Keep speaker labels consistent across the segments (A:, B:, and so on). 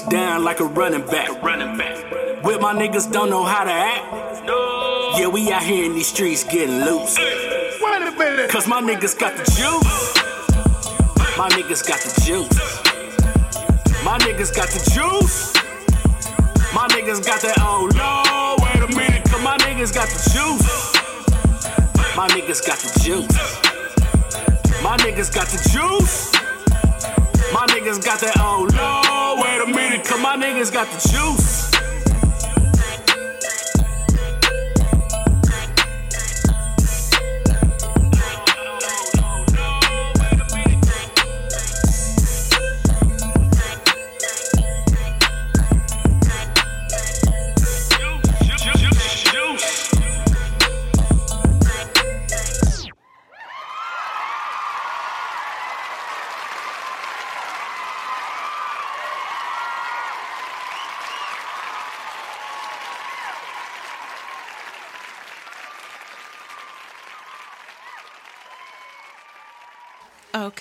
A: touchdown like a running back. Running back. With my niggas don't know how to act. No. Yeah, we out here in these streets getting loose.
B: Wait a minute.
A: Cause my niggas got the juice. My niggas got the juice. My niggas got the juice. My niggas got that, oh no, wait a minute. Cause my niggas got the juice. My niggas got the juice. My niggas got the juice. My niggas got that, oh no, wait a minute. Cause my niggas got the juice.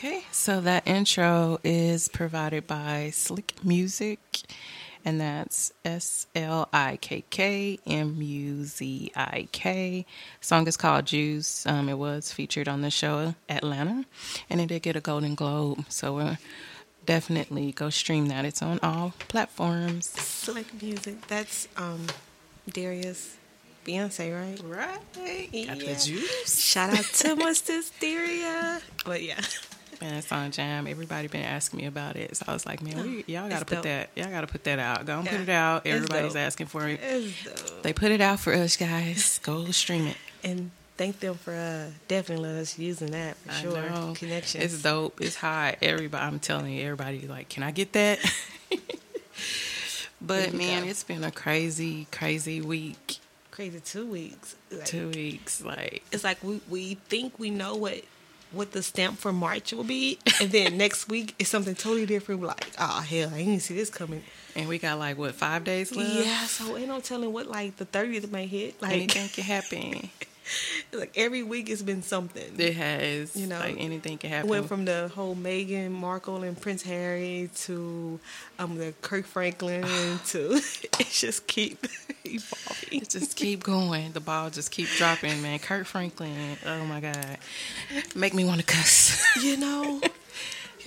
C: Okay, so that intro is provided by Slikk Muzik, and that's S L I K K M U Z I K. Song is called Juice. Um, it was featured on the show Atlanta, and it did get a Golden Globe. So we're definitely go stream that. It's on all platforms.
D: Slikk Muzik. That's um Darius Beyonce, right?
C: Right, got
D: Yeah.
C: the juice.
D: Shout out to my Hysteria. But yeah.
C: Man, it's on Jam. Everybody been asking me about it, so I was like, man, we, y'all got to
D: It's
C: put
D: dope.
C: that. Y'all got to put that out. Go and put it out. Everybody's asking for it. They put it out for us, guys. Go stream it.
D: And thank them for uh, definitely letting us using that for
C: I
D: sure.
C: know.
D: Connections.
C: It's dope. It's hot. Everybody, I'm telling you, everybody like, can I get that? but man,
D: go.
C: it's been a crazy, crazy week.
D: Crazy two weeks. Like,
C: Two weeks, like
D: It's like we, we think we know what what the stamp for March will be, and then next week it's something totally different. We're like, oh hell, I didn't see this coming.
C: and we got like what five days left.
D: Yeah, so ain't no telling what like the thirtieth may hit. Like,
C: anything can happen.
D: like every week it's been something.
C: It has,
D: You know,
C: like anything can happen.
D: went from the whole Meghan Markle and Prince Harry to um the Kirk Franklin to it just keep evolving.
C: It just keep going. The ball just keep dropping, man. Kirk Franklin. Oh my God. Make me want to cuss.
D: You know,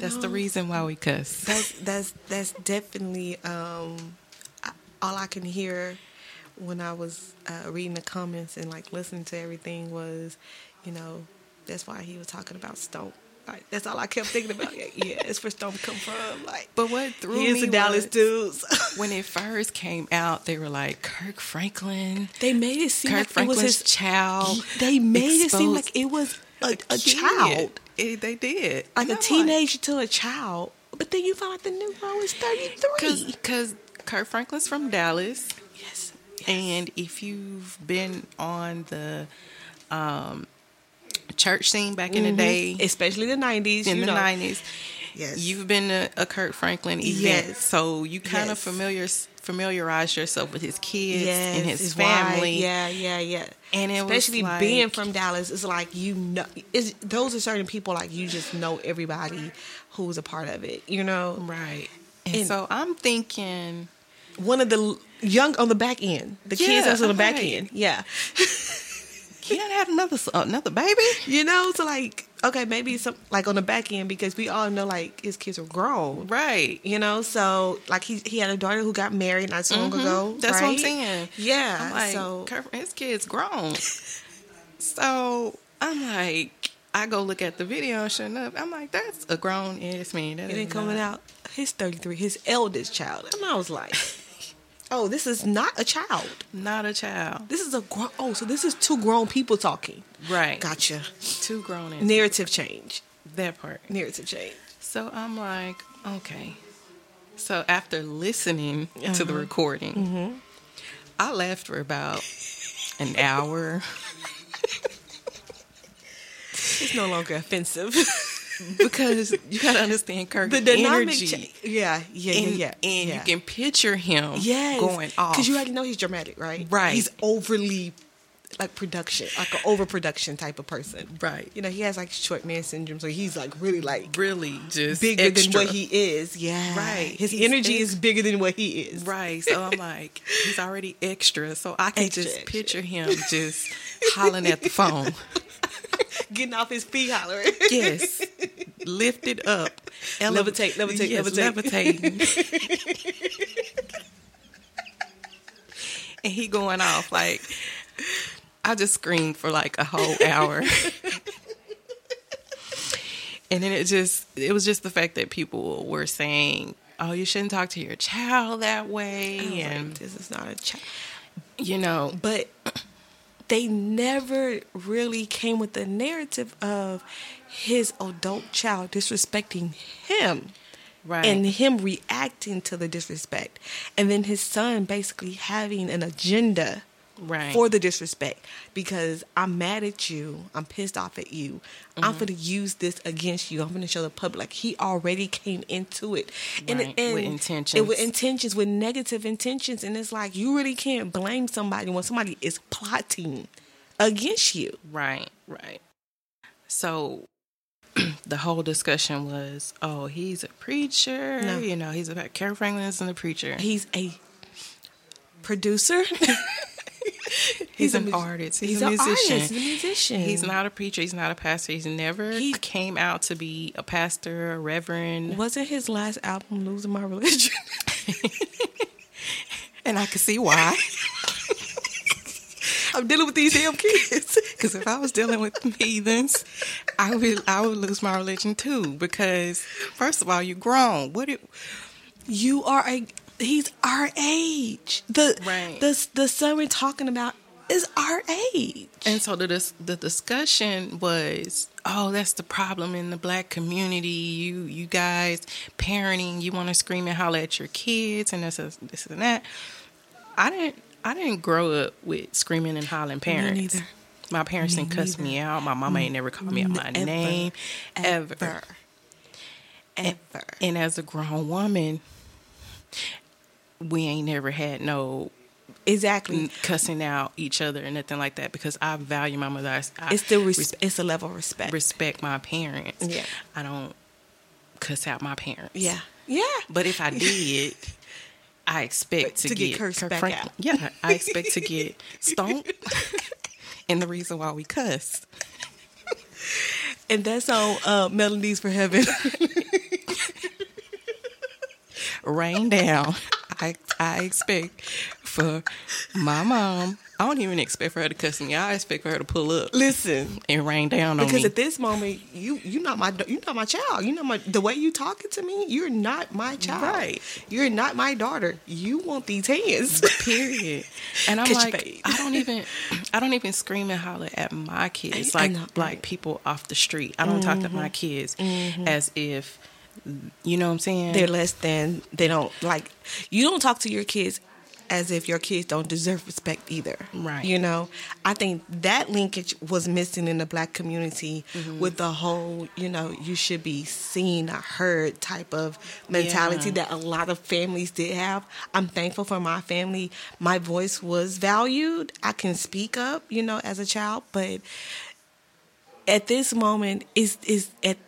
C: That's the reason why we cuss.
D: that's that's that's definitely um I, all I can hear when I was uh, reading the comments and like listening to everything was, you know, that's why he was talking about Stomp. Like that's all I kept thinking about. Yeah, yeah it's where Stomp come from. Like,
C: But what threw
D: he is
C: me
D: the Dallas
C: was
D: dudes.
C: when it first came out, they were like Kirk Franklin.
D: they made it seem
C: Kirk
D: like it was his
C: child.
D: They made it seem like it was a, a
C: kid.
D: child,
C: It- they did.
D: like a teenager to a child. But then you find out the new girl is thirty three.
C: Because Kirk Franklin's from Dallas.
D: Yes, yes.
C: And if you've been on the um, church scene back in the day,
D: especially the nineties.
C: in
D: Mm-hmm. you
C: the
D: know.
C: nineties,
D: Yes.
C: you've been to a Kirk Franklin event,
D: Yes.
C: so you kind of
D: Yes.
C: familiar familiarize yourself with his kids
D: yes,
C: and his,
D: his
C: family.
D: wife. Yeah, yeah, yeah.
C: And it was
D: especially
C: like-
D: being from Dallas, it's like you know, it's, those are certain people like you just know everybody who's a part of it. You know,
C: Right. And,
D: And-
C: so I'm thinking,
D: one of the l- young on the back end, the kids
C: Yeah,
D: that's on the back
C: right.
D: end. Yeah,
C: can't have another another baby.
D: you know, so like okay, maybe some like on the back end because we all know like his kids are grown.
C: Right.
D: You know, so like he he had a daughter who got married not so long ago.
C: Mm-hmm. That's what I'm saying.
D: Yeah.
C: I'm like,
D: so
C: his kid's grown. so I'm like, I go look at the video and sure enough, I'm like, that's a grown ass man. That is
D: then coming out his 33, his eldest child. And I was like, oh, this is not a child.
C: Not a child.
D: This is a grown. Oh, so this is two grown people talking.
C: Right.
D: Gotcha.
C: Two grown ass.
D: Narrative change.
C: that part.
D: Narrative change.
C: So I'm like, okay. So after listening to the
D: Uh-huh.
C: recording,
D: Mm-hmm.
C: I laughed for about an hour
D: It's no longer offensive.
C: because you gotta understand Kirk's
D: the dynamic.
C: energy.
D: Cha- yeah, yeah,
C: and,
D: yeah, yeah.
C: and
D: yeah.
C: you can picture him
D: yes.
C: going off.
D: because you already know he's dramatic, right?
C: Right.
D: He's overly like production, like an overproduction type of person.
C: Right.
D: You know, he has like short man syndrome, so he's like really like
C: really just
D: bigger
C: extra.
D: than what he is. Yeah.
C: Right.
D: His
C: He's
D: energy
C: ex-
D: is bigger than what he is.
C: Right. So I'm like, he's already extra. So I can
D: Extra,
C: just
D: extra.
C: picture him just hollering at the phone.
D: Getting off his feet hollering.
C: Yes. Lifted up. Ele-
D: Levitate, levitate,
C: yes,
D: levitate.
C: levitating. and he going off like I just screamed for like a whole hour. and then it just it was just the fact that people were saying, "Oh, you shouldn't talk to your child that way."
D: Was like,
C: and
D: this is not a child.
C: you know,
D: But they never really came with the narrative of his adult child disrespecting him.
C: right.
D: and him reacting to the disrespect and then his son basically having an agenda
C: right.
D: for the disrespect because i'm mad at you i'm pissed off at you i'm
C: Mm-hmm.
D: going to use this against you i'm going to show the public like he already came into it and,
C: Right,
D: and
C: with
D: and
C: intentions.
D: with intentions with negative intentions and it's like you really can't blame somebody when somebody is plotting against you
C: Right, right. So the whole discussion was, oh, he's a preacher.
D: No.
C: You know, he's about Carol Franklin isn't a preacher.
D: he's a producer
C: he's, an
D: mu-
C: artist. He's,
D: he's
C: a
D: an
C: musician.
D: artist, he's a musician.
C: He's not a preacher. He's not a pastor. He's never
D: He-
C: came out to be a pastor, a reverend.
D: Wasn't his last album "Losing My Religion"?
C: And I can see why.
D: I'm dealing with these damn kids.
C: Because if I was dealing with heathens, I would I would lose my religion too. Because first of all, you're grown. What it,
D: You are a. He's our age. The
C: Right.
D: the the son we're talking about is our age.
C: And so the the discussion was, oh, that's the problem in the black community. You you guys parenting, you want to scream and holler at your kids, and this is this and that. I didn't I didn't grow up with screaming and hollering parents.
D: neither.
C: My parents
D: Me
C: didn't cuss
D: neither.
C: me out. My mama ain't never called me out my
D: Ever.
C: name ever.
D: Ever. Ever.
C: And as a grown woman, we ain't never had no
D: Exactly.
C: cussing out each other or nothing like that because I value my mother. I,
D: It's the res- it's a level of respect.
C: respect my parents.
D: Yeah.
C: I don't cuss out my parents.
D: yeah. Yeah.
C: But if I did, I expect to,
D: To get cursed back
C: Franklin-
D: out.
C: Yeah, I expect to get stoned, and the reason why we cuss.
D: And that's on uh, Melodies from Heaven.
C: rain down. I I expect for my mom. I don't even expect for her to cuss me. I expect for her to pull up
D: Listen,
C: and rain down on
D: because
C: me.
D: Because at this moment, you you not my you not my child. You know my the way you talking to me. You're not my child.
C: Right.
D: You're not my daughter. You want these hands.
C: Period. And I'm like. I don't even, I don't even scream and holler at my kids
D: I-
C: like like.
D: Mm-hmm.
C: people off the street. I don't talk to my kids as if, you know what I'm saying?
D: They're less than. They don't like. You don't talk to your kids as if your kids don't deserve respect either.
C: Right.
D: You know, I think that linkage was missing in the black community
C: Mm-hmm.
D: with the whole, you know, you should be seen heard type of mentality
C: Yeah.
D: that a lot of families did have. I'm thankful for my family. My voice was valued. I can speak up, you know, as a child, but at this moment is is at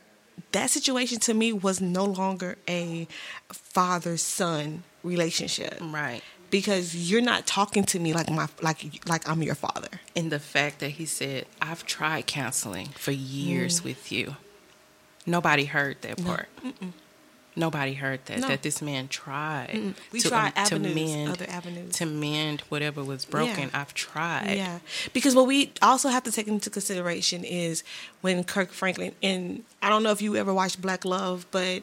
D: that situation to me was no longer a father son relationship
C: right.
D: because you're not talking to me like my like like I'm your father.
C: And the fact that he said, I've tried counseling for years mm. with you. Nobody heard that part. Nobody heard that.
D: No.
C: That this man tried.
D: We
C: to,
D: tried
C: um, to mend,
D: other avenues.
C: To mend whatever was broken.
D: Yeah.
C: I've tried.
D: Yeah, because what we also have to take into consideration is when Kirk Franklin and I don't know if you ever watched Black Love, but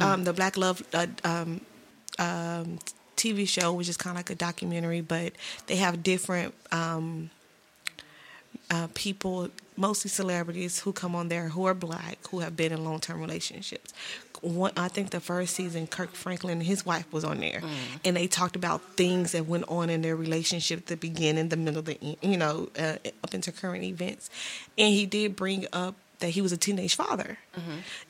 D: um, the Black Love uh, um, um, TV show, which is kind of like a documentary, but they have different um, uh, people, mostly celebrities, who come on there who are black, who have been in long term relationships. One, I think the first season, Kirk Franklin and his wife was on there, and they talked about things that went on in their relationship, the beginning, the middle, the end, you know, uh, up into current events. And he did bring up that he was a teenage father,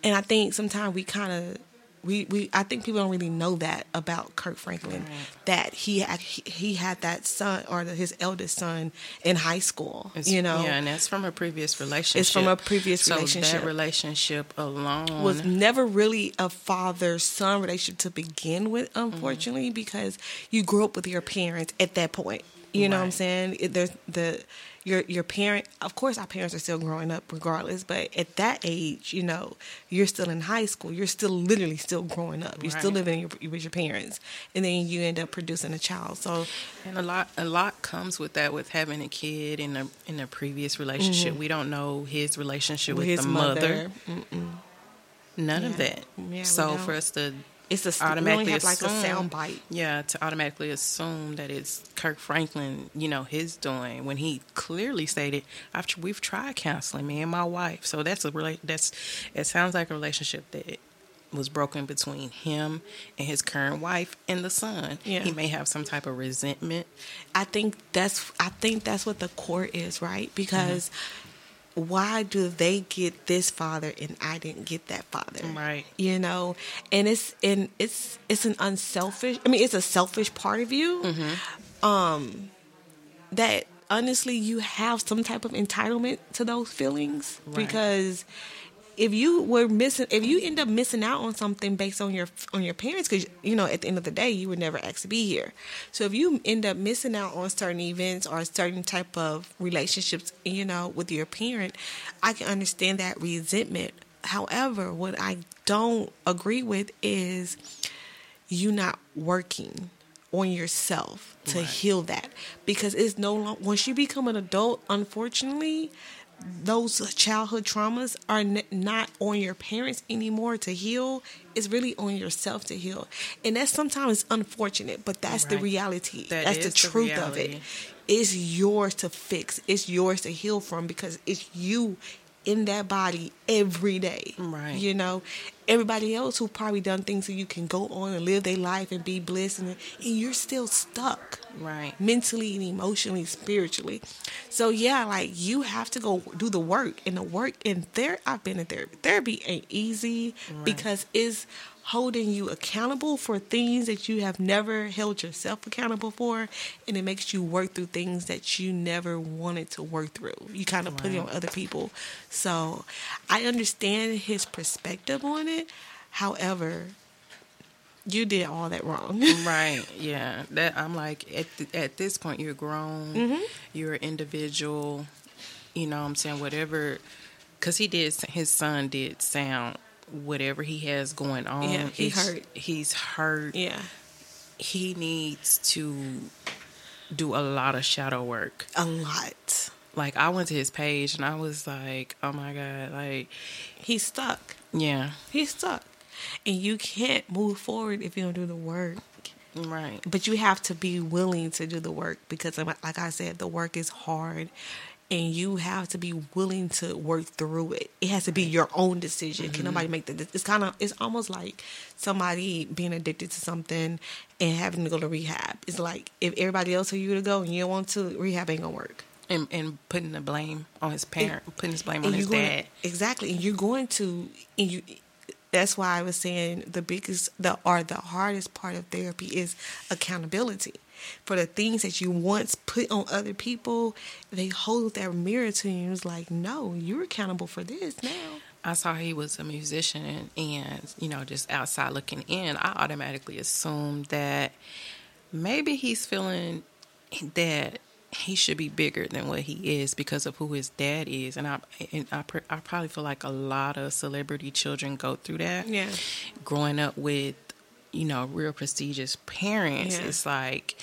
D: and I think sometimes we kind of we, we I think people don't really know that about Kirk Franklin that he had he, he had that son or the, his eldest son in high school.
C: It's-
D: you know,
C: yeah, and that's from a previous relationship.
D: It's from a previous
C: so
D: relationship.
C: that relationship alone
D: was never really a father son relationship to begin with,
C: Mm-hmm.
D: unfortunately, because you grew up with your parents at that point. You know what I'm saying? It, there's the your your parent. Of course, our parents are still growing up, regardless. But at that age, you know, you're still in high school. You're still literally still growing up. You're still living your, with your parents, and then you end up producing a child. So
C: And a lot, a lot comes with that, with having a kid in a in a previous relationship. We don't know his relationship with,
D: Mm-hmm. his
C: the mother.
D: mother,
C: None of that.
D: Yeah,
C: so for us to
D: it's a
C: automatically
D: have like a
C: assume,
D: sound bite.
C: yeah, to automatically assume that it's Kirk Franklin, you know, his doing when he clearly stated, "I've we've tried counseling, me and my wife." So that's a that's it sounds like a relationship that was broken between him and his current wife and the son.
D: Yeah.
C: He may have some type of resentment.
D: I think that's I think that's what the court is, right? Mm-hmm. Because why do they get this father and I didn't get that father?
C: Right.
D: You know, and it's and it's it's an unselfish. I mean, it's a selfish part of you. Um, that honestly, you have some type of entitlement to those feelings
C: Right.
D: because if you were missing if you end up missing out on something based on your on your parents because you know at the end of the day you were never asked to be here. So if you end up missing out on certain events or certain type of relationships you know with your parent i can understand that resentment. However what i don't agree with is you not working on yourself to
C: Right.
D: heal that. Because it's no longer once you become an adult unfortunately those childhood traumas are n- not on your parents anymore to heal. It's really on yourself to heal. And that's sometimes unfortunate but that's the reality.
C: That
D: that's the
C: the
D: truth of it. it's yours to fix. It's yours to heal from because it's you in that body every day
C: Right.
D: you know everybody else who probably done things so you can go on and live their life and be blessed and, and you're still stuck
C: Right.
D: mentally and emotionally spiritually so yeah like you have to go do the work and the work in there i've been in therapy therapy ain't easy because it's holding you accountable for things that you have never held yourself accountable for and it makes you work through things that you never wanted to work through you kind of put it on other people so i understand his perspective on it however you did all that wrong
C: Right. Yeah. That I'm like at at this point you're grown.
D: Mm-hmm.
C: You're an individual. You know what I'm saying whatever cuz he did his son did sound whatever he has going on.
D: Yeah, he hurt.
C: He's hurt.
D: yeah
C: He needs to do a lot of shadow work.
D: a lot
C: Like I went to his page and I was like, "Oh my god, like
D: he's stuck
C: yeah.
D: he's stuck and you can't move forward if you don't do the work
C: Right.
D: but you have to be willing to do the work because like i said the work is hard and you have to be willing to work through it. It has to be your own decision. Can mm-hmm. nobody make that it's kind of it's almost like somebody being addicted to something and having to go to rehab. It's like if everybody else told you to go and you don't want to rehab ain't gonna work.
C: And and putting the blame on his parent, putting his blame on his
D: going
C: dad.
D: exactly and you're going to and you that's why i was saying the biggest the or the hardest part of therapy is accountability for the things that you once put on other people they hold that mirror to you it's like no you're accountable for this now
C: I saw he was a musician and, and, you know, just outside looking in, I automatically assumed that maybe he's feeling that he should be bigger than what he is because of who his dad is. And I, and I, I probably feel like a lot of celebrity children go through that.
D: Yeah.
C: Growing up with, you know, real prestigious parents,
D: Yeah.
C: it's like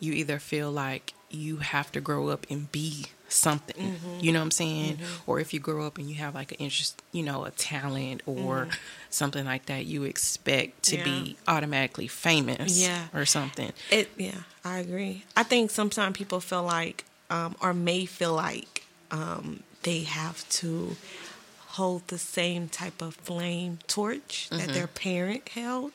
C: you either feel like you have to grow up and be something,
D: Mm-hmm.
C: you know what I'm saying? Or if you grow up and you have like an interest, you know, a talent or something like that, you expect to
D: Mm-hmm. Yeah.
C: be automatically famous
D: Yeah.
C: or something.
D: It yeah, I agree. I think sometimes people feel like um, or may feel like um, they have to hold the same type of flame torch that their parent held.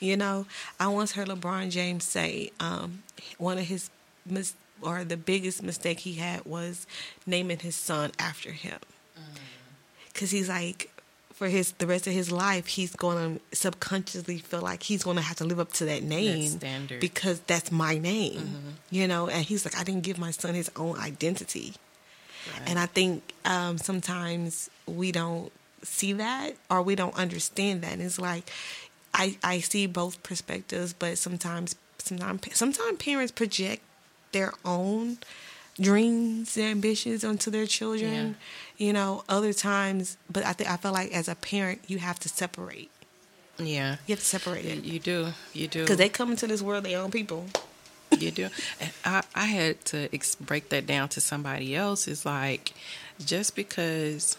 D: You know, I once heard LeBron James say um, one of his mis- or the biggest mistake he had was naming his son after him because he's like for his the rest of his life, he's going to subconsciously feel like he's going to have to live up to that name
C: standard.
D: because that's my name, you know. And he's like, I didn't give my son his own identity, and I think um, sometimes we don't see that or we don't understand that. And it's like I I see both perspectives, but sometimes sometimes sometimes parents project their own dreams and ambitions onto their children. You know, other times, but I think I feel like as a parent, you have to separate.
C: Yeah.
D: You have to separate it
C: You do. You do.
D: because they come into this world their own people.
C: you do. And I, I had to ex- break that down to somebody else. It's like just because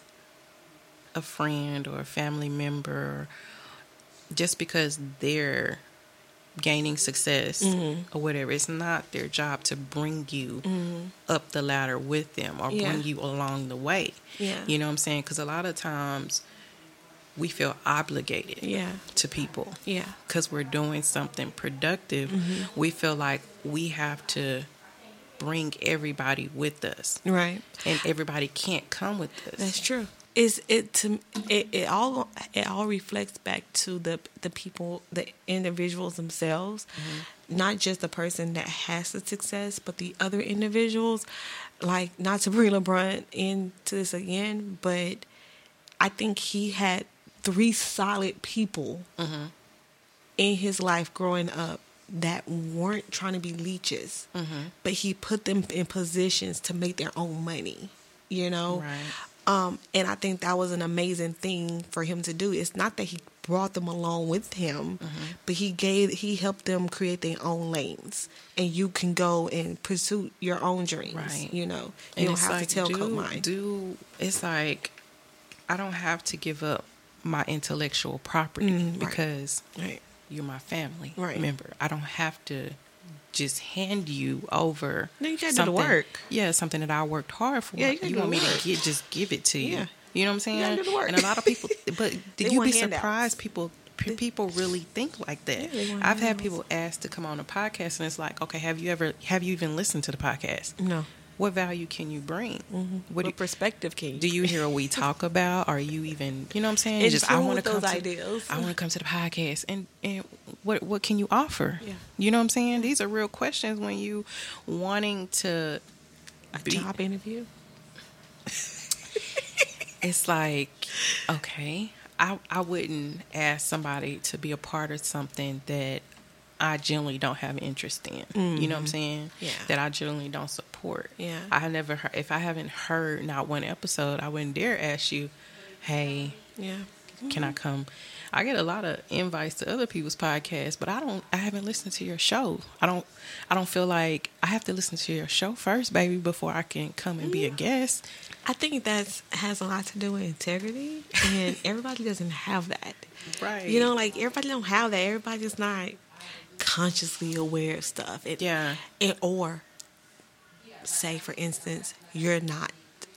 C: a friend or a family member, just because they're gaining success
D: Mm-hmm.
C: or whatever, it's not their job to bring you up the ladder with them or
D: Yeah.
C: bring you along the way.
D: Yeah.
C: You know what I'm saying? Because a lot of times we feel obligated
D: Yeah,
C: to people
D: yeah,
C: because we're doing something productive,
D: Mm-hmm.
C: we feel like we have to bring everybody with us,
D: right.
C: and everybody can't come with us.
D: That's true. Is it to it, it all it all reflects back to the the people the individuals themselves, mm-hmm. not just the person that has the success, but the other individuals. Like not to bring LeBron into this again, but I think he had three solid people mm-hmm. in his life growing up that weren't trying to be leeches, mm-hmm. but he put them in positions to make their own money. You know,
C: Right.
D: Um, and I think that was an amazing thing for him to do. It's not that he brought them along with him, but he gave he helped them create their own lanes, and you can go and pursue your own dreams.
C: Right.
D: You know,
C: And
D: you don't have
C: like,
D: to tell
C: do,
D: mine.
C: do it's like I don't have to give up my intellectual property
D: Mm, right.
C: because
D: right.
C: you're my family
D: Right.
C: member. I don't have to just hand you over.
D: No, you gotta do the work.
C: Yeah, something that I worked hard for.
D: Yeah, you gotta
C: want me
D: work.
C: to get just give it to you.
D: Yeah.
C: You know what I'm saying?
D: gotta do the work.
C: And a lot of people, but did you be surprised? People, people really think like that.
D: Yeah,
C: I've had people ask to come on a podcast, and it's like, okay, have you ever, have you even listened to the podcast?
D: No.
C: What value can you bring? Mm-hmm.
D: What,
C: What do,
D: perspective can you?
C: do you hear what we talk about? Are you even, you know what I'm saying?
D: In
C: Just I want to come to. I want to come to the podcast, and and what what can you offer?
D: Yeah.
C: You know what I'm saying? These are real questions when you wanting to.
D: a
C: be-
D: job interview?
C: It's like, okay, I I wouldn't ask somebody to be a part of something that I generally don't have interest in. You know what I'm saying?
D: Mm-hmm. Yeah.
C: That I generally don't support.
D: Yeah.
C: I never heard. If I haven't heard not one episode, I wouldn't dare ask you, "Hey,
D: Yeah.
C: can I come?" I get a lot of invites to other people's podcasts, but I don't. I haven't listened to your show. I don't. I don't feel like I have to listen to your show first, baby, before I can come and be a guest.
D: I think that has a lot to do with integrity, and everybody doesn't have that.
C: Right.
D: You know, like everybody don't have that. Everybody's not consciously aware of stuff. It,
C: Yeah.
D: And, or say, for instance, you're not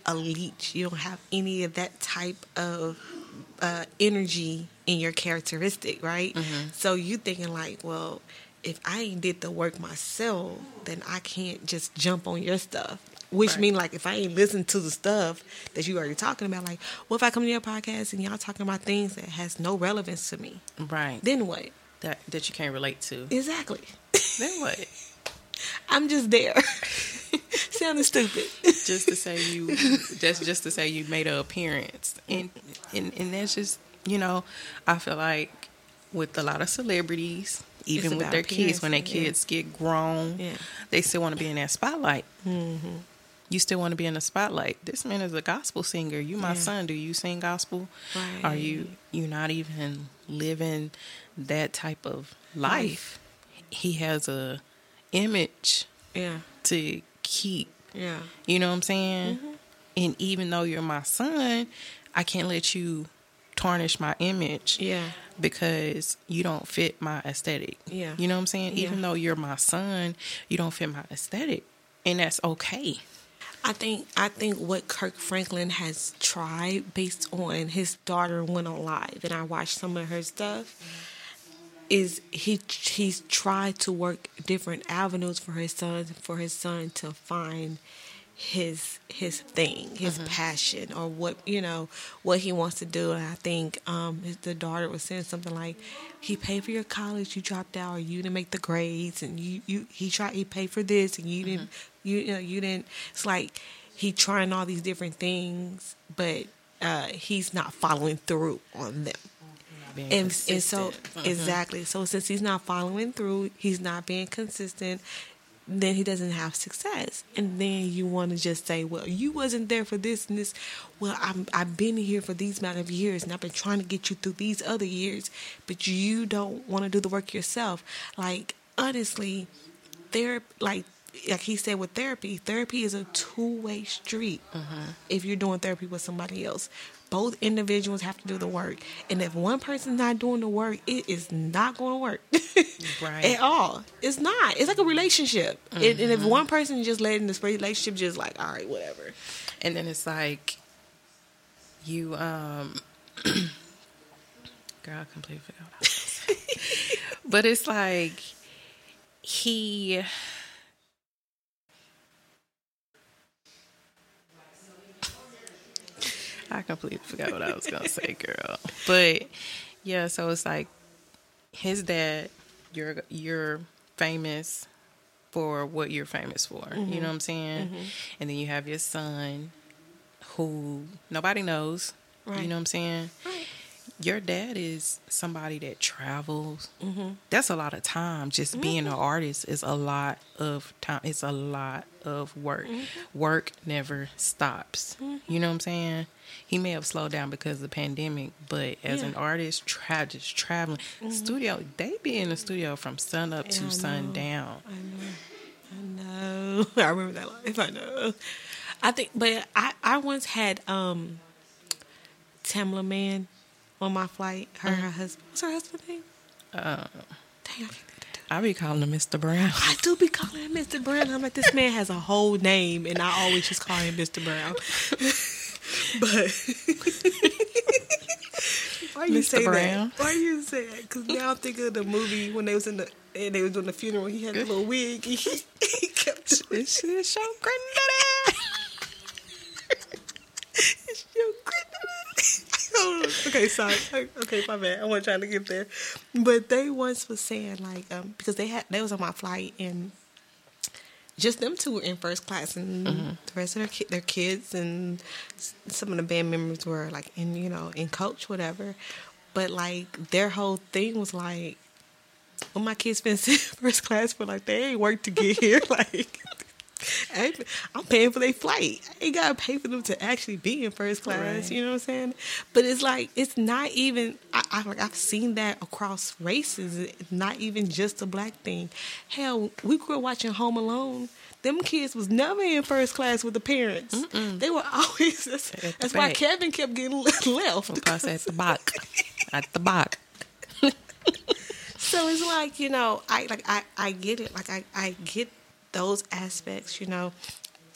D: a leech. You don't have any of that type of uh, energy in your characteristic, right?
C: Mm-hmm.
D: So you thinking like, well, if I ain't did the work myself, then I can't just jump on your stuff. Which
C: Right.
D: mean like if I ain't listened to the stuff that you already talking about, like, what if I come to your podcast and y'all talking about things that has no relevance to me?
C: Right.
D: Then what?
C: That that you can't relate to.
D: Exactly.
C: then what?
D: I'm just there. Sounding stupid.
C: Just to say you that's just to say you made an appearance. And and and that's just you know, I feel like with a lot of celebrities, even with their kids, when their
D: appearance, yeah.
C: kids get grown,
D: Yeah.
C: they still want to be in that spotlight. Mm-hmm. You still want to be in the spotlight. This man is a gospel singer. You my
D: Yeah.
C: son. Do you sing gospel?
D: Right.
C: Are you you not even living that type of life? He has a image
D: Yeah.
C: to keep.
D: Yeah.
C: You know what I'm saying? Mm-hmm. And even though you're my son, I can't let you tarnish my image
D: Yeah.
C: because you don't fit my aesthetic.
D: Yeah.
C: You know what I'm saying?
D: Yeah.
C: Even though you're my son, you don't fit my aesthetic. And that's okay.
D: I think I think what Kirk Franklin has tried based on his daughter went on live and I watched some of her stuff mm-hmm. Is he he's tried to work different avenues for his son for his son to find his his thing, his passion, or what you know what he wants to do. And I think um, his, the daughter was saying something like, "He paid for your college, you dropped out, or you didn't make the grades, and you you he tried he paid for this, and you didn't you, you know you didn't." It's like he trying all these different things, but uh, he's not following through on them
C: Being
D: and, and so
C: consistent. Mm-hmm.
D: exactly. So since he's not following through he's not being consistent then he doesn't have success. And then you want to just say well you wasn't there for this and this. Well I'm, i've been here for these amount of years and i've been trying to get you through these other years but you don't want to do the work yourself. Like honestly therapy like like he said with therapy therapy is a two-way street mm-hmm. if you're doing therapy with somebody else both individuals have to do the work. And if one person's not doing the work it is not going to work.
C: Right.
D: at all. It's not. It's like a relationship. And, and if one person just letting this relationship just like all right whatever.
C: And then it's like you um girl, I completely forgot what I was gonna say. but it's like he I completely forgot what I was gonna say, girl. But yeah, so it's like his dad, you're you're famous for what you're famous for. You mm-hmm. know what I'm saying? Mm-hmm. And then you have your son who nobody knows.
D: Right.
C: You know what I'm saying?
D: Right.
C: Your dad is somebody that travels. Mm-hmm. That's a lot of time. Just being an mm-hmm. artist is a lot of time. It's a lot of work. Mm-hmm. Work never stops. You know what I'm saying? He may have slowed down because of the pandemic, but as an artist, tra- just traveling, studio, they be in the studio from sun up
D: Yeah, I
C: to
D: know.
C: sundown.
D: I know. I remember that life. I know. I think, but I, I once had um, Tamela Mann on my flight. Her, her husband. What's her husband's name?
C: Uh,
D: Dang, I can't think of it.
C: I be calling him Mr. Brown.
D: I do be calling him Mr. Brown. I'm like, this man has a whole name, and I always just call him Mr. Brown. but why you
C: Mr.
D: say
C: Brown?
D: that? Why you say that? Because now I'm thinking of the movie when they was in the and they was doing the funeral. He had a little wig. And he, he kept
C: This is your granddaddy.
D: It's your granddaddy. okay, sorry. Okay, my bad. I wasn't trying to get there, but they once was saying like um because they had they was on my flight and just them two were in first class and the rest of their ki- their kids and some of the band members were like in you know in coach whatever, but like their whole thing was like. Well, my kids been sitting first class for like they ain't worked to get here. Like, I'm paying for their flight. I ain't gotta pay for them to actually be in first class.
C: Right.
D: You know what I'm saying? But it's like it's not even. I, I like I've seen that across races. It's not even just a black thing. Hell, we grew up watching Home Alone. Them kids was never in first class with the parents. They were always. That's, that's why. Kevin kept getting left.
C: Plus at the back. At the back.
D: So it's like you know, I like I I get it. Like I I get those aspects. You know,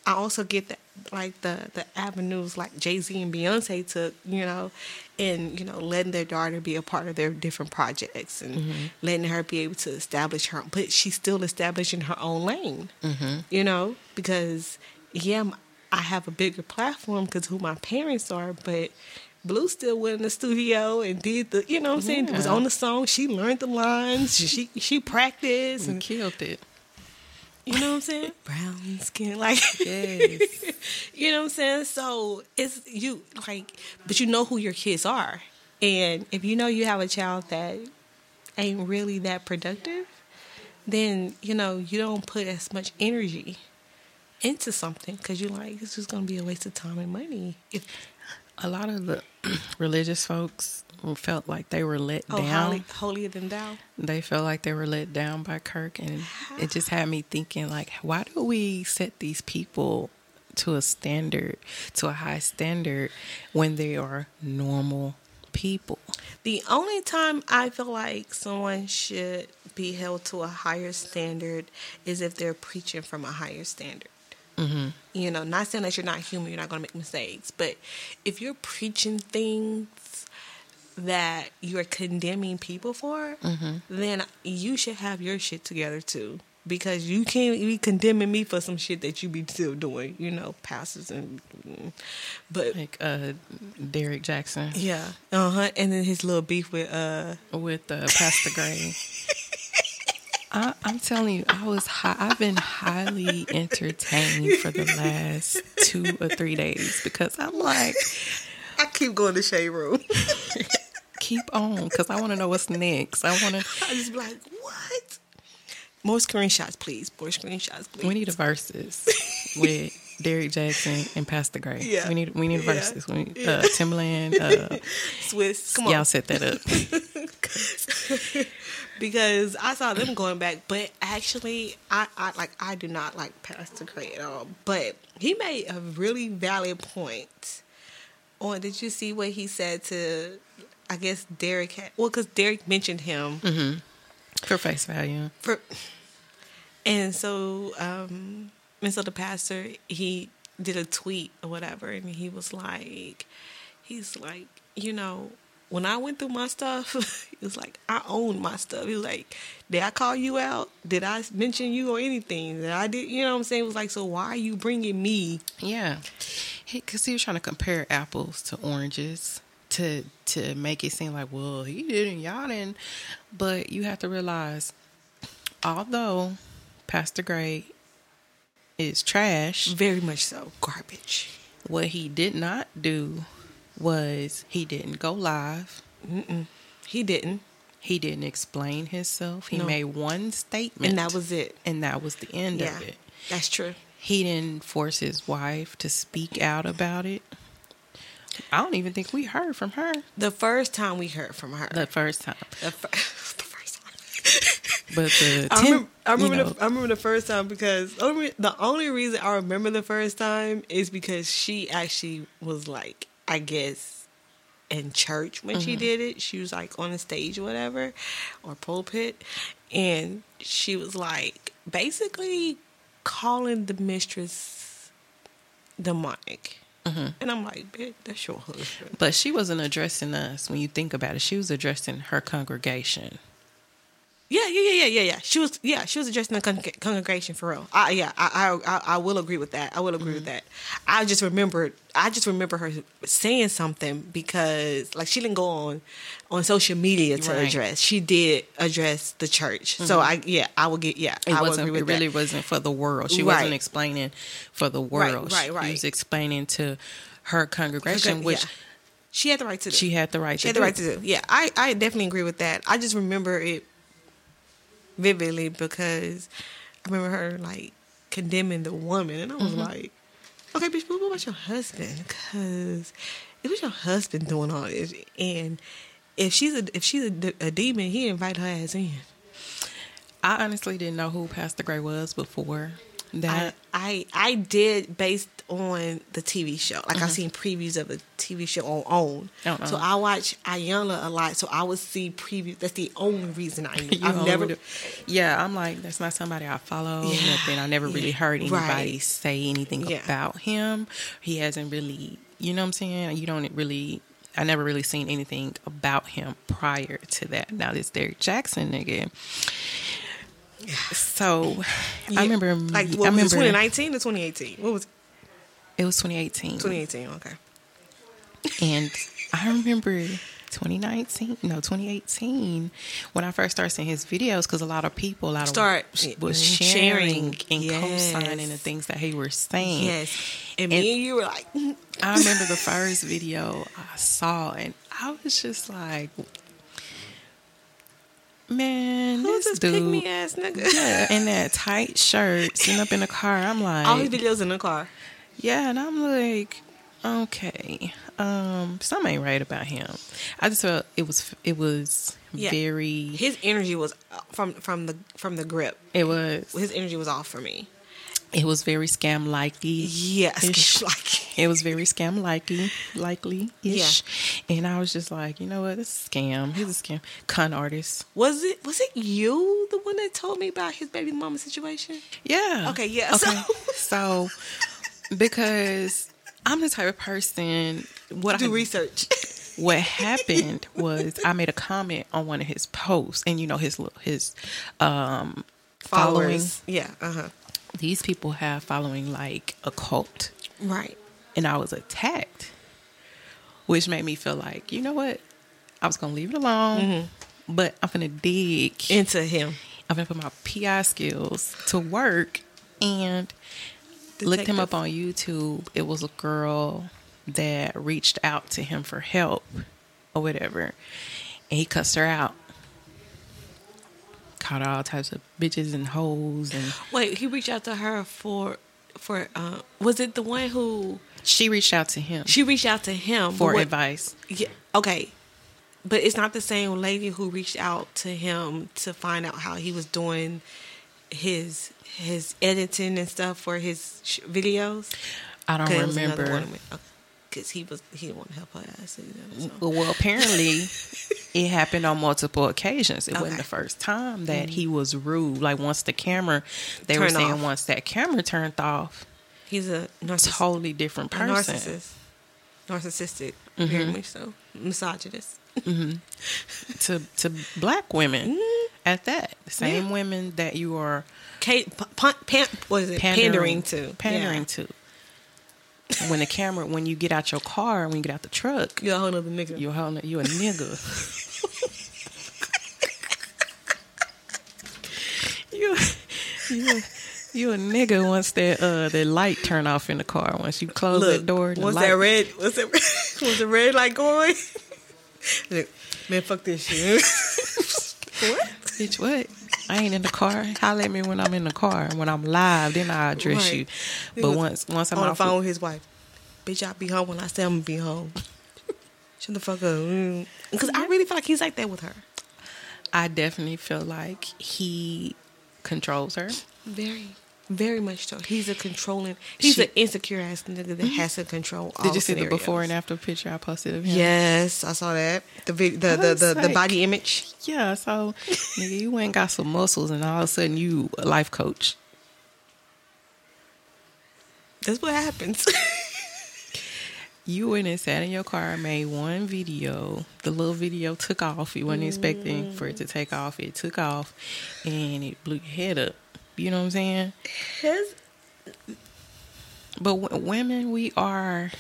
D: I also get that like the the avenues like Jay Z and Beyonce took. You know, and you know letting their daughter be a part of their different projects and mm-hmm. letting her be able to establish her. But she's still establishing her own lane. Mm-hmm. You know, because yeah, I have a bigger platform because who my parents are, but. Blue still went in the studio and did the, you know what I'm saying? it
C: Was
D: on the song. She learned the lines. She she practiced,
C: And
D: and
C: killed it.
D: You know what I'm saying? Brown skin, like
C: Yes.
D: you know what I'm saying. So it's you like, but you know who your kids are, and if you know you have a child that ain't really that productive, then you know you don't put as much energy into something because you're like it's just gonna be a waste of time and money. If
C: A lot of the religious folks felt like they were let
D: oh,
C: down.
D: holy, holier than thou.
C: They felt like they were let down by Kirk, and it just had me thinking, like, why do we set these people to a standard, to a high standard, when they are normal people?
D: The only time I feel like someone should be held to a higher standard is if they're preaching from a higher standard. Mm-hmm. You know, not saying that you're not human, you're not going to make mistakes, but if you're preaching things that you're condemning people for, then you should have your shit together too. because you can't be condemning me for some shit that you be still doing. You know, pastors and but
C: Like uh, Derek Jackson
D: yeah, uh huh. And then his little beef with uh
C: with uh, Pastor Gray. I, I'm telling you, I was high, I've been highly entertained for the last two or three days because I'm like,
D: I keep going to shade room.
C: keep on because I want to know what's next. I want to.
D: I just be like, what? More screenshots, please. More screenshots, please.
C: We need a Verzuz with Derek Jackson and Pastor Gray.
D: Yeah.
C: we need we need
D: Yeah.
C: verses. We need, uh, Timbaland. Uh,
D: Swizz. Come on.
C: y'all set that up.
D: because I saw them going back, but actually, I, I like I do not like Pastor Gray at all. But he made a really valid point. On did you see what he said to? I guess Derek had well, because Derek mentioned him
C: For face value.
D: for, and so um, and so the pastor he did a tweet or whatever, and he was like, he's like, you know, when I went through my stuff, he was like, I own my stuff. He was like, did I call you out? Did I mention you or anything that I did? You know what I'm saying? It was like, so why are you bringing me?
C: Yeah, because he, was trying to compare apples to oranges to to make it seem like, well, he didn't, y'all didn't. But you have to realize, although Pastor Gray is trash,
D: Very much so, garbage.
C: what he did not do was he didn't go live.
D: He didn't,
C: He didn't explain himself. He
D: No.
C: made one statement,
D: and that was it.
C: and that was the end
D: Yeah,
C: of it.
D: that's true.
C: He didn't force his wife to speak out about it. I don't even think we heard from her
D: The first time we heard from her,
C: the first time,
D: the, fir- the first time.
C: but the
D: I
C: ten-
D: remember, I remember,
C: you know,
D: the, I remember the first time because only, the only reason I remember the first time is because she actually was like, I guess, in church when she mm-hmm. did it. She was like on the stage or whatever, or pulpit, and she was like basically calling the mistress demonic. Mm-hmm. And I'm like, bitch, that's your husband.
C: but she wasn't addressing us. When you think about it, she was addressing her congregation.
D: Yeah, yeah, yeah, yeah, yeah, yeah. She was, yeah, she was addressing the con- congregation for real. I, yeah, I, I, I, I will agree with that. I will agree with mm-hmm. that. I just remembered, I just remember her saying something because, like, she didn't go on, on social media to
C: Right.
D: address. She did address the church. So mm-hmm. I, yeah, I will get, yeah,
C: It
D: I
C: wasn't.
D: agree
C: It really
D: that.
C: wasn't for the world. She
D: Right.
C: wasn't explaining for the world.
D: right, right.
C: She was explaining to her congregation,
D: Okay,
C: which
D: yeah. she had the right to do.
C: she had the right
D: She
C: to
D: had the
C: do.
D: right to do. Yeah, I, I definitely agree with that. I just remember it vividly because I remember her like condemning the woman, and I was mm-hmm. like, okay, bitch, but what about your husband? Because it was your husband doing all this, and if she's a if she's a, a demon, he invite her ass in.
C: I honestly didn't know who Pastor Gray was before that.
D: I I did based on the TV show. Like I've uh-huh. seen previews of the TV show on OWN.
C: Oh, uh-huh.
D: So
C: oh.
D: I watch Iyanla a lot. So I would see previews. That's the only reason I knew. I've never.
C: yeah, I'm like, that's not somebody I follow.
D: Yeah,
C: Nothing. I never really heard anybody
D: right.
C: say anything
D: Yeah.
C: about him. He hasn't really, you know what I'm saying? You don't really, I never really seen anything about him prior to that. Now, this Derek Jackson nigga. So. I remember,
D: Like
C: I
D: what was it,
C: remember
D: 2019 or 2018? What was it?
C: it was 2018.
D: 2018? Okay.
C: And I remember 2019, no, 2018, when I first started seeing his videos, because a lot of people, a lot
D: Start
C: of was
D: mm,
C: sharing,
D: sharing.
C: and
D: Yes.
C: co-signing the things that he was saying.
D: Yes. And,
C: And-
D: me and you were like,
C: I remember the first video I saw, and I was just like, man,
D: who's
C: this
D: this pick
C: dude.
D: me ass nigga?
C: Yeah, in that tight shirt, sitting up in the car. I'm like,
D: All his videos in the car.
C: Yeah, and I'm like, okay, um, something ain't right about him. I just felt it was it was
D: Yeah.
C: very
D: His energy was uh, from from the from the grip.
C: it was
D: His energy was off for me.
C: It was very scam likely.
D: Yes, like
C: It was very scam likely, likely ish, and I was just like, you know what, this is a scam. He's a scam, con artist.
D: Was it was it you the one that told me about his baby mama situation?
C: Yeah.
D: Okay, yeah,
C: Okay.
D: so-
C: So, because I'm the type of person. What
D: Do
C: I do
D: research.
C: what happened was I made a comment on one of his posts, and you know his little- his um following.
D: Followers. Yeah. Uh huh.
C: These people have following like a cult.
D: Right.
C: and I was attacked, which made me feel like, you know what? I was gonna leave it alone, mm-hmm. but I'm gonna dig.
D: Into him.
C: I'm gonna put my PI skills to work and looked him up on YouTube. It was a girl that reached out to him for help or whatever, and he cussed her out. Caught all types of bitches and hoes, and
D: Wait, he reached out to her for for uh was it the one who
C: she reached out to him
D: she reached out to him
C: for
D: what-
C: advice.
D: Yeah, okay. But it's not the same lady who reached out to him to find out how he was doing his his editing and stuff for his sh- videos.
C: I don't
D: it was another
C: remember.
D: one of- Cause he was he didn't want to help her ass. Know, so.
C: Well, apparently it happened on multiple occasions. It wasn't the first time that mm-hmm. he was rude. Like once the camera, they were saying
D: off.
C: once that camera turned off,
D: He's a narcissist.
C: totally different
D: a
C: person.
D: narcissist, narcissistic, mm-hmm. very much so, misogynist. Mm-hmm.
C: to to black women
D: Mm-hmm.
C: at that. The same women that you are
D: Kate, p- p- pan, what is it? Pandering, to,
C: pandering
D: Yeah.
C: to. When the camera, when you get out your car, when you get out the truck,
D: You're a whole other nigga.
C: you're a whole, you a nigga. you, you, you a nigga once that uh the light turn off in the car. Once you close
D: Look,
C: that door, the
D: once
C: light,
D: that red, what's that? was the red light going? Look, man, fuck this shit. what?
C: bitch, what? I ain't in the car. Holler at me when I'm in the car. When I'm live, then I address
D: Right.
C: you.
D: He
C: But once once I'm
D: on the phone with his wife. Bitch, I'll be home when I say I'm gonna be home. Shut the fuck up. Mm. Because I really feel like he's like that with her.
C: I definitely feel like he controls her.
D: Very, very much so. He's a controlling. He's
C: She-
D: an insecure ass nigga that mm-hmm. has to control. All
C: Did you see the before and after picture I posted of him?
D: Yes, I saw that. The vid- the the the, the
C: like-
D: body image.
C: Yeah, so nigga, you ain't got some muscles, and all of a sudden you a life coach.
D: That's what happens.
C: You went and sat in your car, made one video. The little video took off. You weren't expecting for it to mm. take off. It took off, and it blew your head up. You know what I'm saying?
D: His
C: But w- women, we are.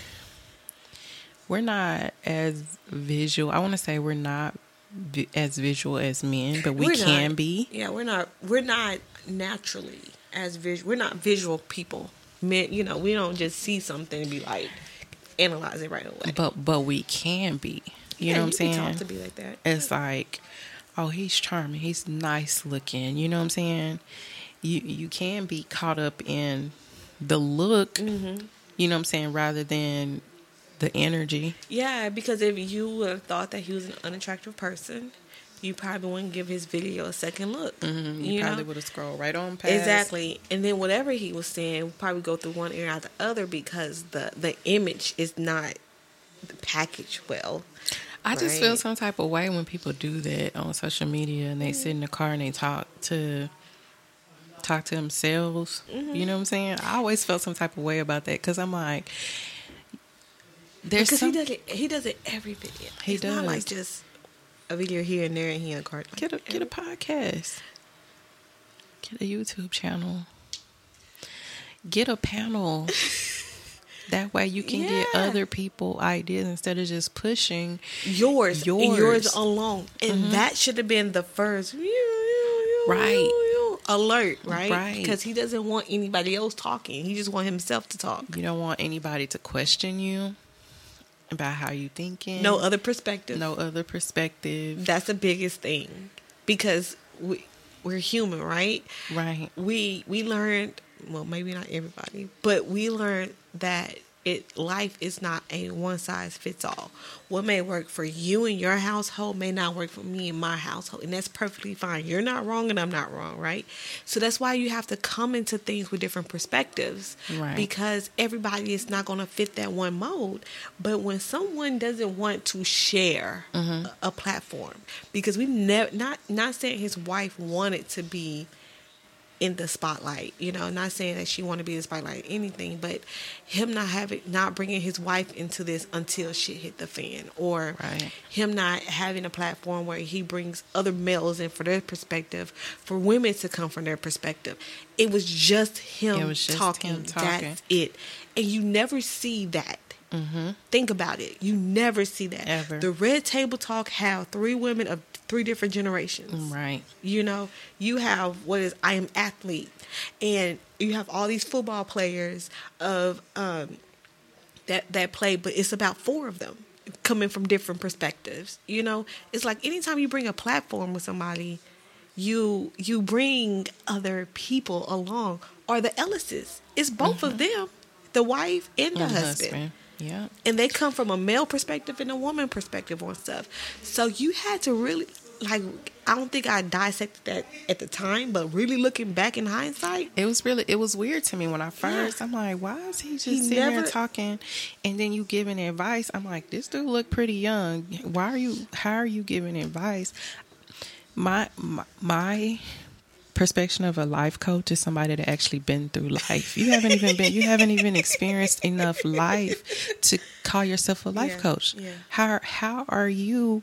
C: We're not as visual. I want to say we're not vi- as visual as men, but we
D: We're
C: can
D: not-
C: be.
D: Yeah, we're not. We're not naturally as visual. We're not visual people. Men, you know, we don't just see something and be like analyze it right away.
C: But but we can be. You
D: Yeah,
C: know what I'm saying?
D: to be like that.
C: It's like, oh, he's charming. He's nice looking. You know what I'm saying? You you can be caught up in the look.
D: Mm-hmm.
C: You know what I'm saying, rather than the energy.
D: Yeah, because if you would have thought that he was an unattractive person, you probably wouldn't give his video a second look.
C: Mhm, You,
D: You
C: probably would have scrolled right on past.
D: Exactly, and then whatever he was saying would probably go through one ear out the other because the the image is not packaged well.
C: I just feel some type of way when people do that on social media and they sit in the car and they talk to talk to themselves.
D: Mm-hmm.
C: You know what I'm saying? I always felt some type of way about that because I'm like, there's
D: Because
C: some,
D: he does it, he does it every video.
C: He
D: it's not like
C: does.
D: just a video here and there, and he in a car. Like,
C: get a get a podcast, get a YouTube channel, get a panel. that way you can get other people ideas instead of just pushing.
D: yours, yours, and yours.
C: Mm-hmm.
D: alone, and that should have been the first
C: Right.
D: Alert, right?
C: Right.
D: Because he doesn't want anybody else talking. He just want himself to talk.
C: You don't want anybody to question you about how you thinking.
D: No other perspective.
C: no other perspective.
D: That's the biggest thing because we we're human, right?
C: Right.
D: We we learned well, maybe not everybody, but we learned that it life is not a one size fits all. What may work for you and your household may not work for me and my household, and that's perfectly fine. You're not wrong and I'm not wrong, right? So that's why you have to come into things with different perspectives,
C: Right.
D: Because everybody is not going to fit that one mold. But when someone doesn't want to share mm-hmm. a, a platform, because we never not not saying his wife wanted to be in the spotlight. You know, not saying that she want to be in the spotlight anything, but him not having not bringing his wife into this until shit hit the fan, or
C: Right.
D: him not having a platform where he brings other males in for their perspective, for women to come from their perspective. It was just him,
C: was just
D: talking.
C: him talking.
D: That's it, and you never see that. Mm-hmm. Think about it. You never see that.
C: Ever.
D: The Red Table Talk have three women of three different generations.
C: Right.
D: You know, you have what is I am athlete, and you have all these football players of um, that that play, but it's about four of them coming from different perspectives. You know, it's like anytime you bring a platform with somebody, you you bring other people along, or the Ellises. It's both of them, the wife and the
C: And
D: husband
C: Yeah.
D: and they come from a male perspective and a woman perspective on stuff. So you had to really like I don't think I dissected that at the time, but really looking back in hindsight,
C: It was really it was weird to me when I first. I'm like, why is he just
D: He
C: sitting there talking, and then you giving advice? I'm like, this dude look pretty young. Why are you? How are you giving advice? My my, my perspective of a life coach is somebody that actually been through life. You haven't even been. You haven't even experienced enough life to call yourself a life
D: Yeah,
C: coach.
D: yeah.
C: How how are you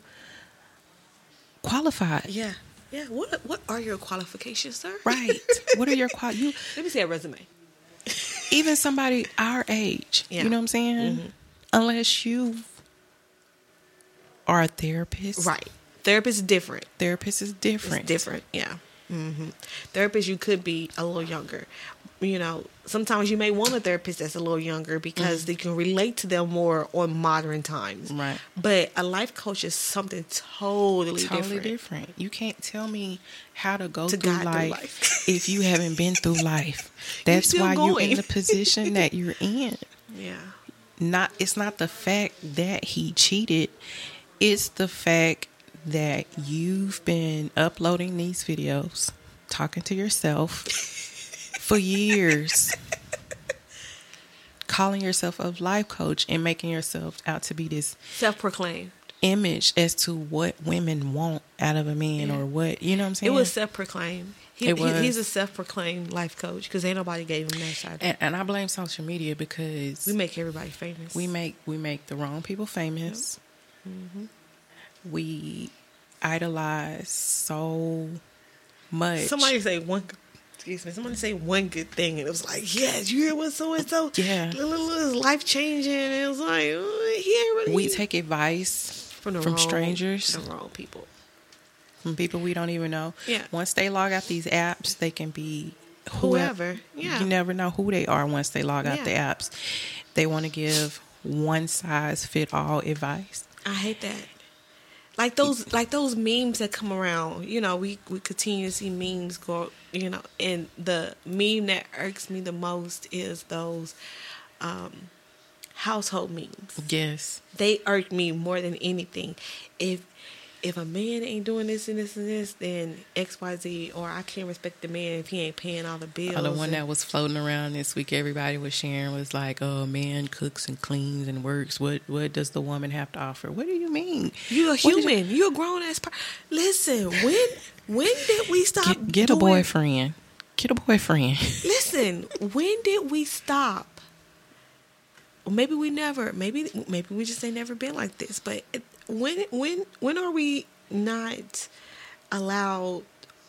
C: qualified?
D: yeah, yeah. What what are your qualifications, sir?
C: Right. What are your qual? You
D: Let me see a resume.
C: even somebody our age,
D: Yeah.
C: you know what I'm saying? Unless you are a therapist,
D: Right. Therapist is different.
C: Therapist is different.
D: It's different. Yeah. Mm-hmm. Therapist, you could be a little younger. You know, sometimes you may want a therapist that's a little younger because they can relate to them more on modern times.
C: Mm-hmm. Right.
D: But a life coach is something totally,
C: Totally
D: different.
C: different. You can't tell me how to go
D: To
C: through
D: guide through
C: life,
D: life.
C: if you haven't been through life. That's
D: still
C: why you're in the position that you're in.
D: Yeah.
C: Not it's not the fact that he cheated. It's the fact that you've been uploading these videos, talking to yourself for years. Calling yourself a life coach and making yourself out to be this
D: Self proclaimed.
C: image as to what women want out of a man or what you know what I'm saying?
D: It was self proclaimed. He,
C: It
D: he-
C: was.
D: he's a self proclaimed life coach because ain't nobody gave him that side.
C: and, and I blame social media because
D: we make everybody famous.
C: we make we make the wrong people famous.
D: Mm-hmm.
C: We idolize so much.
D: Somebody say one. Excuse me. someone say one good thing, and it was like, "Yes, you hear what so and so?
C: Yeah.
D: Little is life changing." And it was like, oh, "He already."
C: we take advice
D: from, the
C: from
D: wrong-
C: strangers,
D: the wrong people.
C: from people we don't even know.
D: Yeah.
C: Once they log out these apps, they can be whoever.
D: Whoever, yeah.
C: You never know who they are once they log out
D: Yeah.
C: the apps. They want to give one size fit all advice.
D: I hate that. Like those, like those memes that come around. You know, we we continue to see memes go. You know, and the meme that irks me the most is those um, household memes.
C: Yes.
D: they irk me more than anything. If if a man ain't doing this and this and this, then X Y Z, or I can't respect the man if he ain't paying all the bills.
C: Oh, the one
D: and-
C: that was floating around this week, everybody was sharing was like, "Oh, man cooks and cleans and works. What what does the woman have to offer? What do you mean?
D: You're a human. You- are a grown ass. Per- Listen, when when did we stop?
C: Get, get a boyfriend. Get a boyfriend.
D: Listen, when did we stop? Maybe we never. Maybe maybe we just ain't never been like this. But it- when when when are we not allowed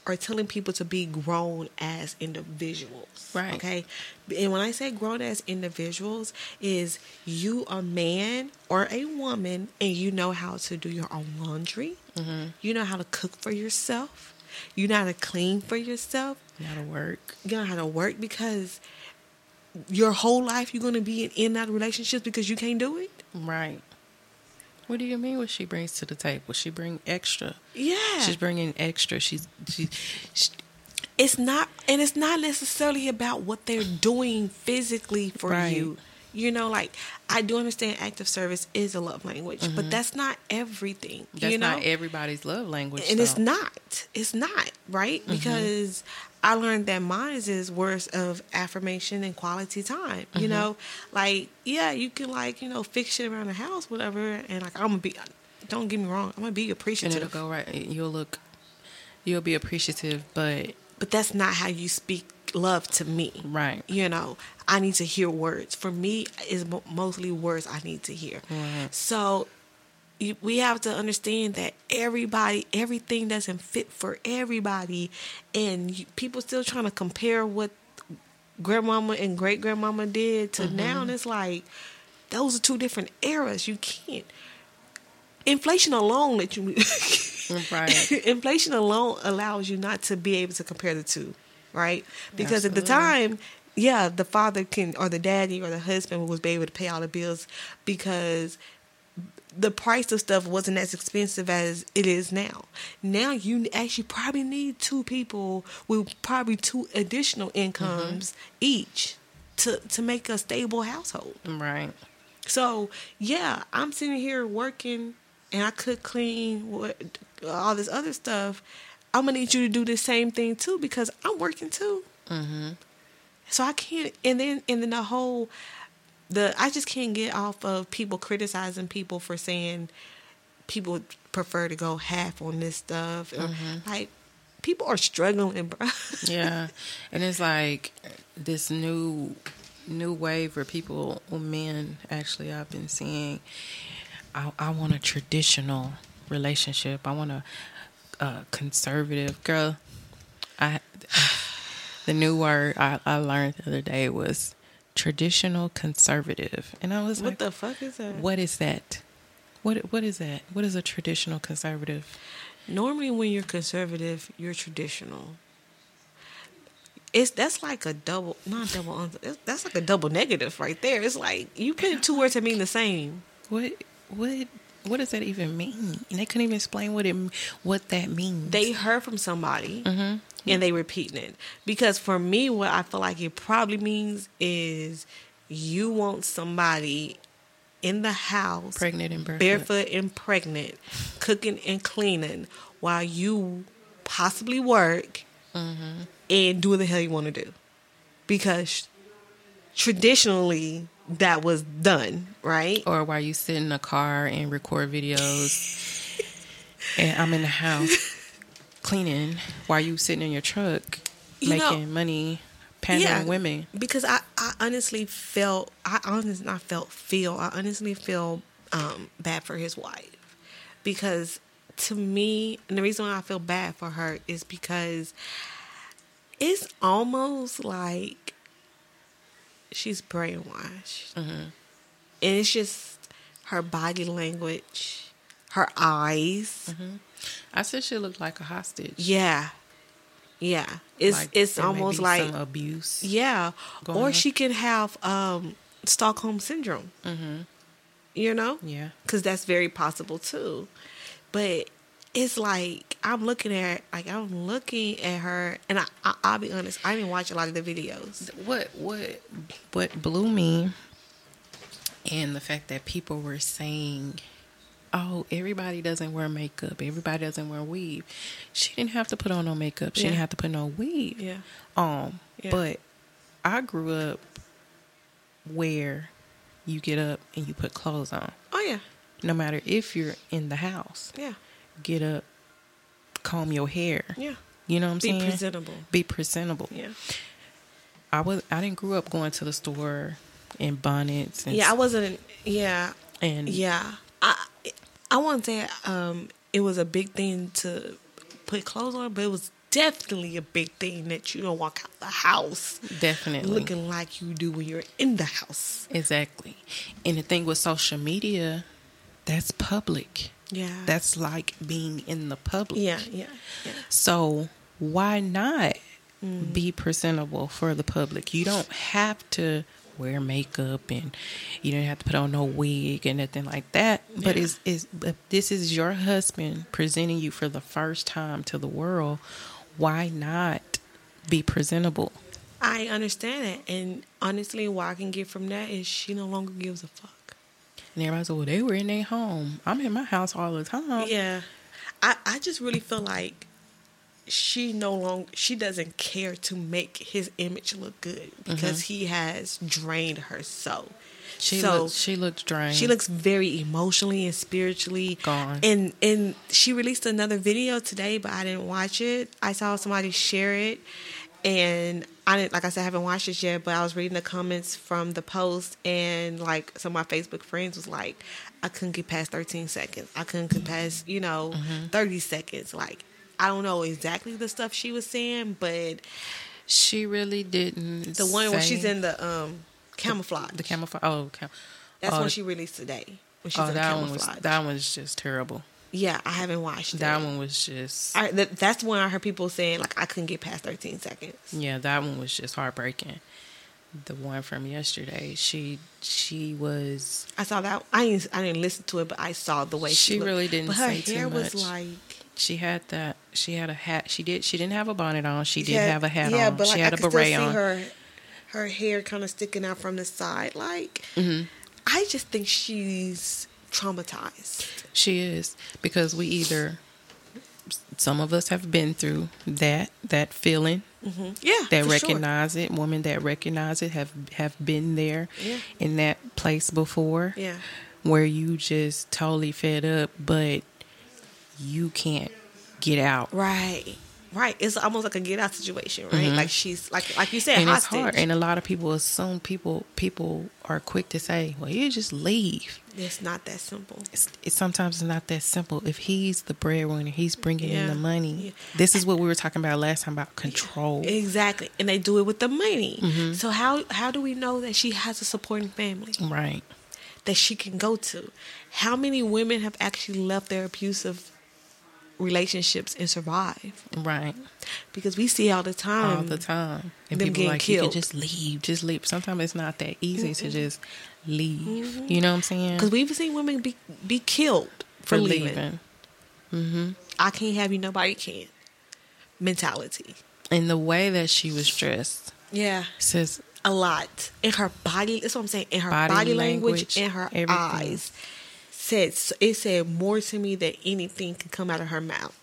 D: or telling people to be grown as individuals?
C: Right.
D: Okay. And when I say grown as individuals, is you a man or a woman and you know how to do your own laundry. Mm-hmm. You know how to cook for yourself. You know how to clean for yourself
C: you know how to work.
D: you know how to work because your whole life you're going to be in, in of relationships because you can't do it.
C: Right. What do you mean? What she brings to the table? She bring extra.
D: Yeah,
C: She's bringing extra. She's she, she
D: it's not, and it's not necessarily about what they're doing physically for
C: Right.
D: you. You know, like I do understand active service is a love language, but that's not everything.
C: that's
D: you know,
C: not everybody's love language.
D: and it's not. It's not right
C: Mm-hmm.
D: because I learned that mine is words of affirmation and quality time.
C: Mm-hmm.
D: You know, like yeah, you can like you know fix shit around the house, whatever, and like I'm gonna be. Don't get me wrong, I'm gonna be
C: and
D: appreciative.
C: it'll go right. You'll look. You'll be appreciative, but
D: but that's not how you speak love to me.
C: Right.
D: You know, I need to hear words. For me, is mostly words I need to hear.
C: Right.
D: So we have to understand that everybody, everything doesn't fit for everybody, and people still trying to compare what grandmama and great grandmama did to mm-hmm. now, and it's like those are two different eras. You can't. Inflation alone let you.
C: Right.
D: inflation alone allows you not to be able to compare the two, right? Because at the time, yeah, the father can or the daddy or the husband was be able to pay all the bills because the price of stuff wasn't as expensive as it is now. Now you actually probably need two people with probably two additional incomes each to to make a stable household.
C: Right.
D: So yeah, I'm sitting here working, and I could clean all this other stuff. I'm gonna need you to do the same thing too because I'm working too.
C: Mm-hmm.
D: So I can't, and then and then the whole the I just can't get off of people criticizing people for saying people prefer to go half on this stuff. Or, mm-hmm. Like people are struggling, bro.
C: Yeah. And it's like this new new wave where people men actually I've been seeing I, I want a traditional relationship. I want a, a conservative girl. I the new word I, I learned the other day was traditional conservative. And I was
D: what
C: like What
D: the fuck is that?
C: what is that? What what is that? What is a traditional conservative?
D: Normally, when you're conservative, you're traditional. It's that's like a double, not double. That's like a double negative right there. It's like you put two words that mean the same.
C: What what what does that even mean? And they couldn't even explain what it what that means.
D: They heard from somebody mm-hmm. And they repeating it. Because for me, what I feel like it probably means is you want somebody in the house,
C: pregnant and barefoot.
D: barefoot and pregnant, cooking and cleaning while you possibly work mm-hmm. and do what the hell you want to do. Because traditionally that was done, right?
C: Or while you sit in a car and record videos, and I'm in the house cleaning while you sitting in your truck
D: You know-
C: making money, pandering women.
D: Because I, I honestly felt I honestly not felt feel I honestly feel um, bad for his wife. Because to me and the reason why I feel bad for her is because it's almost like she's brainwashed. And it's just her body language her eyes
C: I said she looked like a hostage.
D: yeah yeah it's
C: Like,
D: it's almost like
C: some abuse.
D: Yeah, or
C: on.
D: she can have um, Stockholm syndrome. Mm-hmm. You know,
C: Yeah.
D: because that's very possible too. But it's like I'm looking at like I'm looking at her, and I, I I'll be honest, I didn't watch a lot of the videos.
C: what what what blew me and the fact that people were saying oh everybody doesn't wear makeup everybody doesn't wear weave she didn't have to put on no makeup she
D: Yeah.
C: didn't have to put no weave
D: Yeah.
C: um
D: Yeah.
C: but i grew up where you get up and you put clothes on
D: Oh yeah,
C: no matter if you're in the house
D: yeah,
C: get up comb your hair
D: yeah.
C: you know what i'm
D: Be
C: saying Be
D: presentable.
C: be presentable
D: Yeah,
C: I was I didn't grow up going to the store in bonnets and
D: yeah. I wasn't. Yeah,
C: and
D: yeah. I I won't say um, it was a big thing to put clothes on, but it was definitely a big thing that you don't walk out the house
C: definitely
D: looking like you do when you're in the house.
C: exactly. And the thing with social media, that's public.
D: Yeah.
C: That's like being in the public.
D: yeah, yeah, yeah.
C: So why not
D: Mm.
C: be presentable for the public? You don't have to wear makeup and you don't have to put on no wig and nothing like that. But
D: Yeah.
C: is is but this is your husband presenting you for the first time to the world. Why not be presentable?
D: I understand that, and honestly, what I can get from that is she no longer gives a fuck.
C: And everybody said, "Well, they were in their home. I'm in my house all the time."
D: Yeah, I I just really feel like she no longer she doesn't care to make his image look good because he has drained her so.
C: She
D: so
C: looks she looks drained.
D: she looks very emotionally and spiritually
C: Gone.
D: And and she released another video today, but I didn't watch it. I saw somebody share it, and I didn't like I said I haven't watched it yet. But I was reading the comments from the post, and like some of my Facebook friends was like, I couldn't get past 13 seconds. I couldn't get past you know
C: Mm-hmm.
D: 30 seconds. Like I don't know exactly the stuff she was saying, but
C: she really didn't.
D: the one
C: say-
D: she's in the um camouflage,
C: the camouflage. Oh, cam-
D: that's
C: oh,
D: when she released today. When she's
C: oh,
D: in
C: that one was that one's just terrible.
D: Yeah, I haven't watched
C: That one was just
D: I, that, that's when I heard people saying like I couldn't get past 13 seconds.
C: yeah, that one was just heartbreaking. The one from yesterday, she she was
D: I saw that. I didn't, I didn't listen to it, but I saw the way she,
C: She really didn't
D: But her
C: say too
D: hair was
C: much.
D: like
C: she had that she had a hat. She did she didn't have a bonnet on. She did
D: had-
C: have a hat
D: yeah,
C: on.
D: but like
C: she
D: I
C: had a
D: could
C: beret
D: still see
C: on.
D: her her hair kind of sticking out from the side. Like
C: Mm-hmm.
D: I just think she's traumatized.
C: She is because we either some of us have been through that that feeling
D: Yeah,
C: that recognize it. Women that recognize it have have been there
D: Yeah.
C: in that place before.
D: Yeah,
C: where you just totally fed up, but you can't get out.
D: right, right. It's almost like a get out situation, right? Like she's like like you said,
C: Mm-hmm. and it's hard. And a lot of people assume people people are quick to say, "Well, you just leave."
D: it's not that simple.
C: It's, it's sometimes it's not that simple. If he's the breadwinner, he's bringing in the money.
D: Yeah.
C: This is what we were talking about last time about control.
D: Exactly, and they do it with the money.
C: Mm-hmm.
D: So how how do we know that she has a supporting family
C: Right.
D: that she can go to? How many women have actually left their abusive relationships and survive.
C: Right.
D: Because we see all the time.
C: All the time. And
D: them
C: people
D: getting
C: like you
D: killed.
C: can just leave, just leave. Sometimes it's not that easy to just leave. Mm-hmm. You know what I'm saying?
D: Because we've seen women be be killed for,
C: for
D: leaving.
C: leaving. Mm-hmm.
D: I can't have you, nobody can. Mentality.
C: And the way that she was dressed
D: Yeah.
C: says
D: A lot. In her body, that's what I'm saying. In her body,
C: Body
D: language, in her
C: everything.
D: eyes. Said it said more to me than anything could come out of her mouth.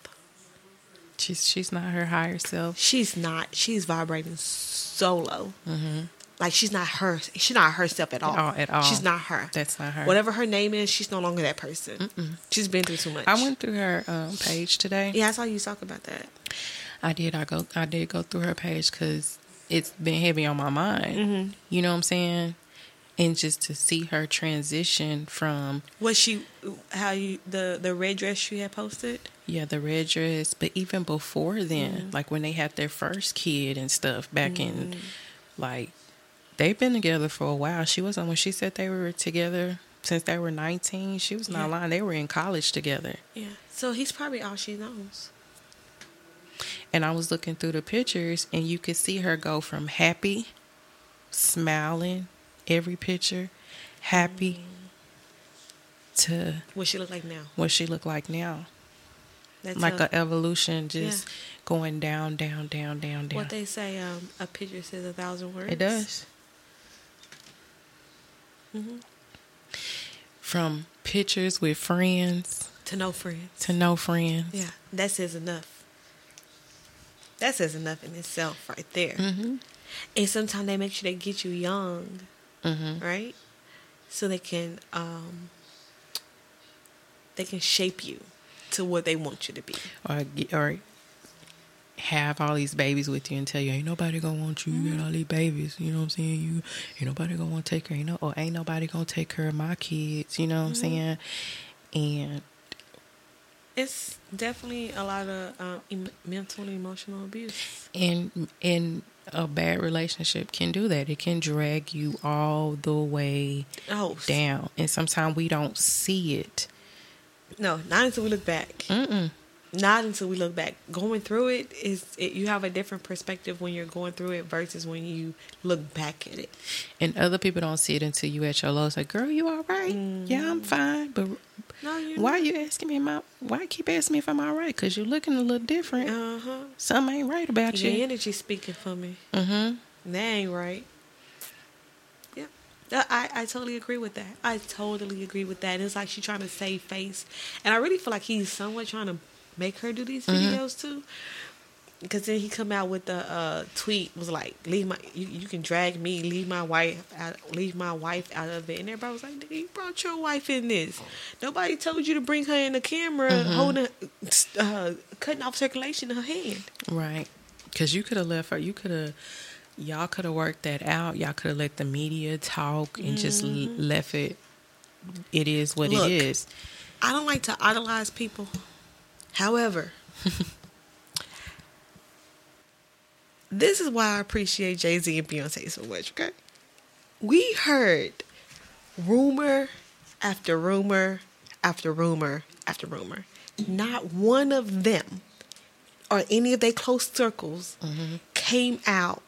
C: she's she's not her higher self.
D: She's not. She's vibrating so low. Like she's not her. She's not herself at all.
C: At all- at all.
D: She's not her.
C: That's not her.
D: Whatever her name is, she's no longer that person. She's been through too much.
C: I went through her um, page today.
D: Yeah, I saw you talk about that.
C: I did. I go. I did go through her page because it's been heavy on my mind.
D: Mm-hmm.
C: You know what I'm saying? And just to see her transition from
D: Was she how you the the red dress she had posted?
C: yeah the red dress, but even before then,
D: Mm-hmm.
C: like when they had their first kid and stuff back
D: Mm-hmm.
C: in, like they've been together for a while. She wasn't when she said they were together since they were 19. She was not
D: Yeah.
C: lying. They were in college together.
D: Yeah. So he's probably all she knows.
C: And I was looking through the pictures, and you could see her go from happy, smiling, every picture, happy, to
D: What she look like now?
C: what she looked like now.
D: That's
C: like
D: a,
C: a evolution, just
D: Yeah.
C: going down, down, down, down, down.
D: what they say. Um, a picture says a thousand words.
C: it does.
D: Mm-hmm.
C: From pictures with friends
D: To no friends.
C: to no friends.
D: Yeah, that says enough. That says enough in itself, right there.
C: Mm-hmm.
D: And sometimes they make sure they get you young,
C: Mm-hmm.
D: right? So they can um, they can shape you to what they want you to be.
C: Or, or have all these babies with you and tell you ain't nobody gonna want you. You got all these babies. You know what I'm saying? You ain't nobody gonna want to take care. You know, or ain't nobody gonna take care of my kids. You know what I'm saying? And
D: It's definitely a lot of um, em- mental and emotional abuse.
C: and and a bad relationship can do that. It can drag you all the way
D: Oh,
C: down, and sometimes we don't see it.
D: no, not until we look back.
C: Mm-mm.
D: Not until we look back. Going through it is it, you have a different perspective when you're going through it versus when you look back at it.
C: And other people don't see it until you at your lowest. Like, girl, you all right? Yeah, I'm mm. fine. But
D: No, you
C: why are you asking me? I, why keep asking me if I'm all right? Because you're looking a little different.
D: Uh huh.
C: Something ain't right about
D: Your
C: you.
D: energy speaking for me.
C: Mm-hmm.
D: That ain't right. Yeah. Uh, I, I totally agree with that. I totally agree with that. It's like she's trying to save face. And I really feel like he's somewhat trying to make her do these
C: Mm-hmm.
D: videos too. Because then he come out with the uh, tweet was like, "Leave my you, you can drag me, leave my wife out, leave my wife out of it." And everybody was like, "Nigga, "You brought your wife in this. Nobody told you to bring her in the camera, holding, uh, cutting off circulation in her hand."
C: Right. Because you could have left her. You could have. Y'all could have worked that out. Y'all could have let the media talk and just l- left it. It is what
D: Look.
C: it is.
D: I don't like to idolize people. However, this is why I appreciate Jay Z and Beyonce so much, okay? We heard rumor after rumor after rumor after rumor. Not one of them or any of their close circles mm-hmm. came out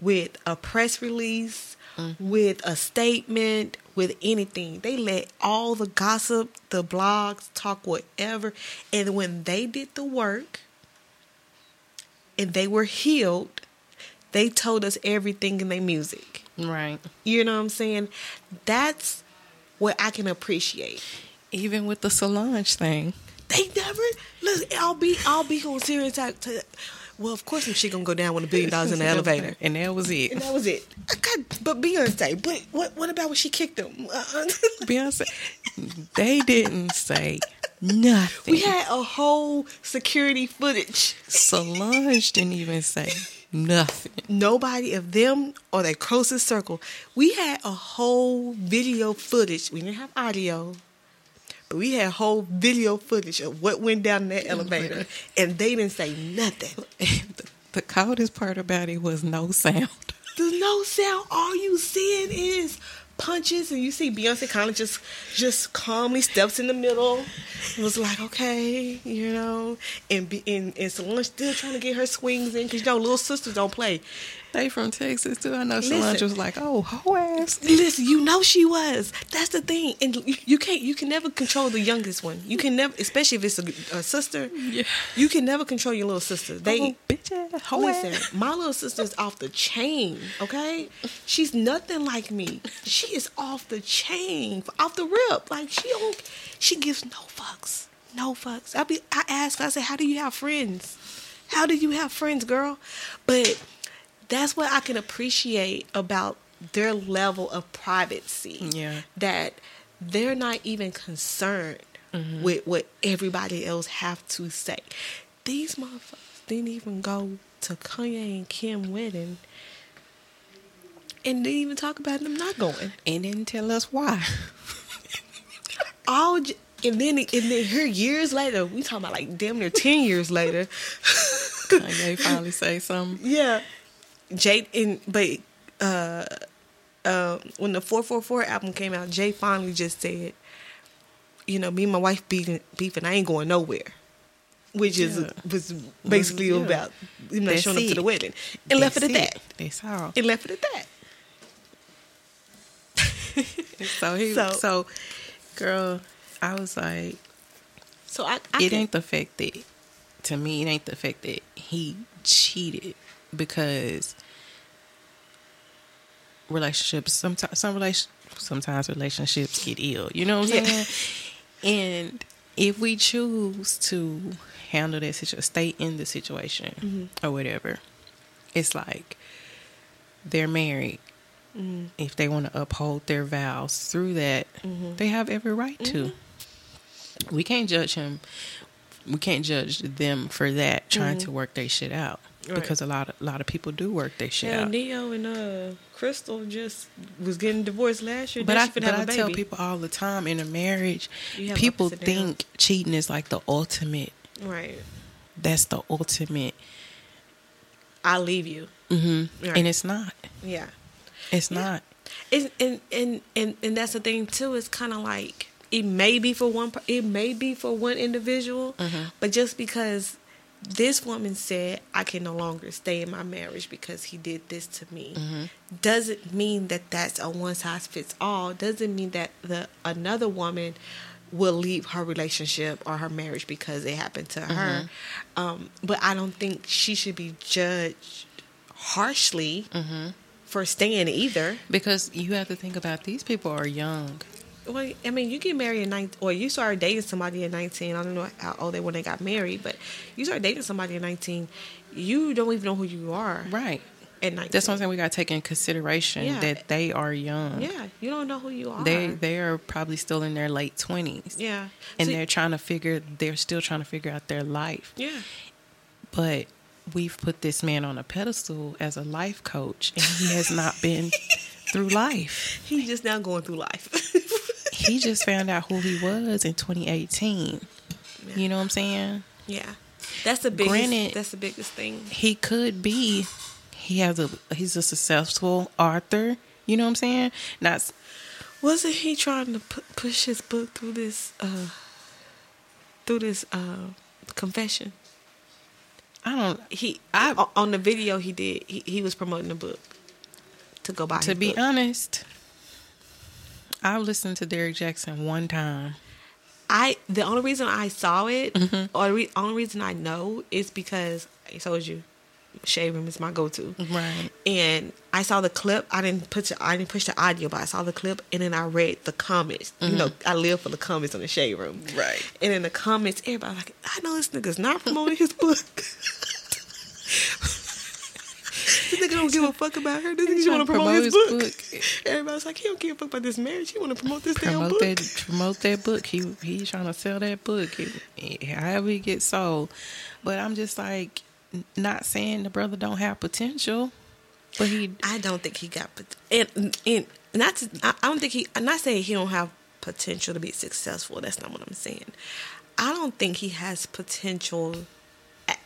D: with a press release, mm. with a statement, with anything. They let all the gossip, the blogs, talk whatever. And when they did the work and they were healed, they told us everything in their music.
C: Right.
D: You know what I'm saying? That's what I can appreciate.
C: Even with the Solange thing.
D: They never look. I'll be I'll be on serious talk. To, well, of course, she gonna go down with a billion dollars in the elevator.
C: And that was
D: And
C: it.
D: that was it. I but Beyonce. But what? What about when she kicked him?
C: Beyonce, they didn't say nothing.
D: we had a whole security footage.
C: Solange didn't even say nothing.
D: Nobody of them or their closest circle. We had a whole video footage. We didn't have audio, but we had whole video footage of what went down in that elevator, and they didn't say nothing.
C: the, the coldest part about it was no sound.
D: There's no sound. All you seeing is punches, and you see Beyonce kind of just just calmly steps in the middle. It was like, okay, you know, and and, and Solange still trying to get her swings in because you know little sisters don't play.
C: They from Texas too. I know. Solange was like, "Oh, hoe ass."
D: Listen, you know she was. That's the thing, and you, you can't. You can never control the youngest one. You can never, especially if it's a, a sister.
C: Yeah.
D: You can never control your little sister. Oh, they.
C: oh, bitch ass, hoe
D: Listen,
C: ass.
D: my little sister's off the chain, okay? She's nothing like me. She is off the chain, off the rip. Like she don't she gives no fucks. No fucks. I be I ask I say, How do you have friends? How do you have friends, girl? But that's what I can appreciate about their level of privacy.
C: Yeah.
D: That they're not even concerned mm-hmm. with what everybody else have to say. These motherfuckers didn't even go to Kanye and Kim wedding and didn't even talk about them not going.
C: And didn't tell us why.
D: All j- and then and then here years later, we talking about like damn near ten years later.
C: Kanye finally say something.
D: Yeah, Jay and but uh, uh, when the four four four album came out, Jay finally just said, you know, me and my wife beefing, beefing I ain't going nowhere, which is
C: Yeah.
D: was basically
C: Yeah.
D: about you know
C: That's
D: showing up to the wedding and left it at
C: That's
D: that.
C: That's all.
D: And left it at that.
C: So he,
D: So-
C: so, girl, I was like,
D: So I, I
C: it ain't the fact that to me it ain't the fact that he cheated because relationships sometimes some relation sometimes relationships get ill you know what i'm
D: Yeah.
C: saying and if we choose to handle that situation stay in the situation
D: Mm-hmm.
C: or whatever it's like they're married
D: Mm-hmm.
C: if they want to uphold their vows through that they have every right to
D: Mm-hmm.
C: we can't judge him we can't judge them for that trying to work their shit out
D: Mm-hmm. Right.
C: because a lot of a lot of people do work their shit
D: Yeah,
C: out
D: Ne-Yo and uh Crystal just was getting divorced last year.
C: but I, but I tell people all the time in a marriage people think cheating is like the ultimate
D: right.
C: that's the ultimate
D: I'll leave you.
C: hmm
D: Right.
C: and it's not
D: Yeah.
C: it's not
D: It's, and, and and and that's the thing too. It's kind of like it may be for one. It may be for one individual,
C: Mm-hmm.
D: but just because this woman said I can no longer stay in my marriage because he did this to me,
C: Mm-hmm.
D: doesn't mean that that's a one size fits all. Doesn't mean that the another woman will leave her relationship or her marriage because it happened to her.
C: Mm-hmm.
D: Um, but I don't think she should be judged harshly
C: Mm-hmm.
D: for staying either.
C: because you have to think about these people are young
D: well, I mean, you get married at 19, or you started dating somebody at 19. I don't know how old they were when they got married, but you started dating somebody at 19. You don't even know who you are
C: Right.
D: at 19.
C: That's one thing we got to take in consideration
D: Yeah.
C: that they are young.
D: Yeah, you don't know who you are.
C: They they are probably still in their late twenties.
D: yeah,
C: And
D: See,
C: they're trying to figure they're still trying to figure out their life.
D: yeah.
C: But we've put this man on a pedestal as a life coach and he has not been through life.
D: He's just now going through life.
C: He just found out who he was in 2018. You know what I'm saying?
D: yeah, that's the biggest.
C: Granted-
D: that's the biggest thing.
C: He could be he has a he's a successful author, you know what I'm saying? Not
D: Wasn't he trying to pu- push his book through this? uh Through this uh confession.
C: I don't
D: He
C: I
D: on the video he did. He, he was promoting the book to go buy.
C: to be
D: book.
C: honest, I listened to Derrick Jaxn one time.
D: I the only reason I saw it,
C: Mm-hmm.
D: or the re- only reason I know, is because I told you, Room is my go-to.
C: Right.
D: And I saw the clip. I didn't put the, I didn't push the audio, but I saw the clip, and then I read the comments. You know, I live for the comments on the Shade Room.
C: Mm-hmm. Right.
D: And in the comments, everybody like, I know this nigga's not promoting his book. this nigga don't give a fuck about her. This nigga just want
C: to
D: to promote,
C: promote
D: his,
C: his
D: book.
C: book.
D: Everybody's like, he don't give a fuck about this marriage. He want to promote this damn book.
C: that promote that book. He he's trying to sell that book. It- however he gets sold. But I'm just like not saying the brother don't have potential. But he
D: I don't think he got and and not to, I I don't think he I'm not saying he don't have potential to be successful. That's not what I'm saying. I don't think he has potential a-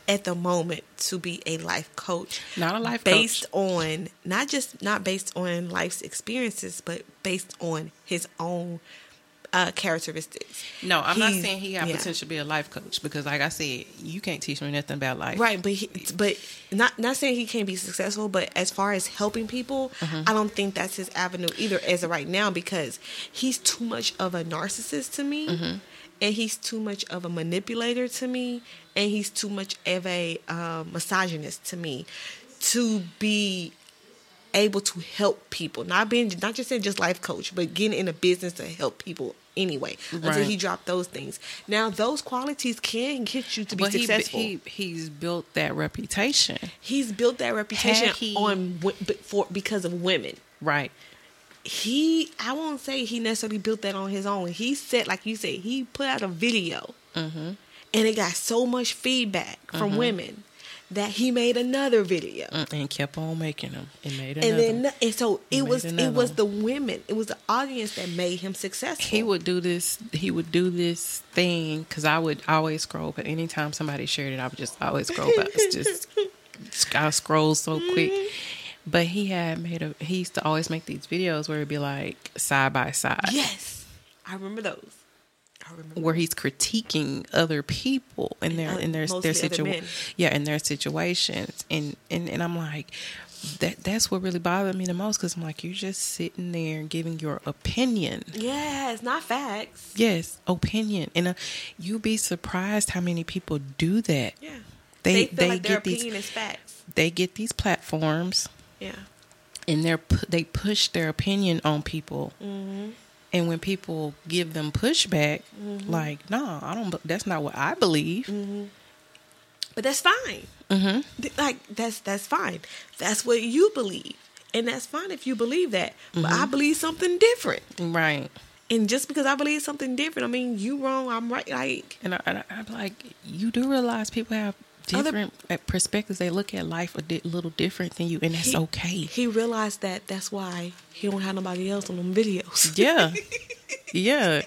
D: at the moment to be a life coach.
C: Not a life coach.
D: based
C: coach.
D: on not just not based on life's experiences, but based on his own uh, characteristics.
C: No, I'm not saying he have
D: yeah.
C: potential to be a life coach because like I said, you can't teach me nothing about life.
D: Right, but he, but not not saying he can't be successful, but as far as helping people,
C: Mm-hmm.
D: I don't think that's his avenue either as of right now because he's too much of a narcissist to me,
C: Mm-hmm.
D: And he's too much of a manipulator to me, and he's too much of a um, misogynist to me to be able to help people. Not being not just saying just life coach, but getting in a business to help people anyway. Until he dropped those things. Now those qualities can get you to be successful
C: he he's built that reputation.
D: he's built that reputation
C: he-
D: on for because of women.
C: Right.
D: He, I won't say he necessarily built that on his own. He said, like you said, he put out a video,
C: Mm-hmm.
D: and it got so much feedback from women that he made another video.
C: Mm, And kept on making them. And made
D: And then, and so it
C: made
D: was, it was the women, it was the audience that made him successful.
C: he would do this he would do this thing because i would always scroll but anytime somebody shared it i would just always scroll back it's just i scroll so quick but he had made a he used to always make these videos where it'd be like side by side
D: yes, I remember those. I remember.
C: where he's critiquing other people and their in their their
D: other
C: situ-
D: men.
C: yeah in their situations and and and I'm like that that's what really bothered me the most because I'm like you're just sitting there giving your opinion
D: Yes, not facts.
C: Yes, opinion, and uh, you'd be surprised how many people do that.
D: Yeah,
C: They
D: they,
C: they
D: like their
C: get these
D: facts.
C: they get these platforms,
D: Yeah.
C: and they're they push their opinion on people.
D: Mm-hmm.
C: And when people give them pushback, like, no, I don't. That's not what I believe.
D: Mm-hmm. But that's fine.
C: hmm
D: Like that's that's fine. That's what you believe, and that's fine if you believe that. But I
C: Mm-hmm.
D: believe something different,
C: Right.
D: and just because I believe something different, I mean you wrong, I'm right. Like
C: And, I, I'm like, you do realize people have different uh perspectives. They look at life a di- little different than you, and that's
D: he-
C: okay.
D: He realized that. That's why he don't have nobody else on them videos.
C: Yeah. yeah.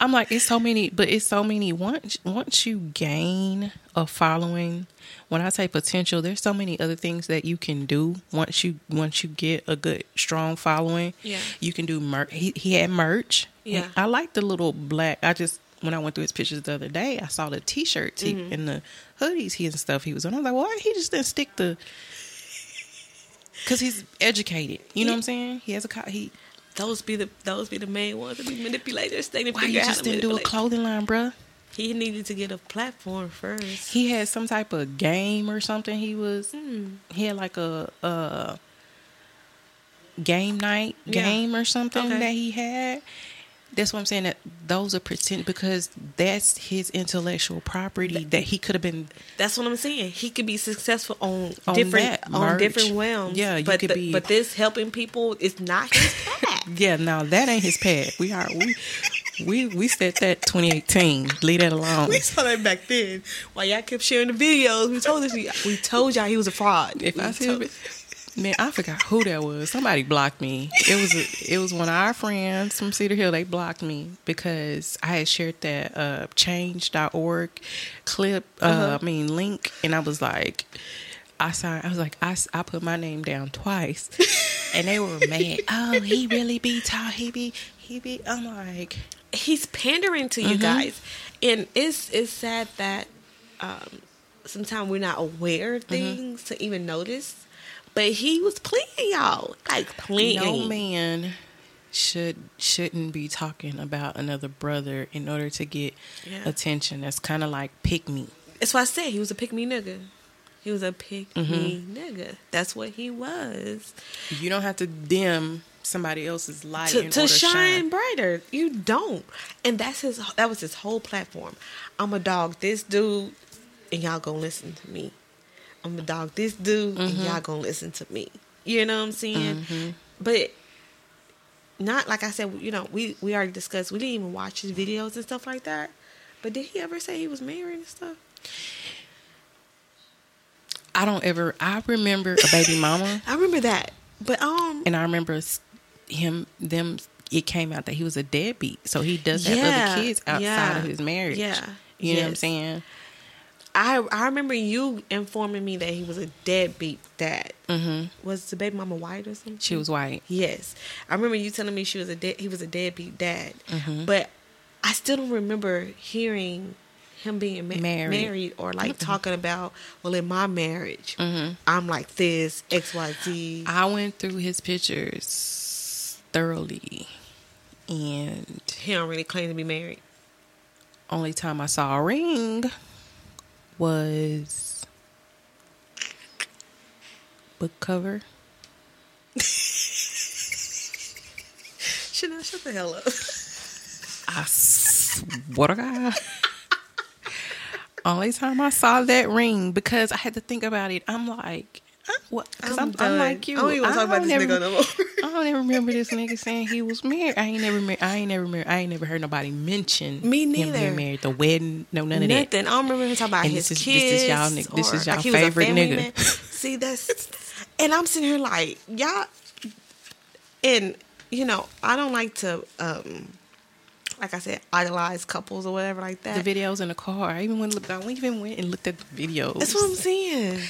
C: I'm like, it's so many, but it's so many. Once once you gain a following, when I say potential, there's so many other things that you can do. Once you once you get a good strong following,
D: Yeah.
C: you can do merch. He, he had merch.
D: Yeah.
C: I like the little black. I just when I went through his pictures the other day, I saw the T-shirts he,
D: Mm-hmm.
C: and the hoodies he and stuff he was on. I was like, why he just didn't stick the? Because he's educated. You know what I'm saying? He has a co- he.
D: Those be the those be the main ones that be manipulators. They didn't
C: Why you
D: figure out how
C: just didn't do a clothing line, bruh?
D: He needed to get a platform first.
C: He had some type of game or something. He was
D: Hmm.
C: he had like a uh game night
D: Yeah.
C: game or something
D: Okay.
C: that he had. That's what I'm saying. That those are pretend because that's his intellectual property that he could have been.
D: That's what I'm saying. He could be successful on,
C: On
D: different on different realms.
C: Yeah, you
D: but
C: could
D: the-
C: be-
D: But this helping people is not his path.
C: Yeah, no, that ain't his path. We are we we we said that 2018. Leave that alone.
D: we saw that back then. While y'all kept sharing the videos, we told us we told y'all he was a fraud.
C: If
D: We
C: I
D: told-
C: man, I forgot who that was. Somebody blocked me. It was a, it was one of our friends from Cedar Hill. They blocked me because I had shared that uh, change.org clip. Uh,
D: Uh-huh.
C: I mean link, and I was like. I saw. I was like, I, I put my name down twice, and they were mad. Oh, he really be tall. He be, he be. I'm like,
D: he's pandering to
C: Mm-hmm.
D: you guys, and it's it's sad that um, sometimes we're not aware of
C: Mm-hmm.
D: things to even notice. But he was playing y'all, like playing.
C: no man should shouldn't be talking about another brother in order to get
D: Yeah.
C: attention. That's kind of like pick me.
D: That's why I said he was a pick me nigga. He was a pick
C: Mm-hmm.
D: me nigga. That's what he was.
C: You don't have to dim somebody else's light
D: to,
C: in
D: to
C: order to
D: shine brighter. You don't, and that's his. That was his whole platform. I'm a dog. This dude, and y'all gonna listen to me. I'm a dog. This dude, and
C: Mm-hmm.
D: y'all gonna listen to me. You know what I'm saying? But not like I said. You know, we we already discussed. We didn't even watch his videos and stuff like that. But did he ever say he was married and stuff?
C: I don't ever. I remember a baby mama,
D: I remember that. But um,
C: and I remember him them. It came out that he was a deadbeat, so he does have
D: Yeah,
C: other kids outside
D: yeah,
C: of his marriage.
D: yeah,
C: you know what I'm saying.
D: I I remember you informing me that he was a deadbeat dad.
C: hmm
D: Was the baby mama white or something?
C: She was white.
D: Yes, I remember you telling me she was a de- he was a deadbeat dad,
C: Mhm.
D: but I still don't remember hearing him being ma-
C: Married.
D: married. or like talking about well in my marriage
C: Mhm.
D: I'm like this X Y Z.
C: I went through his pictures thoroughly, and
D: He don't really claim to be married.
C: only time I saw a ring was book cover.
D: Chanel, shut the hell up.
C: I swear to God. Only time I saw that ring because I had to think about it. I'm like? Because I'm, I'm, like you.
D: I don't even wanna talk about this
C: never-
D: nigga no more.
C: I don't even remember this nigga saying he was married. I ain't never, married. I ain't never, married. I ain't never heard nobody mention
D: Me
C: him
D: neither.
C: being married. The wedding, no, none of that.
D: Nothing. I don't remember him talking about
C: And
D: his
C: this is-
D: kids.
C: this is y'all nigg- this is y'all
D: like he was a
C: favorite nigga.
D: man. See, that's and I'm sitting here like y'all, and you know I don't like to, um like I said, idolize couples or whatever like that.
C: The videos in the car. I even went. I even went and looked at the videos.
D: That's what I'm saying.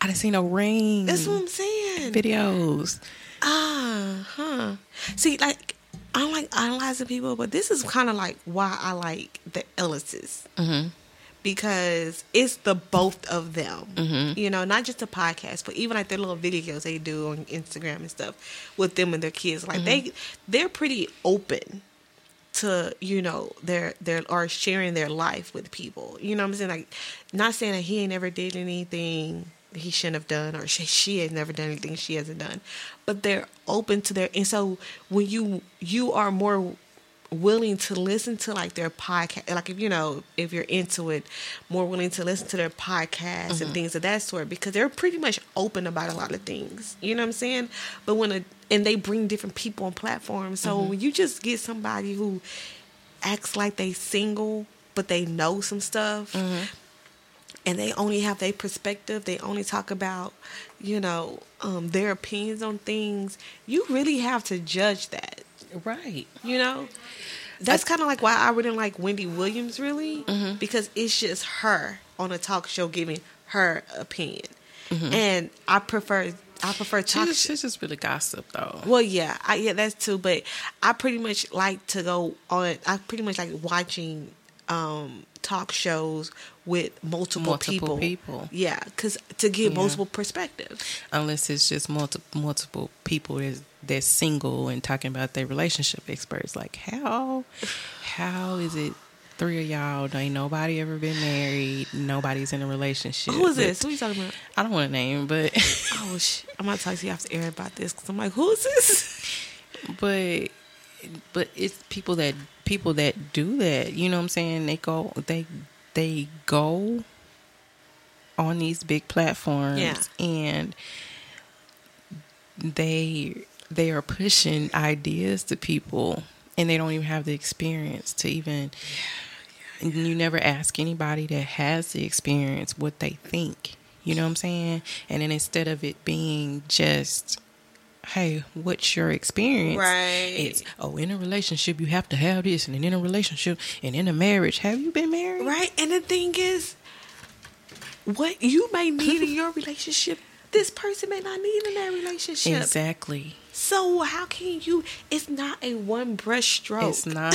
C: I didn't see no ring.
D: That's what I'm saying.
C: videos.
D: Ah, huh. See, like I don't like idolizing people, but this is kind of like why I like the Ellises.
C: Mm-hmm.
D: because it's the both of them.
C: Mhm.
D: You know, not just the podcast, but even like their little videos they do on Instagram and stuff with them and their kids. Like they they're pretty open to, you know, their their or sharing their life with people. You know what I'm saying? Like not saying that he ain't ever did anything he shouldn't have done or she, she has never done anything she hasn't done. But they're open to their and so when you you are more willing to listen to like their podcast like if you know if you're into it more willing to listen to their podcasts and mm-hmm. things of that sort because they're pretty much open about a lot of things. You know what i'm saying? But when a and they bring different people on platforms. So mm-hmm. when you just get somebody who acts like they single but they know some stuff mm-hmm. And they only have their perspective they only talk about you know um, their opinions on things you really have to judge that
C: Right.
D: you know that's kind of like why i wouldn't like wendy williams really
C: Mm-hmm.
D: because it's just her on a talk show giving her opinion
C: Mm-hmm.
D: and i prefer i prefer talk
C: just,
D: show
C: she's just really gossip though.
D: well yeah I, yeah that's too but i pretty much like to go on i pretty much like watching um talk shows with multiple,
C: Multiple
D: people
C: people.
D: yeah because to get
C: Yeah.
D: multiple perspectives
C: Unless it's just multiple multiple people that's, that's single and talking about their relationship experts. Like how how is it three of y'all ain't nobody ever been married. Nobody's in a relationship.
D: Who is
C: But-
D: this? Who you talking about?
C: I don't want to name, but
D: Oh sh! I'm gonna talk to you after air about this because I'm like, who is this?
C: but but it's people that people that do that. You know what I'm saying? They go they they go on these big platforms
D: Yeah.
C: and they they are pushing ideas to people and they don't even have the experience to even and you never ask anybody that has the experience what they think you know what i'm saying and then instead of it being just hey what's your experience
D: Right.
C: it's oh in a relationship you have to have this and in a relationship and in a marriage have you been married
D: Right, and the thing is, what you may need in your relationship, this person may not need in that relationship.
C: exactly
D: So how can you? It's not a one brush stroke.
C: it's not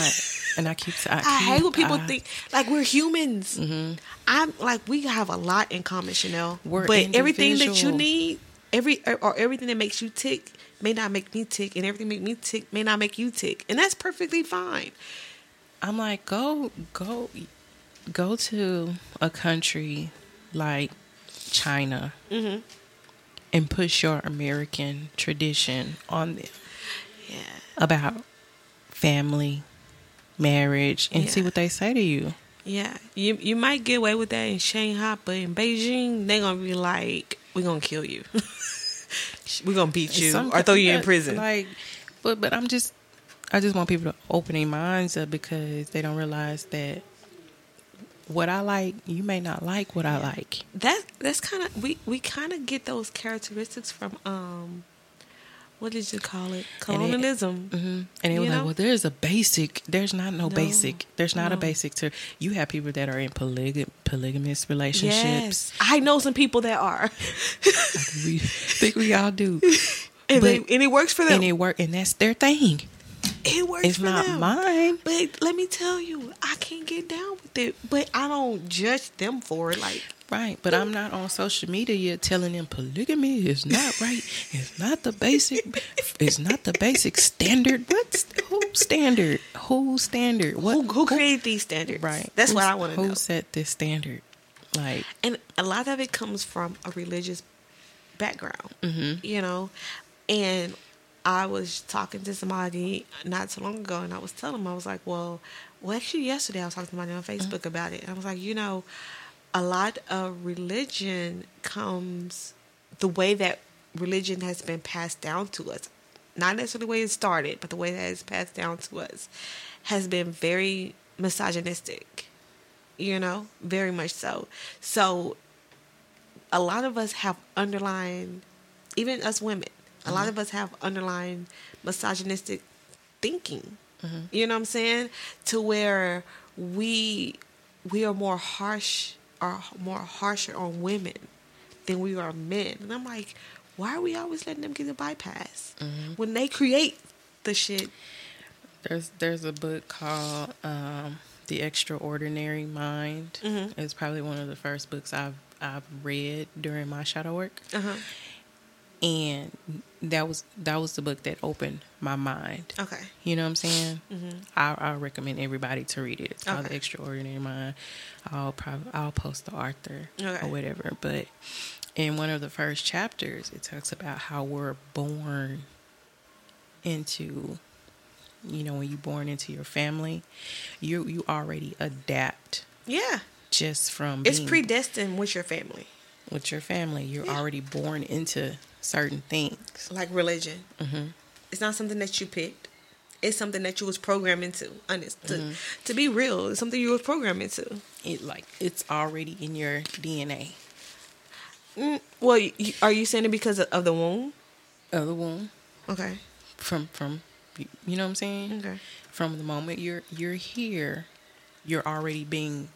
C: and i keep i,
D: I hate
C: keep-
D: when people
C: I-
D: think like we're humans. Mm-hmm. I'm like we have a lot in common, Chanel.
C: We're
D: but everything that you need, every or, everything that makes you tick, may not make me tick, and everything make me tick may not make you tick, and that's perfectly fine.
C: I'm like, go, go, go to a country like China
D: Mm-hmm.
C: and push your American tradition on them
D: Yeah.
C: about family, marriage, and see what they say to you.
D: Yeah, you you might get away with that in Shanghai, but in Beijing, they're gonna be like, "We're gonna kill you. We're gonna beat you or throw you in prison."
C: Like, but but I'm just, I just want people to open their minds up because they don't realize that what I like, you may not like what I like.
D: that that's kind of we we kind of get those characteristics from um, what did you call it? Colonialism.
C: Mm-hmm. And they were
D: You
C: like,
D: know?
C: "Well, there's a basic. There's not no,
D: No,
C: basic. There's not a basic to. You have people that are in polyg- polygamous relationships.
D: Yes, I know some people that are,
C: We think we all do,
D: and, they, and it works for them.
C: and it work, and that's their thing.
D: it works
C: It's
D: for
C: not
D: them.
C: mine.
D: But let me tell you, I can't get down with it. But I don't judge them for it. Like
C: Right, but I'm not on social media yet telling them polygamy is not right. It's not the basic. It's not the basic standard. What's who standard? Who standard? What?
D: who who created these standards?
C: Right.
D: That's what I want to know.
C: Who set this standard? Like,
D: and a lot of it comes from a religious background
C: Mm-hmm.
D: you know and i was talking to somebody not so long ago and i was telling them i was like well well actually yesterday i was talking to somebody on facebook
C: Mm-hmm.
D: about it and i was like you know a lot of religion comes the way that religion has been passed down to us not necessarily the way it started but the way that it's passed down to us has been very misogynistic you know, very much so. So, a lot of us have underlying, even us women, a lot of us have underlying misogynistic thinking. Mm-hmm. You know what I'm saying? To where we we are more harsh, are more harsher on women than we are men. And I'm like, why are we always letting them get a bypass when they create the shit?
C: There's there's a book called um, The Extraordinary Mind.
D: Mhm.
C: It's probably one of the first books I've I've read during my shadow work,
D: Uh huh.
C: And that was that was the book that opened my mind.
D: Okay.
C: You know what I'm saying?
D: Mhm.
C: I, I recommend everybody to read it. It's called The Extraordinary Mind. I'll probably I'll post the author
D: Okay.
C: or whatever. But in one of the first chapters, it talks about how we're born into, you know, when you're born into your family, you you already adapt
D: Yeah.
C: just from
D: It's
C: being
D: predestined with your family.
C: With your family. You're
D: Yeah.
C: already born into certain things.
D: like religion.
C: hmm
D: It's not something that you picked. It's something that you was programmed into. Honest, to,
C: Mm-hmm.
D: to be real, it's something you was programmed into.
C: It like it's already in your DNA.
D: Mm, well, you, are you saying it because of, of the womb?
C: Of the womb.
D: Okay.
C: from from you know what I'm saying?
D: Okay.
C: From the moment you're you're here, you're already being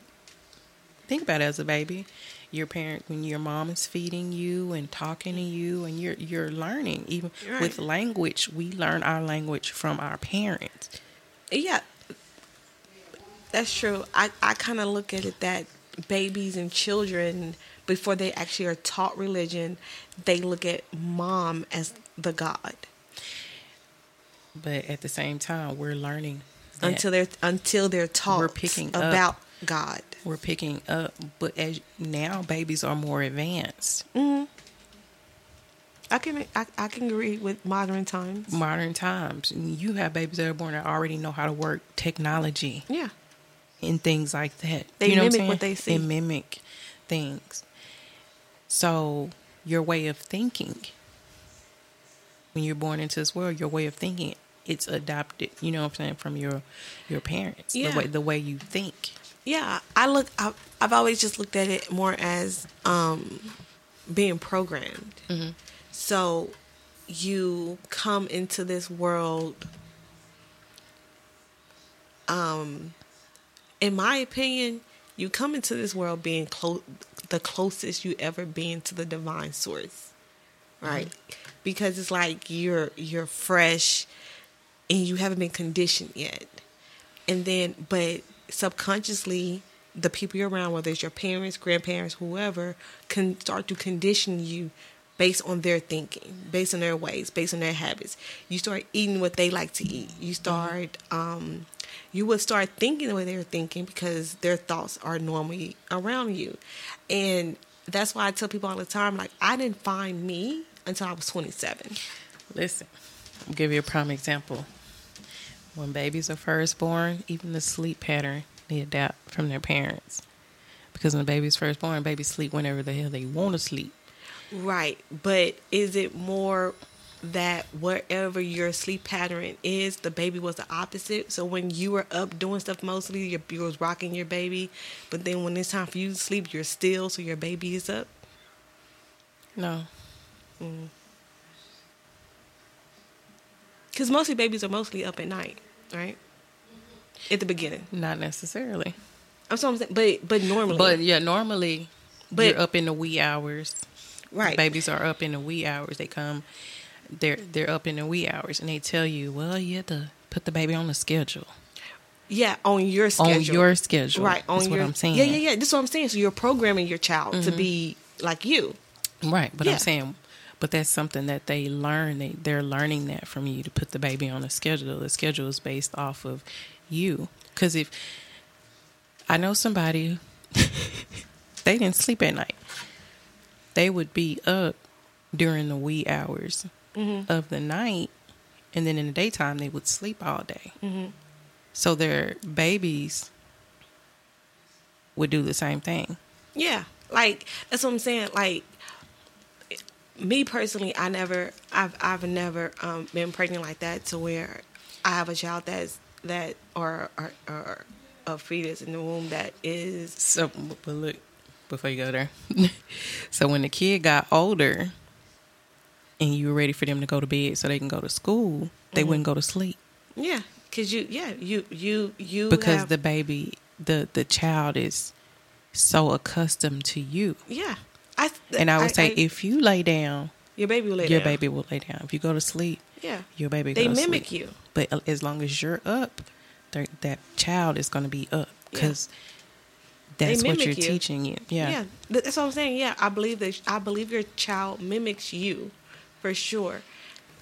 C: think about it as a baby. Your parent when your mom is feeding you and talking to you and you're you're learning. Even
D: Right.
C: with language, we learn our language from our parents.
D: Yeah, that's true. I, I kind of look at it that babies and children, before they actually are taught religion, they look at mom as the God.
C: But at the same time, we're learning
D: until they're until they're taught
C: We're picking
D: about God.
C: We're picking up. But as now, babies are more advanced. Mm-hmm.
D: I can I, I can agree with modern times.
C: Modern times, you have babies that are born that already know how to work technology
D: Yeah.
C: and things like that.
D: They
C: you know
D: mimic
C: I'm
D: what they see.
C: They mimic things. So your way of thinking, when you're born into this world, your way of thinking, it's adopted. You know what I'm saying from your your parents.
D: Yeah.
C: The way the way you think.
D: Yeah, I look. I, I've always just looked at it more as um, being programmed. So you come into this world. Um, in my opinion, you come into this world being close, the closest you ever been to the divine source, right? Because it's like you're you're fresh, and you haven't been conditioned yet and then but subconsciously the people you're around whether it's your parents grandparents whoever can start to condition you based on their thinking based on their ways based on their habits. You start eating what they like to eat. You start um you would start thinking the way they're thinking because their thoughts are normally around you. And that's why i tell people all the time like i didn't find me until i was 27
C: Listen, I'll give you a prime example. When babies are first born, even the sleep pattern they adapt from their parents. Because when the baby's first born, babies sleep whenever the hell they want to sleep.
D: Right, but is it more that wherever your sleep pattern is, the baby was the opposite? So when you were up doing stuff mostly, your, you was rocking your baby, but then when it's time for you to sleep, you're still, so your baby is up?
C: No. Mm.
D: Because mostly babies are mostly up at night, right? At the beginning.
C: Not necessarily.
D: I'm so I'm saying, but but normally,
C: But yeah, normally
D: But-
C: you're up in the wee hours.
D: right,
C: Babies are up in the wee hours. They come they're they're up in the wee hours and they tell you, Well, you have to put the baby on the schedule.
D: yeah, on your schedule,
C: On your schedule.
D: right? On
C: That's
D: your,
C: what I'm saying.
D: yeah, yeah, yeah. This is what I'm saying. So you're programming your child to mm-hmm. be like you.
C: Right, but
D: Yeah.
C: I'm saying, but that's something that they learn. They they're learning that from you to put the baby on a schedule. The schedule is based off of you. Because if I know somebody, they didn't sleep at night. They would be up during the wee hours mm-hmm. of the night, and then in the daytime they would sleep all day. Mm-hmm. So their babies would do the same thing.
D: Yeah, like that's what I'm saying. Like me personally, I never, I've, I've never um, been pregnant like that to where I have a child that's that or or, or a fetus in the womb that is
C: So, but look, before you go there, so when the kid got older, and you were ready for them to go to bed so they can go to school, they
D: Mm-hmm.
C: wouldn't go to sleep
D: yeah, cause you yeah you you you
C: because
D: have-
C: the baby, the the child is so accustomed to you.
D: yeah. I
C: And I would say, if you lay down,
D: your baby will lay
C: your
D: down.
C: baby will lay down. If you go to sleep,
D: yeah
C: your baby
D: they
C: goes to
D: mimic you
C: But as long as you're up, that child is going to be up
D: Yeah.
C: because that's what you're
D: you.
C: teaching you. Yeah.
D: Yeah, that's what I'm saying. Yeah, I believe that I believe your child mimics you, for sure.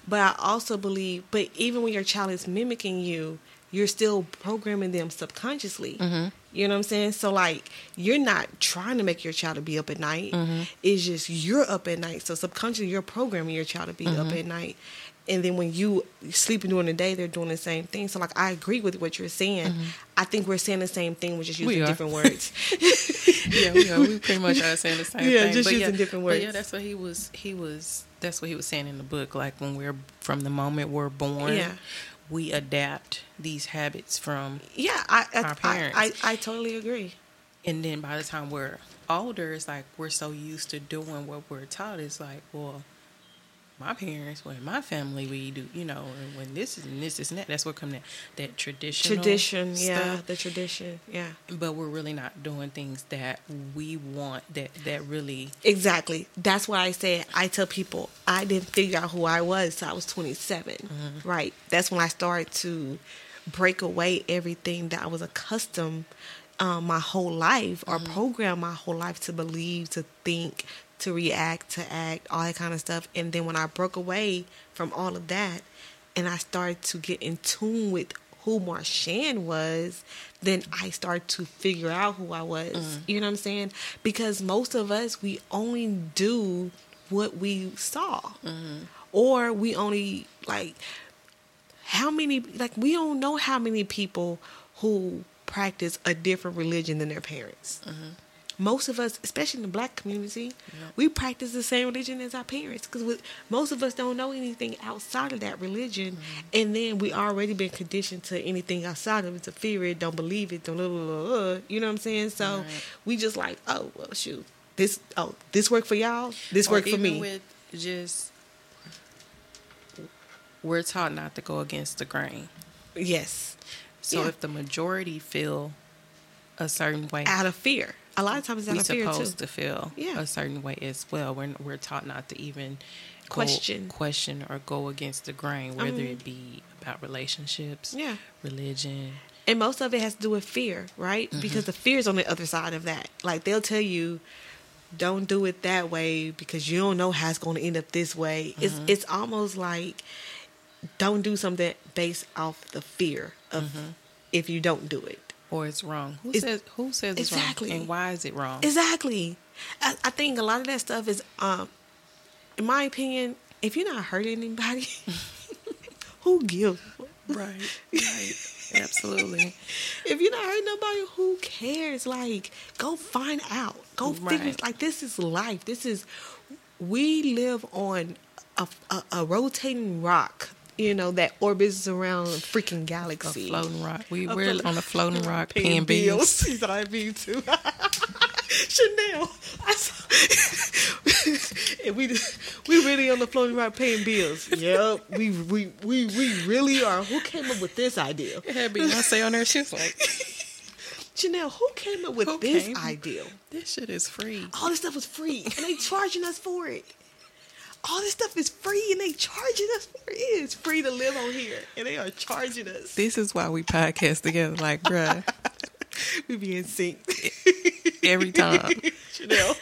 D: But I also believe, but even when your child is mimicking you, you're still programming them subconsciously.
C: Mm-hmm.
D: You know what I'm saying? So like, you're not trying to make your child to be up at night.
C: Mm-hmm.
D: It's just you're up at night. So subconsciously, you're programming your child to be
C: Mm-hmm.
D: up at night. And then when you sleeping during the day, they're doing the same thing. So like, I agree with what you're saying. I think we're saying the same thing. We're just
C: Mm-hmm. We
D: using
C: are.
D: different words.
C: yeah, we are. We pretty much are saying the same
D: Yeah,
C: thing.
D: just
C: but
D: using
C: yeah,
D: different
C: But yeah, that's what he was. He was. That's what he was saying in the book. Like when we're from the moment we're born,
D: Yeah.
C: We adapt these habits from,
D: Yeah, I I,
C: Our
D: I,
C: parents.
D: I I totally agree.
C: and then by the time we're older, it's like we're so used to doing what we're taught. It's like, well, my parents, in my family, we do, you know, and when this is and this is and that. That's what come that that traditional
D: Tradition, yeah, the tradition, yeah,
C: But we're really not doing things that we want. That that really
D: exactly. That's why I said I tell people I didn't figure out who I was till I was 27. Right, that's when I started to break away everything that I was accustomed um, my whole life or programmed my whole life to believe, to think, to react, to act, all that kind of stuff. And then when I broke away from all of that and I started to get in tune with who Marshan was, then I started to figure out who I was.
C: Mm.
D: You know what I'm saying? Because most of us, we only do what we saw,
C: Mm-hmm.
D: or we only like how many like we don't know how many people who practice a different religion than their parents.
C: Mm-hmm.
D: Most of us, especially in the black community, we practice the same religion as our parents because most of us don't know anything outside of that religion,
C: Mm-hmm.
D: and then we already been conditioned to anything outside of it to fear it, don't believe it, don't blah, blah, blah, blah. you know what I'm saying? So
C: Right.
D: we just like, oh well, shoot, this oh this work for y'all, this
C: Or
D: work for me.
C: With just, we're taught not to go against the grain.
D: yes,
C: So
D: Yeah.
C: if the majority feel a certain way,
D: out of fear. A lot of times it's out
C: we
D: of fear too.
C: supposed to feel
D: Yeah.
C: a certain way as well. We're we're taught not to even go-
D: Question.
C: question, or go against the grain, whether
D: mean-
C: it be about relationships,
D: Yeah.
C: religion.
D: And most of it has to do with fear, right?
C: Mm-hmm.
D: Because the fear is on the other side of that. Like they'll tell you, don't do it that way because you don't know how it's going to end up this way. It's
C: Mm-hmm.
D: it's almost like don't do something based off the fear of
C: Mm-hmm.
D: if you don't do it.
C: Or it's wrong. Who
D: It's-
C: says who says it's wrong? And why is it wrong?
D: Exactly. I, I think a lot of that stuff is, um, in my opinion, if you're not hurting anybody, who gives?
C: right. Right. Absolutely.
D: if you're not hurting nobody, who cares? Like, go find out. Go figure. Like, this is life. This is. We live on a, a, a rotating rock. You know that orbits around a freaking
C: A
D: galaxy.
C: floating rock. We
D: A
C: we're on a floating rock
D: Paying
C: bills.
D: He's like me too. Chanel. I saw, and we we really on the floating rock paying bills. Yep, we we we we really are. Who came up with this idea?
C: It had Beyonce on there. She was like,
D: Chanel, who came up with
C: Who
D: this
C: came?
D: idea?
C: "This shit is free."
D: All this stuff was free, and they charging us for it. All this stuff is free, and they charging us for it. It's free to live on here, and they are charging us.
C: This is why we podcast together. Like, bruh,
D: We be in sync.
C: every time.
D: Chanel.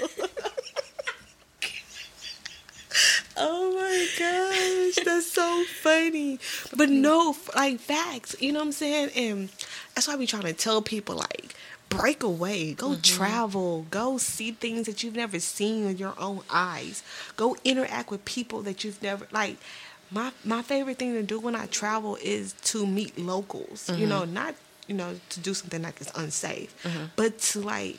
D: oh my gosh, that's so funny. But no, like facts, you know what I'm saying? And that's why we trying to tell people like break away, go mm-hmm. travel, go see things that you've never seen with your own eyes. Go interact with people that you've never like my my favorite thing to do when I travel is to meet locals. You mm-hmm. know, not you know to do something like it's unsafe, mm-hmm. but to like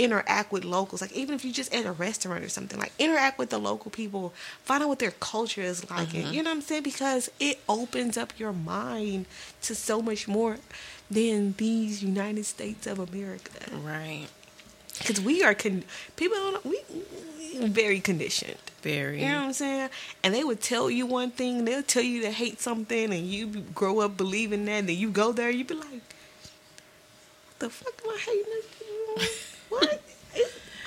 D: interact with locals. Like even if you just at a restaurant or something, like interact with the local people, find out what their culture is like, and you know what I'm saying? Because it opens up your mind to so much more than these United States of America.
C: Right.
D: Because we are con- people don't we we very conditioned.
C: Very.
D: You know what I'm saying? And they would tell you one thing, they'll tell you to hate something, and you grow up believing that. Then you go there, you be like, "What the fuck am I hating this? What?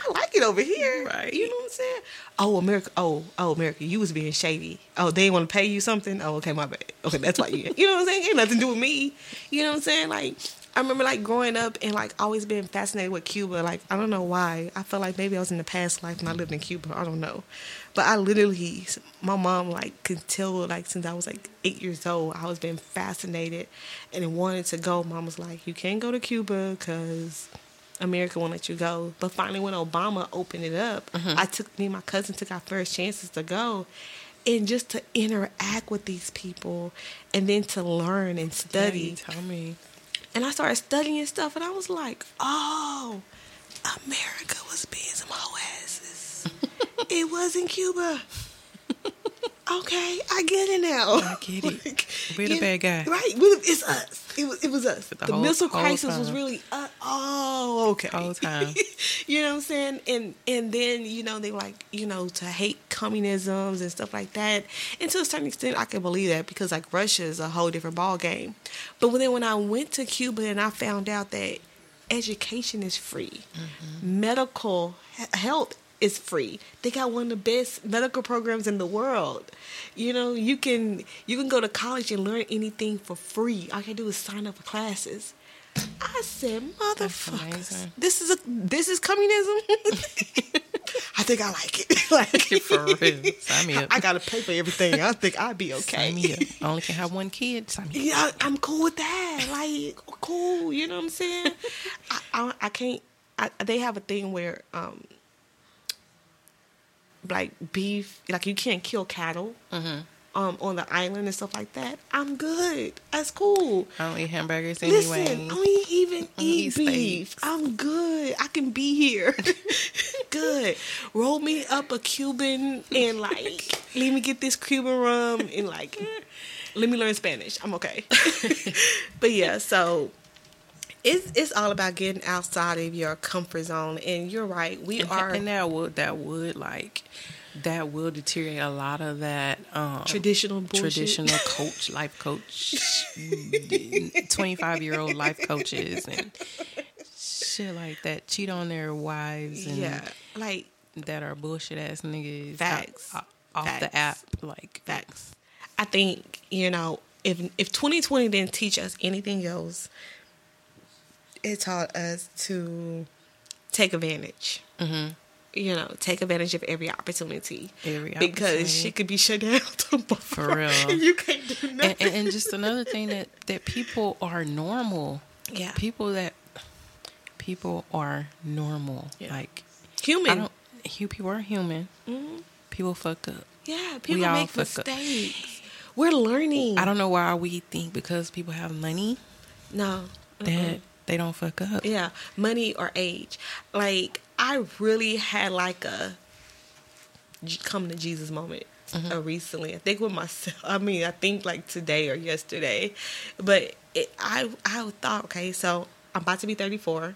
D: I like it over here,
C: Right.
D: You know what I'm saying? Oh, America. Oh, oh, America. You was being shady. Oh, they didn't want to pay you something. Oh, okay, my bad. Okay, that's why you. You know what I'm saying? Ain't nothing to do with me. You know what I'm saying? Like. I remember like growing up and like always being fascinated with Cuba. Like I don't know why. I felt like maybe I was in the past life and I lived in Cuba. I don't know, but I literally, my mom like could tell like since I was like eight years old, I was being fascinated and wanted to go. Mom was like, "You can't go to Cuba because America won't let you go." But finally, when Obama opened it up, mm-hmm. I took me and my cousin took our first chances to go. And just to interact with these people, and then to learn and study.
C: Yeah, tell me.
D: And I started studying stuff, and I was like, oh, America was being some hoe asses. it wasn't Cuba. Okay, I get it now.
C: I get it. We're the bad guy.
D: Right, it's us. It was, it was us.
C: The
D: The,
C: whole-
D: missile
C: whole
D: crisis was really, uh, oh, okay.
C: Whole time.
D: you know what I'm saying? And and then you know they like you know to hate communisms and stuff like that. And to a certain extent, I can believe that because like Russia is a whole different ball game. But then when I went to Cuba and I found out that education is free, medical health is free. They got one of the best medical programs in the world. You know, you can you can go to college and learn anything for free. All you gotta do is sign up for classes. I said, motherfuckers, this is a this is communism. I think I like it. like
C: For real. Sign me up.
D: I gotta pay for everything. I think I'd be okay.
C: Sign me up. I only can have one kid. Sign me up.
D: Yeah, I'm cool with that. Like, cool. You know what I'm saying? I, I, I can't. I, they have a thing where, um, like beef, like you can't kill cattle,
C: Mm-hmm.
D: um, on the island and stuff like that. I'm good. That's cool.
C: I don't eat hamburgers
D: Listen,
C: anyway.
D: I don't even
C: I
D: eat
C: eat
D: beef. I'm good. I can be here. good. Roll me up a Cuban and like let me get this Cuban rum and like let me learn Spanish. I'm okay. but yeah, so it's it's all about getting outside of your comfort zone. And you're right. We
C: and,
D: are
C: and that would that would like that will deteriorate a lot of that um
D: traditional bullshit.
C: traditional coach life coach 25 year old life coaches and shit like that cheat on their wives and
D: Yeah. Like
C: that are bullshit ass niggas
D: Facts.
C: out- off the app like
D: Facts. I think you know if if 2020 didn't teach us anything else, it taught us to take advantage. Mm-hmm. You know, take advantage of every opportunity.
C: Every
D: because
C: opportunity.
D: shit could be shut down tomorrow.
C: For real.
D: and you can't do nothing.
C: and, and, and just another thing that that people are normal
D: Yeah.
C: people that people are normal
D: Yeah.
C: like
D: Human.
C: I don't. hu- People are human. People fuck up.
D: yeah, people
C: all
D: make
C: fuck up.
D: mistakes. We're learning.
C: I don't know why we think because people have money
D: No.
C: that they don't fuck up.
D: Yeah, money or age. Like I really had like a come to Jesus moment uh, recently. I think with myself. I mean, I think like today or yesterday, but it, I I thought okay, so I'm about to be 34,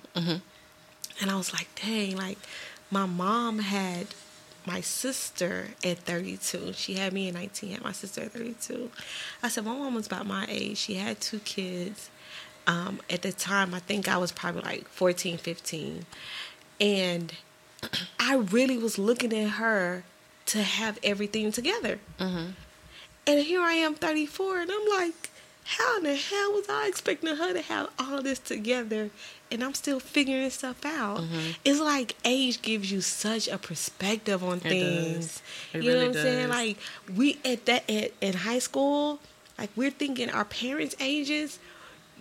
D: and I was like, dang, like my mom had my sister at 32. She had me at 19, had my sister at 32. I said, my mom was about my age. She had two kids. Um, at the time, I think I was probably like 14, 15. And I really was looking at her to have everything together. And here I am, 34, and I'm like, how in the hell was I expecting her to have all this together? And I'm still figuring stuff out. It's like age gives you such a perspective on
C: does.
D: things.
C: It
D: you know what I'm saying? Like we at that at, in high school, like we're thinking our parents' ages,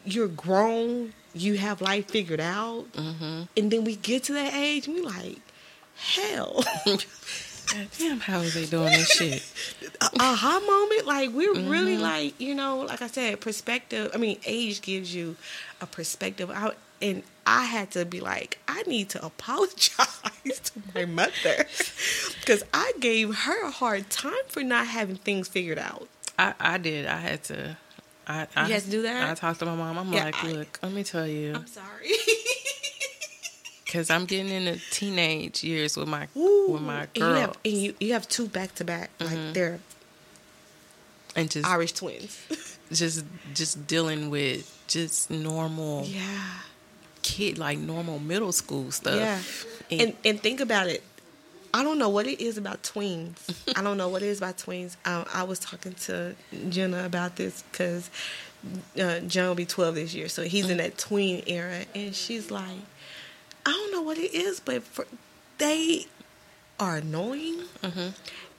D: you're grown, you have life figured out,
C: Mm-hmm.
D: and then we get to that age, and we like, hell.
C: Damn, how is they doing this shit?
D: aha moment like we're
C: Mm-hmm.
D: really like you know like i said perspective i mean age gives you a perspective out and i had to be like i need to apologize to my mother because i gave her a hard time for not having things figured out
C: I, I did. I had to. I, I
D: You to do that?
C: I talked to my mom. I'm
D: Yeah,
C: like,
D: I-
C: look, let me tell you,
D: i'm sorry
C: because I'm getting into teenage years with my
D: Ooh,
C: with my
D: and you
C: girl,
D: have, and you, you have two back to back like mm-hmm. they're
C: and just
D: irish twins
C: just just dealing with just normal
D: yeah
C: kid, like normal middle school stuff.
D: Yeah. And and think about it. I don't know what it is about twins. I don't know what it is about twins. Um, I was talking to Jenna about this because uh, John will be 12 this year, so he's in that tween era, and she's like, I don't know what it is, but for, they are annoying.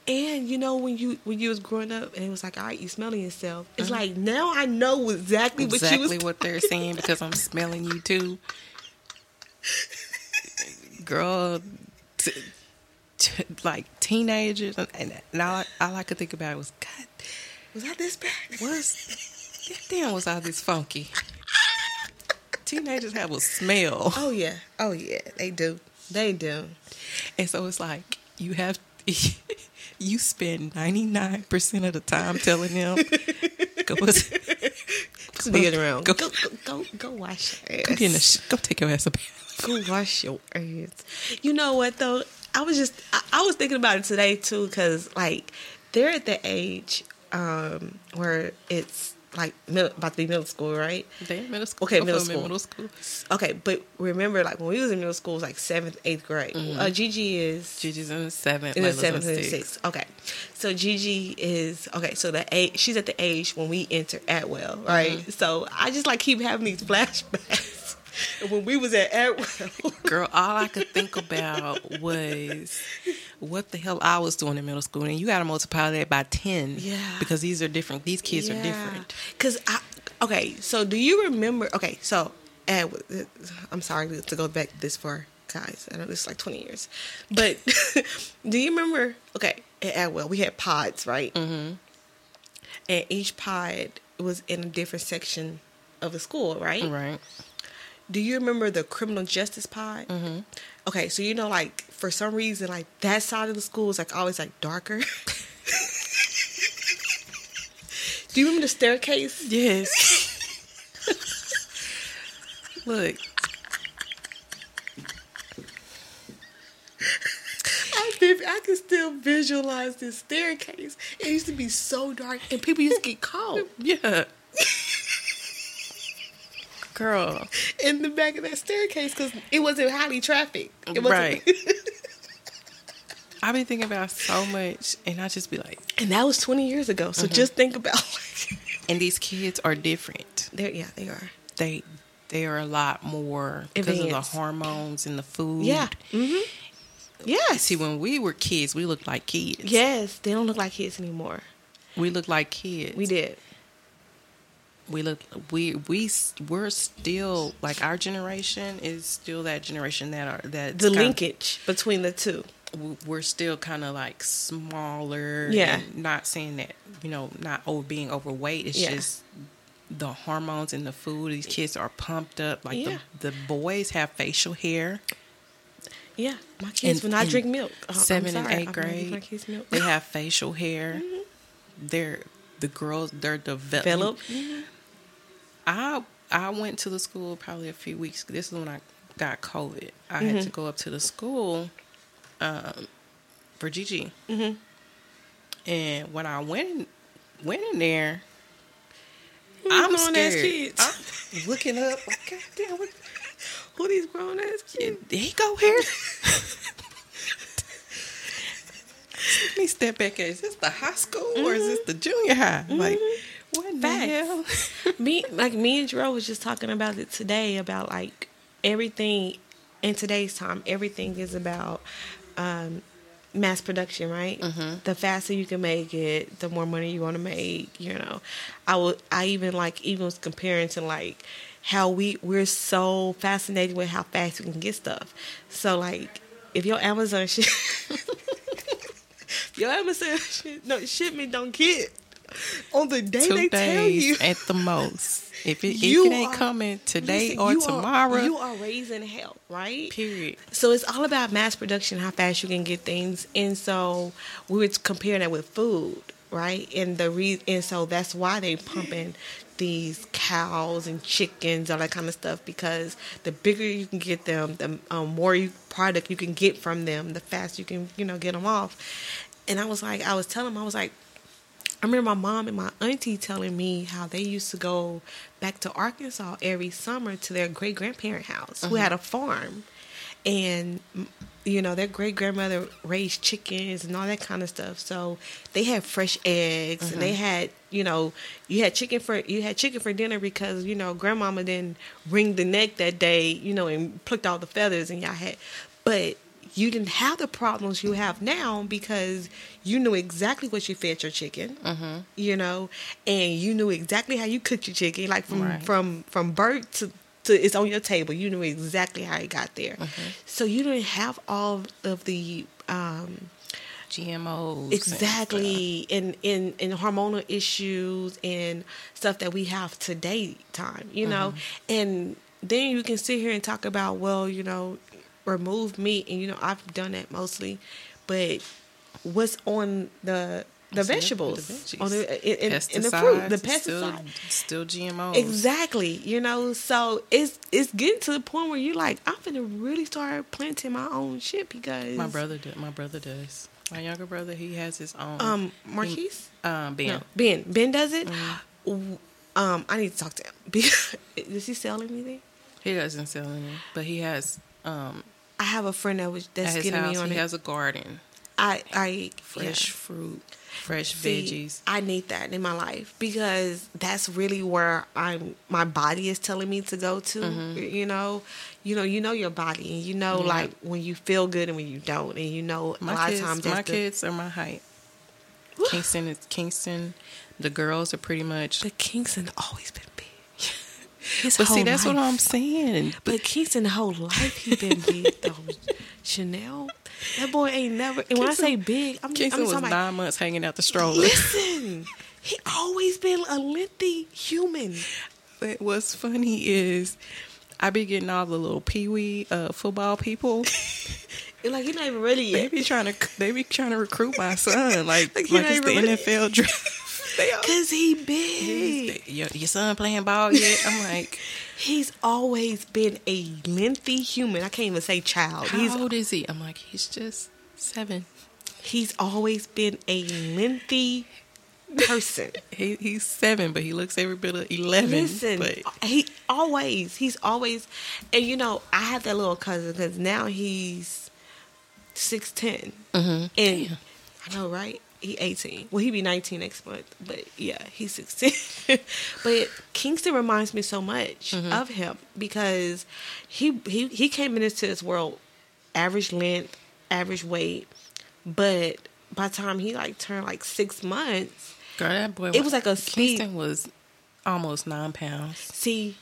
D: And you know when you when you was growing up and it was like, all right, you smelling yourself. It's like now I know exactly, what you
C: exactly
D: was
C: what they're saying because I'm smelling you too, girl. T- t- like teenagers, and, and, all, I, all I could think about was, God,
D: Was I this bad?
C: was damn was all this funky? Teenagers have a smell,
D: Oh yeah, oh yeah, they do, they do.
C: and so it's like you have. You spend ninety nine percent of the time telling them, "Go,
D: Put deodorant.
C: Go-
D: Go, go, go, go wash your ass.
C: go, get in the sh- go take your ass a bath."
D: Go wash your ass. You know what though? I was just I, I was thinking about it today too because like they're at the age um where it's like middle, about to be middle school, right?
C: They middle school.
D: Okay, middle
C: of them in
D: school.
C: Middle school.
D: Okay, but remember like when we was in middle school, it was like seventh, eighth grade. Uh, Gigi is
C: Gigi's in seventh.
D: in the seventh and
C: sixth.
D: Okay, so Gigi is okay. So the age she's at the age when we enter Atwell, right? So I just like keep having these flashbacks when we was at Atwell.
C: Girl, all I could think about was what the hell I was doing in middle school, and you got to multiply that by ten.
D: Yeah.
C: because these are different. These kids are different.
D: Cause I okay, so do you remember? Okay, so at, I'm sorry to go back this far, guys. I know this is like 20 years, but do you remember? Okay, at Atwell we had pods, right? Mm-hmm. And each pod was in a different section of the school, right?
C: Right.
D: Do you remember the criminal justice pod? Mm-hmm. Okay, so you know, like for some reason, like that side of the school is like always like darker. Do you remember the staircase?
C: Yes. Look,
D: I, I can still visualize this staircase. It used to be so dark, and people used to get caught
C: yeah. Girl,
D: in the back of that staircase because it wasn't highly trafficked. It wasn't,
C: Right. I've been thinking about so much, and I just be like,
D: and that was 20 years ago. So just think about like,
C: and these kids are different.
D: they're, yeah, they are.
C: They they are a lot more because of the hormones and the food.
D: Yeah. Mm-hmm. Yes.
C: See, when we were kids, we looked like kids.
D: Yes, they don't look like kids anymore.
C: We looked like kids.
D: We did.
C: We look we we we're still like our generation is still that generation that are that
D: The linkage between the two.
C: we're still kind of like smaller
D: Yeah.
C: and not saying that you know not over being overweight it's
D: Yeah.
C: just the hormones in the food these kids are pumped up like
D: Yeah.
C: the, the boys have facial hair
D: Yeah, my kids
C: In-
D: when I drink milk, uh,
C: seven and
D: sorry,
C: eighth
D: I'm gonna give
C: grade
D: my kids milk.
C: they have facial hair
D: Mm-hmm.
C: they're the girls they're developing
D: Philip.
C: I I went to the school probably a few weeks. This is when I got COVID. I had
D: Mm-hmm.
C: to go up to the school um, for Gigi,
D: Mm-hmm.
C: and when I went in, went in there,
D: Who
C: I'm scared.
D: kids?
C: I'm looking up, like, God damn, what,
D: Who these grown ass kids?
C: did he go here? Let me step back. Is this the high school or is this the junior high? Like, what in the
D: Facts.
C: hell?
D: me like me and Jerome was just talking about it today about like everything in today's time everything is about um mass production right? The faster you can make it the more money you want to make you know. I would i even like even was comparing to like how we we're so fascinated with how fast we can get stuff. So like if your amazon shit your amazon shit no shipment don't get on the day
C: Two
D: they tell you
C: at the most. If it, if it ain't
D: are-
C: coming today
D: Listen,
C: or
D: you
C: tomorrow,
D: Are, you are raising hell, right?
C: period.
D: So it's all about mass production, how fast you can get things, and so we were comparing that with food, right? And the re- and so that's why they pumping these cows and chickens, all that kind of stuff, because the bigger you can get them, the um, more you, product you can get from them, the faster you can, you know, get them off. And I was like, I was telling them, I was like, I remember my mom and my auntie telling me how they used to go back to Arkansas every summer to their great grandparent house who had a farm. And, mm, you know, their great grandmother raised chickens and all that kind of stuff. So they had fresh eggs and they had, you know, you had chicken for you had chicken for dinner because, you know, grandmama didn't wring the neck that day, you know, and plucked all the feathers and y'all had but you didn't have the problems you have now because you knew exactly what you fed your chicken,
C: Mm-hmm.
D: you know, and you knew exactly how you cooked your chicken, like from
C: Right.
D: from from birth to to it's on your table. You knew exactly how it got there,
C: Mm-hmm.
D: so you didn't have all of the um,
C: GMOs.
D: exactly in in in hormonal issues and stuff that we have today time you know
C: Mm-hmm.
D: and then you can sit here and talk about well you know remove meat and you know i've done that mostly but what's on the the
C: What's in
D: vegetables
C: The
D: on the in, in, the fruit the
C: it's Still, still GMOs.
D: Exactly, you know, so it's it's getting to the point where you're like, I'm gonna really start planting my own shit because
C: My brother does. My brother does. My younger brother, he has his own.
D: um Marquise,
C: um, Ben.
D: No, Ben. Ben does it.
C: Mm-hmm.
D: Um, I need to talk to him. Because- Does he sell anything?
C: He doesn't sell anything, but he has. Um,
D: I have a friend that was that's getting
C: house,
D: me on
C: he
D: it.
C: has a garden,
D: I I
C: fresh
D: yeah.
C: fruit. Fresh
D: See,
C: veggies.
D: I need that in my life because that's really where I'm. My body is telling me to go to.
C: Mm-hmm.
D: You know, you know, you know your body, and you know
C: Yeah.
D: like when you feel good and when you don't, and you know a
C: My
D: lot
C: kids,
D: of times
C: my
D: the,
C: kids are my height. Kingston is Kingston. The girls are pretty much.
D: But Kingston always been. His
C: But see, that's what. I'm saying.
D: But Kingston, the whole life he been big though. Chanel, that boy ain't never. And when I say big, I'm,
C: Kingston
D: I'm
C: was nine months hanging out the stroller.
D: Listen, he always been a lengthy human.
C: But what's funny is I be getting all the little pee wee uh, football people.
D: Like he not even ready yet.
C: They be trying to they be trying to recruit my son like
D: Like,
C: like, it's the
D: ready.
C: NFL draft. They
D: Cause he big.
C: your, your son playing ball yet? I'm like,
D: He's always been a lengthy human. I can't even say child.
C: how
D: He's
C: old is he? I'm like, he's just seven.
D: he's always been a lengthy person.
C: He, he's seven, but he looks every bit of eleven.
D: Listen,
C: but
D: he always, he's always, and you know, I have that little cousin because now he's six mm-hmm. and
C: Damn.
D: I know, right? He eighteen. Well, he be nineteen next month, but yeah, he's sixteen. but Kingston reminds me so much mm-hmm. of him because he he he came into this world average length, average weight, but by the time he like turned like six months,
C: girl, that boy.
D: It was like a speed-
C: Kingston was almost nine pounds.
D: See,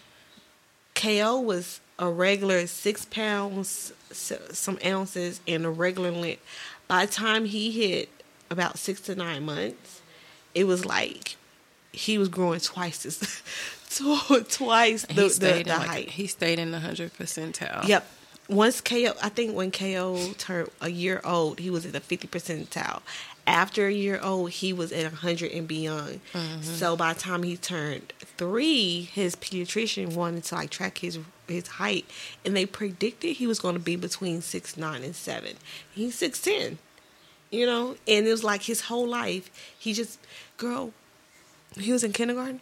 D: KO was a regular six pounds, some ounces, and a regular length. By the time he hit about six to nine months, it was like he was growing twice as tw- twice the,
C: he
D: the, the
C: in like,
D: height.
C: he stayed in the hundred percentile.
D: Yep. Once KO, I think when KO turned a year old, he was at the 50 percentile. After a year old, he was at 100 and beyond. Mm-hmm. So by the time he turned three, his pediatrician wanted to like track his his height, and they predicted he was going to be between six nine and seven. He's six ten, you know, and it was like his whole life. He just, girl, he was in kindergarten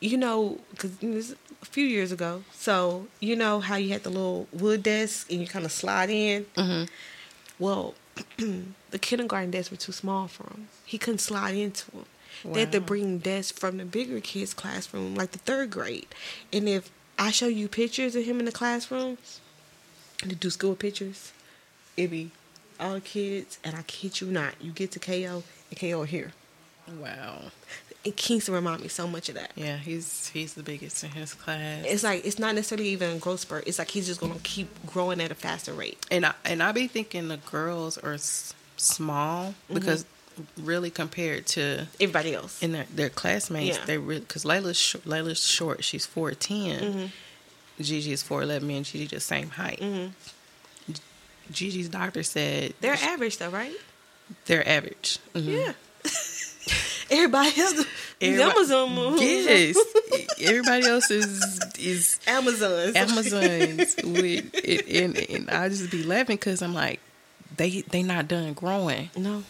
D: you know, because this a few years ago. So you know how you had the little wood desk and you kind of slide in.
C: Mm-hmm.
D: Well, the kindergarten desks were too small for him. He couldn't slide into them. They had to bring desks from the bigger kids' classroom, like the third grade. And if I show you pictures of him in the classroom, to do school pictures, it'd be all the kids, and I kid you not, you get to KO and KO here.
C: Wow.
D: And Kingston remind me so much of that.
C: Yeah, he's he's the biggest in his class.
D: it's like it's not necessarily even a growth spurt. It's like he's just gonna keep growing at a faster rate.
C: And I and I be thinking the girls are s- small mm-hmm. because really compared to
D: Everybody else.
C: in their, their classmates,
D: Yeah.
C: they really because Layla's sh- Layla's short. She's four mm-hmm. Gigi is four eleven. Me and Gigi the same height. Mm-hmm. Gigi's doctor said
D: They're average though, right?
C: they're average. Mhm.
D: Yeah. Everybody else,
C: Everybody-
D: Amazon moves.
C: Yes, everybody else is is
D: Amazons.
C: Amazons with it, and, and I just be laughing because I'm like, they they not done growing.
D: No.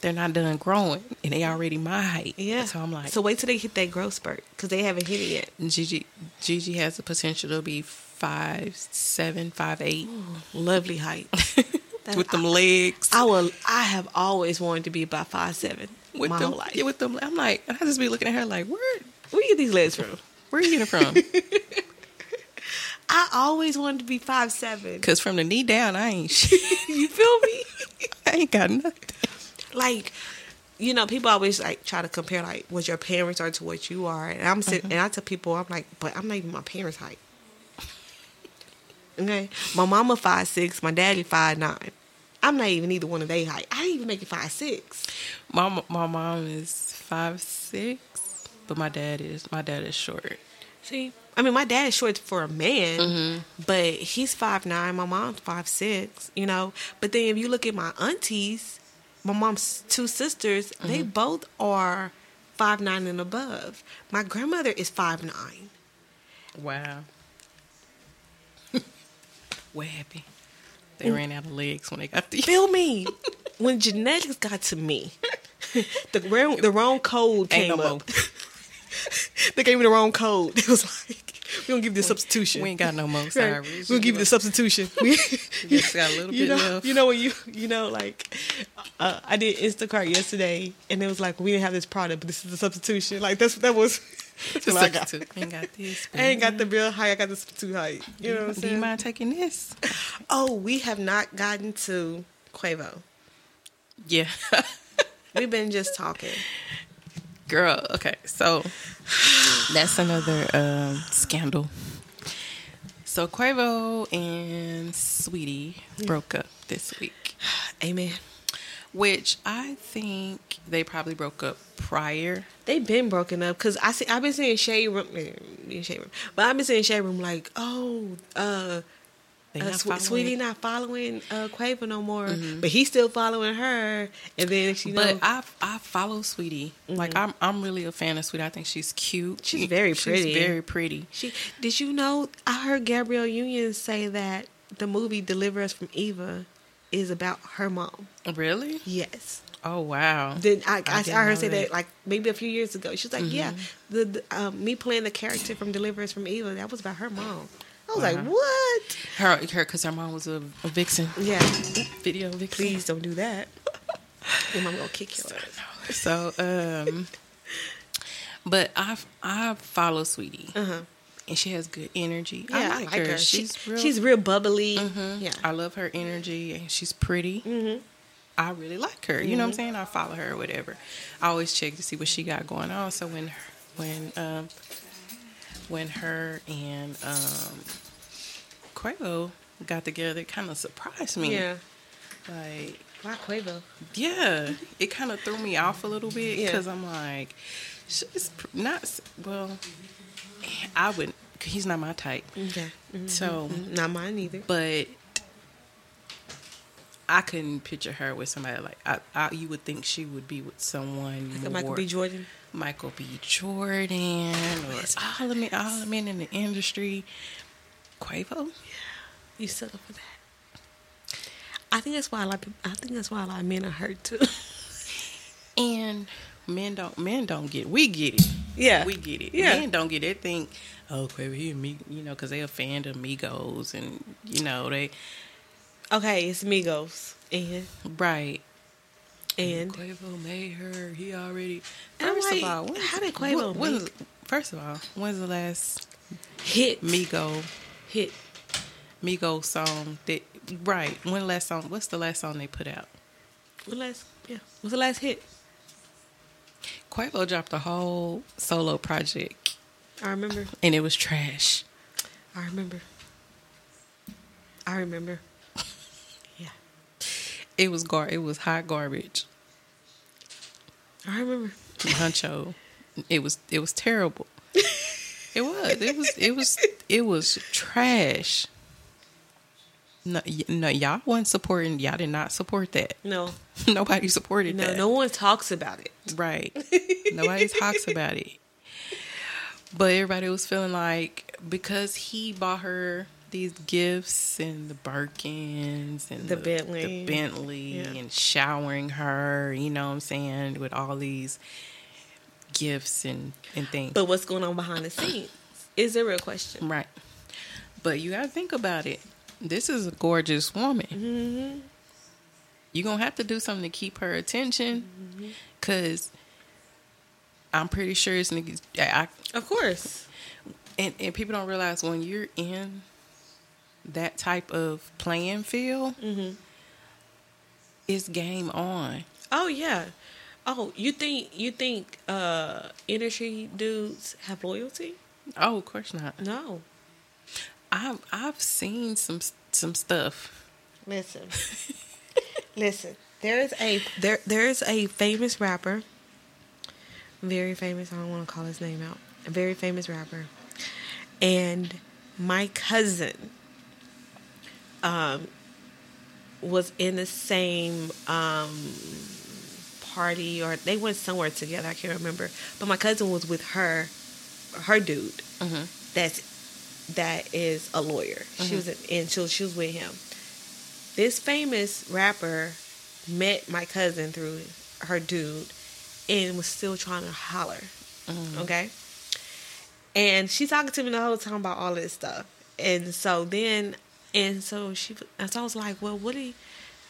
C: They're not done growing, and they already my height.
D: Yeah.
C: So I'm like,
D: so wait till they hit that growth spurt because they haven't hit it yet.
C: Gigi Gigi has the potential to be five seven, five eight
D: Lovely height.
C: With them legs.
D: I will. I have always wanted to be about five seven
C: with
D: my
C: them,
D: whole life.
C: yeah, with them. I'm like, I just be looking at her like, where
D: Where you get these legs from?
C: where are you getting it from?
D: I always wanted to be five seven.
C: Because from the knee down, I ain't shit.
D: You feel me?
C: I ain't got nothing.
D: like you know people always like try to compare like what your parents are to what you are and i'm sitting mm-hmm. and i tell people i'm like but i'm not even my parents height okay? My mama five six my daddy five nine. I'm not even either one of they height. I didn't even make it five six.
C: My my mom is five six, but my dad is my dad is short.
D: see? I mean my dad is short for a man mm-hmm. but he's five nine my mom's five six you know? But then if you look at my aunties my mom's two sisters they mm-hmm. both are five nine and above. My grandmother is five nine.
C: Wow. What happened? They ran out of legs when they got the.
D: Feel me. when genetics got to me, the wrong, the wrong code came
C: no
D: up. they gave me the wrong code. It was like, we don't give you the substitution.
C: We ain't got no more.
D: Right. We don't give you the substitution. We,
C: just got a little
D: you
C: bit
D: know,
C: left.
D: You know when you you know like uh, I did Instacart yesterday, and it was like we didn't have this product, but this is the substitution. Like that's that was. That's what I got.
C: Ain't got this.
D: I ain't got the real high. I got the substitute height. You know what I'm
C: Do you mind taking this?
D: Oh, we have not gotten to Quavo.
C: Yeah.
D: We've been just talking.
C: Girl, okay. So that's another um, scandal. So Quavo and Saweetie broke up this week,
D: Amen.
C: Which I think they probably broke up prior.
D: They've been broken up because I see. I've been seeing shade room, eh, in shade room, but I've been seeing shade room like, oh, uh, uh,
C: not following-
D: Saweetie not following uh, Quavo no more, but he's still following her. And then she know
C: But I I follow Saweetie. Like I'm I'm really a fan of Saweetie. I think she's cute.
D: She's very pretty.
C: She's very pretty.
D: she did you know? I heard Gabrielle Union say that the movie "Deliver Us from Eva" is about her mom.
C: Really?
D: Yes.
C: Oh wow.
D: Then I, I, I, heard her say that.
C: that. Mm-hmm.
D: like maybe a few years ago. She was like, "Yeah, the, the um, me playing the character from Deliverance from Evil that was about her mom." I was like, "What?"
C: Her her because her mom was a, a vixen.
D: Yeah,
C: Video vixen.
D: please don't do that. Your mom gonna kick your ass.
C: So, um, but I I follow Saweetie,
D: Uh-huh.
C: And she has good energy.
D: Yeah,
C: I like, her.
D: She-
C: She's real.
D: she's real bubbly.
C: Mhm.
D: Yeah.
C: I love her energy, and she's pretty.
D: Mhm.
C: I really like her. You know what I'm saying? I follow her, or whatever. I always check to see what she got going on. So when when um when her and um Quavo got together, it kind of surprised me.
D: Yeah.
C: Like
D: Why Quavo?
C: yeah, it kind of threw me off a little bit
D: Yeah.
C: because I'm like, she's not well. I wouldn't. 'cause He's not my type.
D: Okay. Mhm.
C: So,
D: Not mine either.
C: but I couldn't picture her with somebody like I, I. You would think she would be with someone
D: Like
C: more.
D: Michael B. Jordan.
C: Michael B. Jordan or all the men, all the men in the industry. Quavo.
D: Yeah, you settle for that. I think that's why a lot. Of I think that's why a lot of men are hurt too.
C: And men don't men don't get we get it.
D: Yeah.
C: we get it.
D: Yeah.
C: Men don't get it. Think, oh, Quavo, he and me, you know, because they a fan of Migos and you know they
D: okay, it's Migos and
C: right.
D: and
C: Quavo made her. He already. First
D: like,
C: of all, when,
D: how did Quavo
C: when- First of all, when's the last
D: hit
C: Migo
D: hit.
C: Migo song that? Right. When last song? What's the last song they put out?
D: What last? Yeah. What's the last hit?
C: Quavo dropped a whole solo project,
D: I remember.
C: and it was trash.
D: I remember. I remember. Yeah.
C: It was gar. It was hot garbage.
D: I remember.
C: Huncho. It was. It was terrible. It was. It was. It was. It was trash. No, no, y'all wasn't supporting. Y'all did not support that.
D: No.
C: Nobody supported
D: No,
C: that.
D: no one talks about it.
C: Right. Nobody talks about it. But everybody was feeling like because he bought her these gifts and the Birkins and
D: The Bentley.
C: the Bentley
D: Yeah.
C: and showering her, you know what I'm saying, with all these gifts and, and things.
D: But what's going on behind the scenes is a real question.
C: right. But you gotta think about it. This is a gorgeous woman.
D: Mm-hmm.
C: You're gonna have to do something to keep her attention.
D: Mm-hmm.
C: Cause I'm pretty sure it's niggas I
D: Of course.
C: and, and people don't realize when you're in that type of playing field,
D: Mm-hmm.
C: it's game on.
D: Oh yeah. Oh, you think you think uh industry dudes have loyalty?
C: Oh, of course not.
D: No.
C: I've I've seen some some stuff.
D: Listen. Listen. There is a there there is a famous rapper. Very famous. I don't want to call his name out. A very famous rapper. And my cousin um was in the same um party or they went somewhere together. I can't remember. But my cousin was with her her dude.
C: Mm-hmm.
D: That's that is a lawyer. She was in, and she she was with him. This famous rapper met my cousin through her dude and was still trying to holler. Okay. And she's talking to me the whole time about all this stuff. And so then, and so she, and so I was like, well, what do you,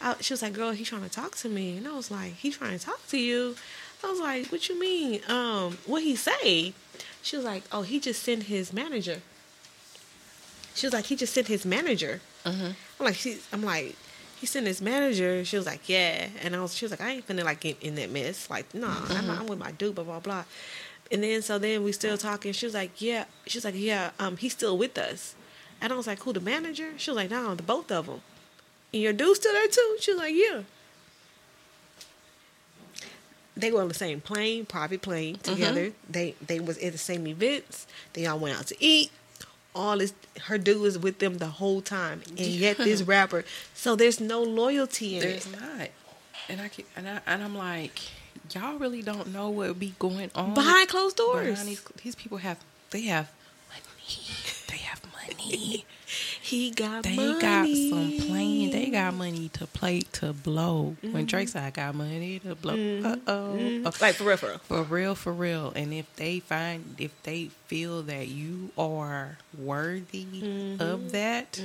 D: I, she was like, "Girl, he trying to talk to me," and I was like, "He trying to talk to you?" I was like, "What you mean? Um, what he say?" She was like, "Oh, he just sent his manager." She was like, "He just sent his manager."
C: Mhm.
D: I'm like, she, I'm like, he sent his manager. She was like, "Yeah," and I was, she was like, "I ain't finna like get in that mess. Like, no, nah, I'm, I'm with my dude." Blah blah blah. And then so then we still talking. She was like, "Yeah," she was like, "Yeah, um, he's still with us." And I was like, "Who the manager?" She was like, "No, the both of them." And your dude still there too? She was like, "Yeah." They were on the same plane, private plane together. They they was at the same events. They all went out to eat. All this, her dude was with them the whole time, and yet this rapper. So there's no loyalty in
C: There's
D: it.
C: not. And I keep, and I and I'm like, y'all really don't know what be going on
D: Behind closed doors.
C: Behind these these people have they have money. They have money.
D: He got
C: They
D: money.
C: got some playing. They got money to play to blow.
D: Mm-hmm.
C: When Drake said, "I got money to blow," uh oh,
D: like for real, for real.
C: for real, for real. And if they find, if they feel that you are worthy
D: Mm-hmm.
C: of that,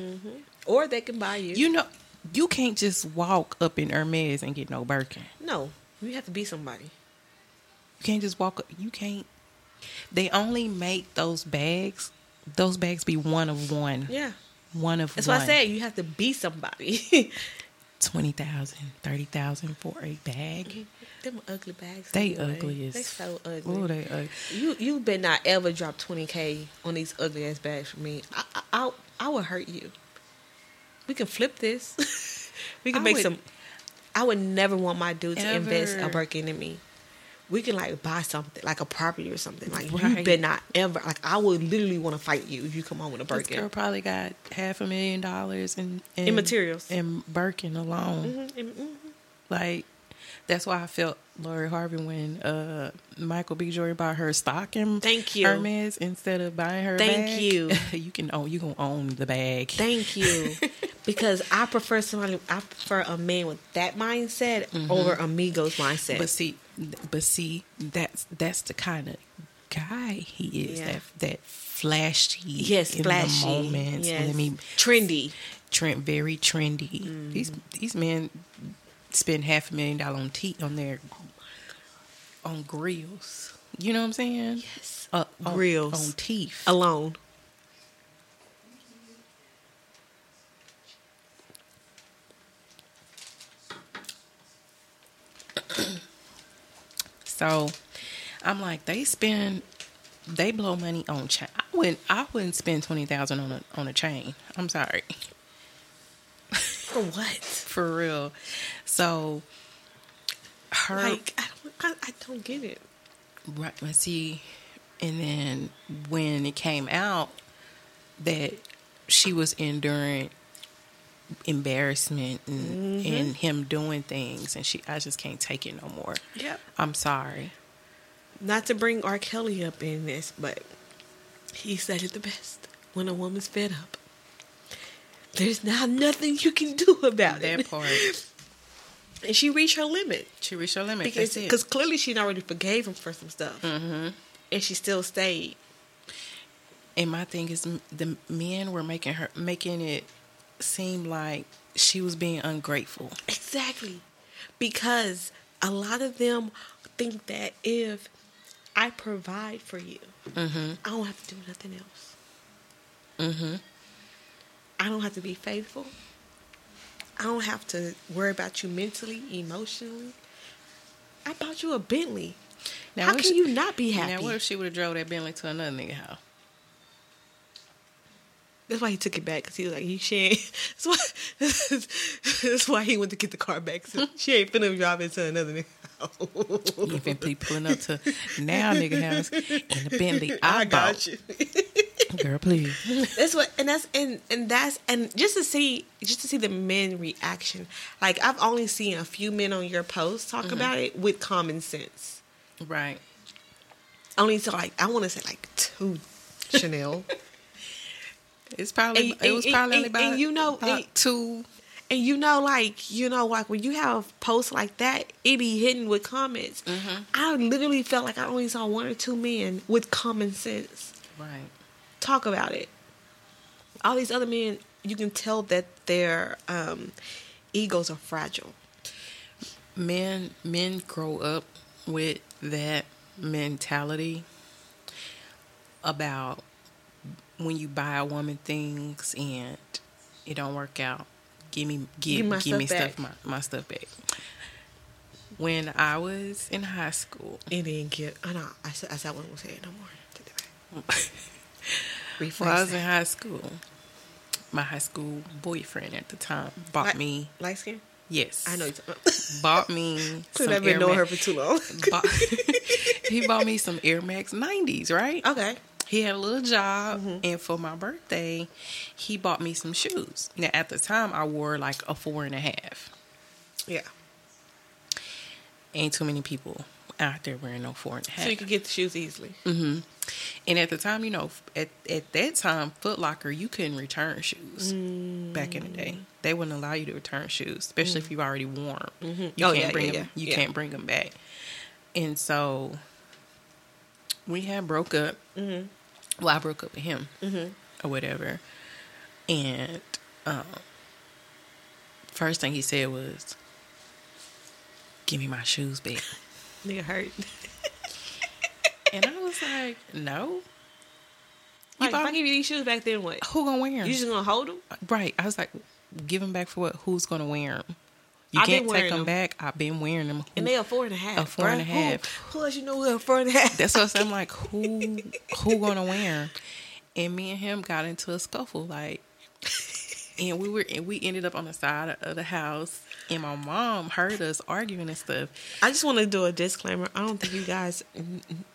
D: Or they can buy you.
C: you know, you can't just walk up in Hermes and get no Birkin.
D: no, you have to be somebody.
C: You can't just walk up. You can't. They only make those bags. Those bags be one of one.
D: Yeah,
C: One of
D: that's
C: one.
D: why I said you have to be somebody.
C: 20,000, 30,000 for a bag.
D: Them ugly bags.
C: They
D: anyway.
C: ugly as
D: They so ugly.
C: Oh, they ugly.
D: You you better not ever drop twenty k on these ugly ass bags for me. I I I, I would hurt you. We can flip this. we can
C: I
D: make
C: would-
D: some. I would never want my dude to invest a. Birkin in me. We can like buy something like a property or something. Like you
C: Right.
D: better not ever. Like I would literally want to fight you if you come home with a
C: This girl
D: Birkin.
C: probably got half a million dollars in in,
D: In materials.
C: in Birkin alone.
D: Mhm, and- mhm.
C: Like that's why I felt Lori Harvey when uh, Michael B. Jordan bought her stock in
D: Thank you.
C: Hermes instead of buying her.
D: Thank
C: bag.
D: you.
C: you can own. You can own the bag.
D: Thank you. because I prefer somebody. I prefer a man with that mindset over Amigos mindset.
C: Mm-hmm. But see, but see, that's that's the kind of guy he is.
D: Yeah.
C: That that flashy.
D: yes,
C: in
D: flashy.
C: the moments.
D: Yes.
C: Let me
D: trendy.
C: trend very trendy. These these men spend half a million dollar on tea on their on grills. You know what I'm saying?
D: Yes.
C: Uh, on,
D: Grills.
C: on teeth.
D: Alone.
C: So I'm like, they spend, they blow money on chain. I wouldn't, I wouldn't spend twenty thousand on a on a chain. I'm sorry,
D: For what?
C: for real. So her,
D: Like I don't, I, I don't get it.
C: right? Let's see, and then when it came out that she was enduring embarrassment and, and him doing things, and she, I just can't take it no more.
D: Yep.
C: I'm sorry.
D: Not to bring R. Kelly up in this, but he said it the best. When a woman's fed up, there's not nothing you can do about
C: That
D: it.
C: part,
D: And she reached her limit
C: she reached her limit.
D: because
C: That's it.
D: because clearly she already forgave him for some stuff,
C: hmm
D: and she still stayed.
C: And my thing is, the men were making her making it seem like she was being ungrateful.
D: Exactly. Because a lot of them think that if I provide for you,
C: Mm-hmm.
D: I don't have to do nothing else.
C: Mm-hmm.
D: I don't have to be faithful. I don't have to worry about you mentally, emotionally. I bought you a Bentley.
C: Now,
D: How can
C: if-
D: you not be happy?
C: Now, what if she would have drove that Bentley to another nigga house?
D: That's why he took it back because he was like, she ain't. That's why. That's why he went to get the car back. So she ain't finna drive it to another nigga.
C: You finna be pulling up to now nigga house in the Bentley. I,
D: I got
C: bought.
D: you.
C: Girl, please.
D: That's what, and that's and and that's and just to see just to see the men reaction. Like I've only seen a few men on your post talk
C: Mm-hmm.
D: about it with common sense.
C: Right.
D: Only to like I want to say like two Chanel,
C: It's probably
D: And-
C: it was
D: and-
C: probably
D: and-
C: about,
D: and you know,
C: about
D: and-
C: two.
D: and you know like you know like when you have posts like that, it be hidden with comments.
C: Mm-hmm.
D: I literally felt like I only saw one or two men with common sense
C: Right.
D: talk about it. All these other men, you can tell that they're um, egos are fragile.
C: men men grow up with that mentality about when you buy a woman things and it don't work out give me give,
D: Give my
C: give me
D: stuff
C: stuff my, my stuff back when i was in high school
D: It didn't get. I know. I said. I said I wasn't gonna say it no more. Take that back. Rephrase
C: when i was
D: that.
C: in high school my high school boyfriend at the time bought
D: Light-
C: me
D: light skin.
C: yes
D: I know. You
C: bought me
D: could have been knowing her for too long.
C: bought, he bought me some Air Max 90s, right?
D: okay.
C: He had a little job,
D: Mm-hmm.
C: and for my birthday, he bought me some shoes. Now, at the time, I wore like a four and a half.
D: Yeah.
C: Ain't too many people out there wearing no four and a half.
D: So you could get the shoes easily.
C: hmm And at the time, you know, at, at that time, Foot Locker, you couldn't return shoes back in the day. They wouldn't allow you to return shoes, especially if you've already worn 'em. You
D: Oh,
C: can't
D: yeah,
C: bring
D: yeah,
C: them.
D: yeah,
C: You can't bring them back. And so we had broke up.
D: Mm-hmm.
C: Well, I broke up with him or whatever. And um, first thing he said was, "Give me my shoes back."
D: Nigga hurt.
C: And I was like, "No."
D: Like, if I give you these shoes back, then what?
C: Who gonna wear them?
D: You just gonna hold them?
C: right. I was like, give them back for what? Who's gonna wear them? You
D: I've
C: can't take them
D: them.
C: back. I've been wearing them.
D: And they are four and a half.
C: A four and a half.
D: Who, else you know who a four and a half?
C: That's what I'm like. Who who gonna wear? And me and him got into a scuffle, like, and we were and we ended up on the side of the house, and my mom heard us arguing and stuff.
D: I just want to do a disclaimer. I don't think you guys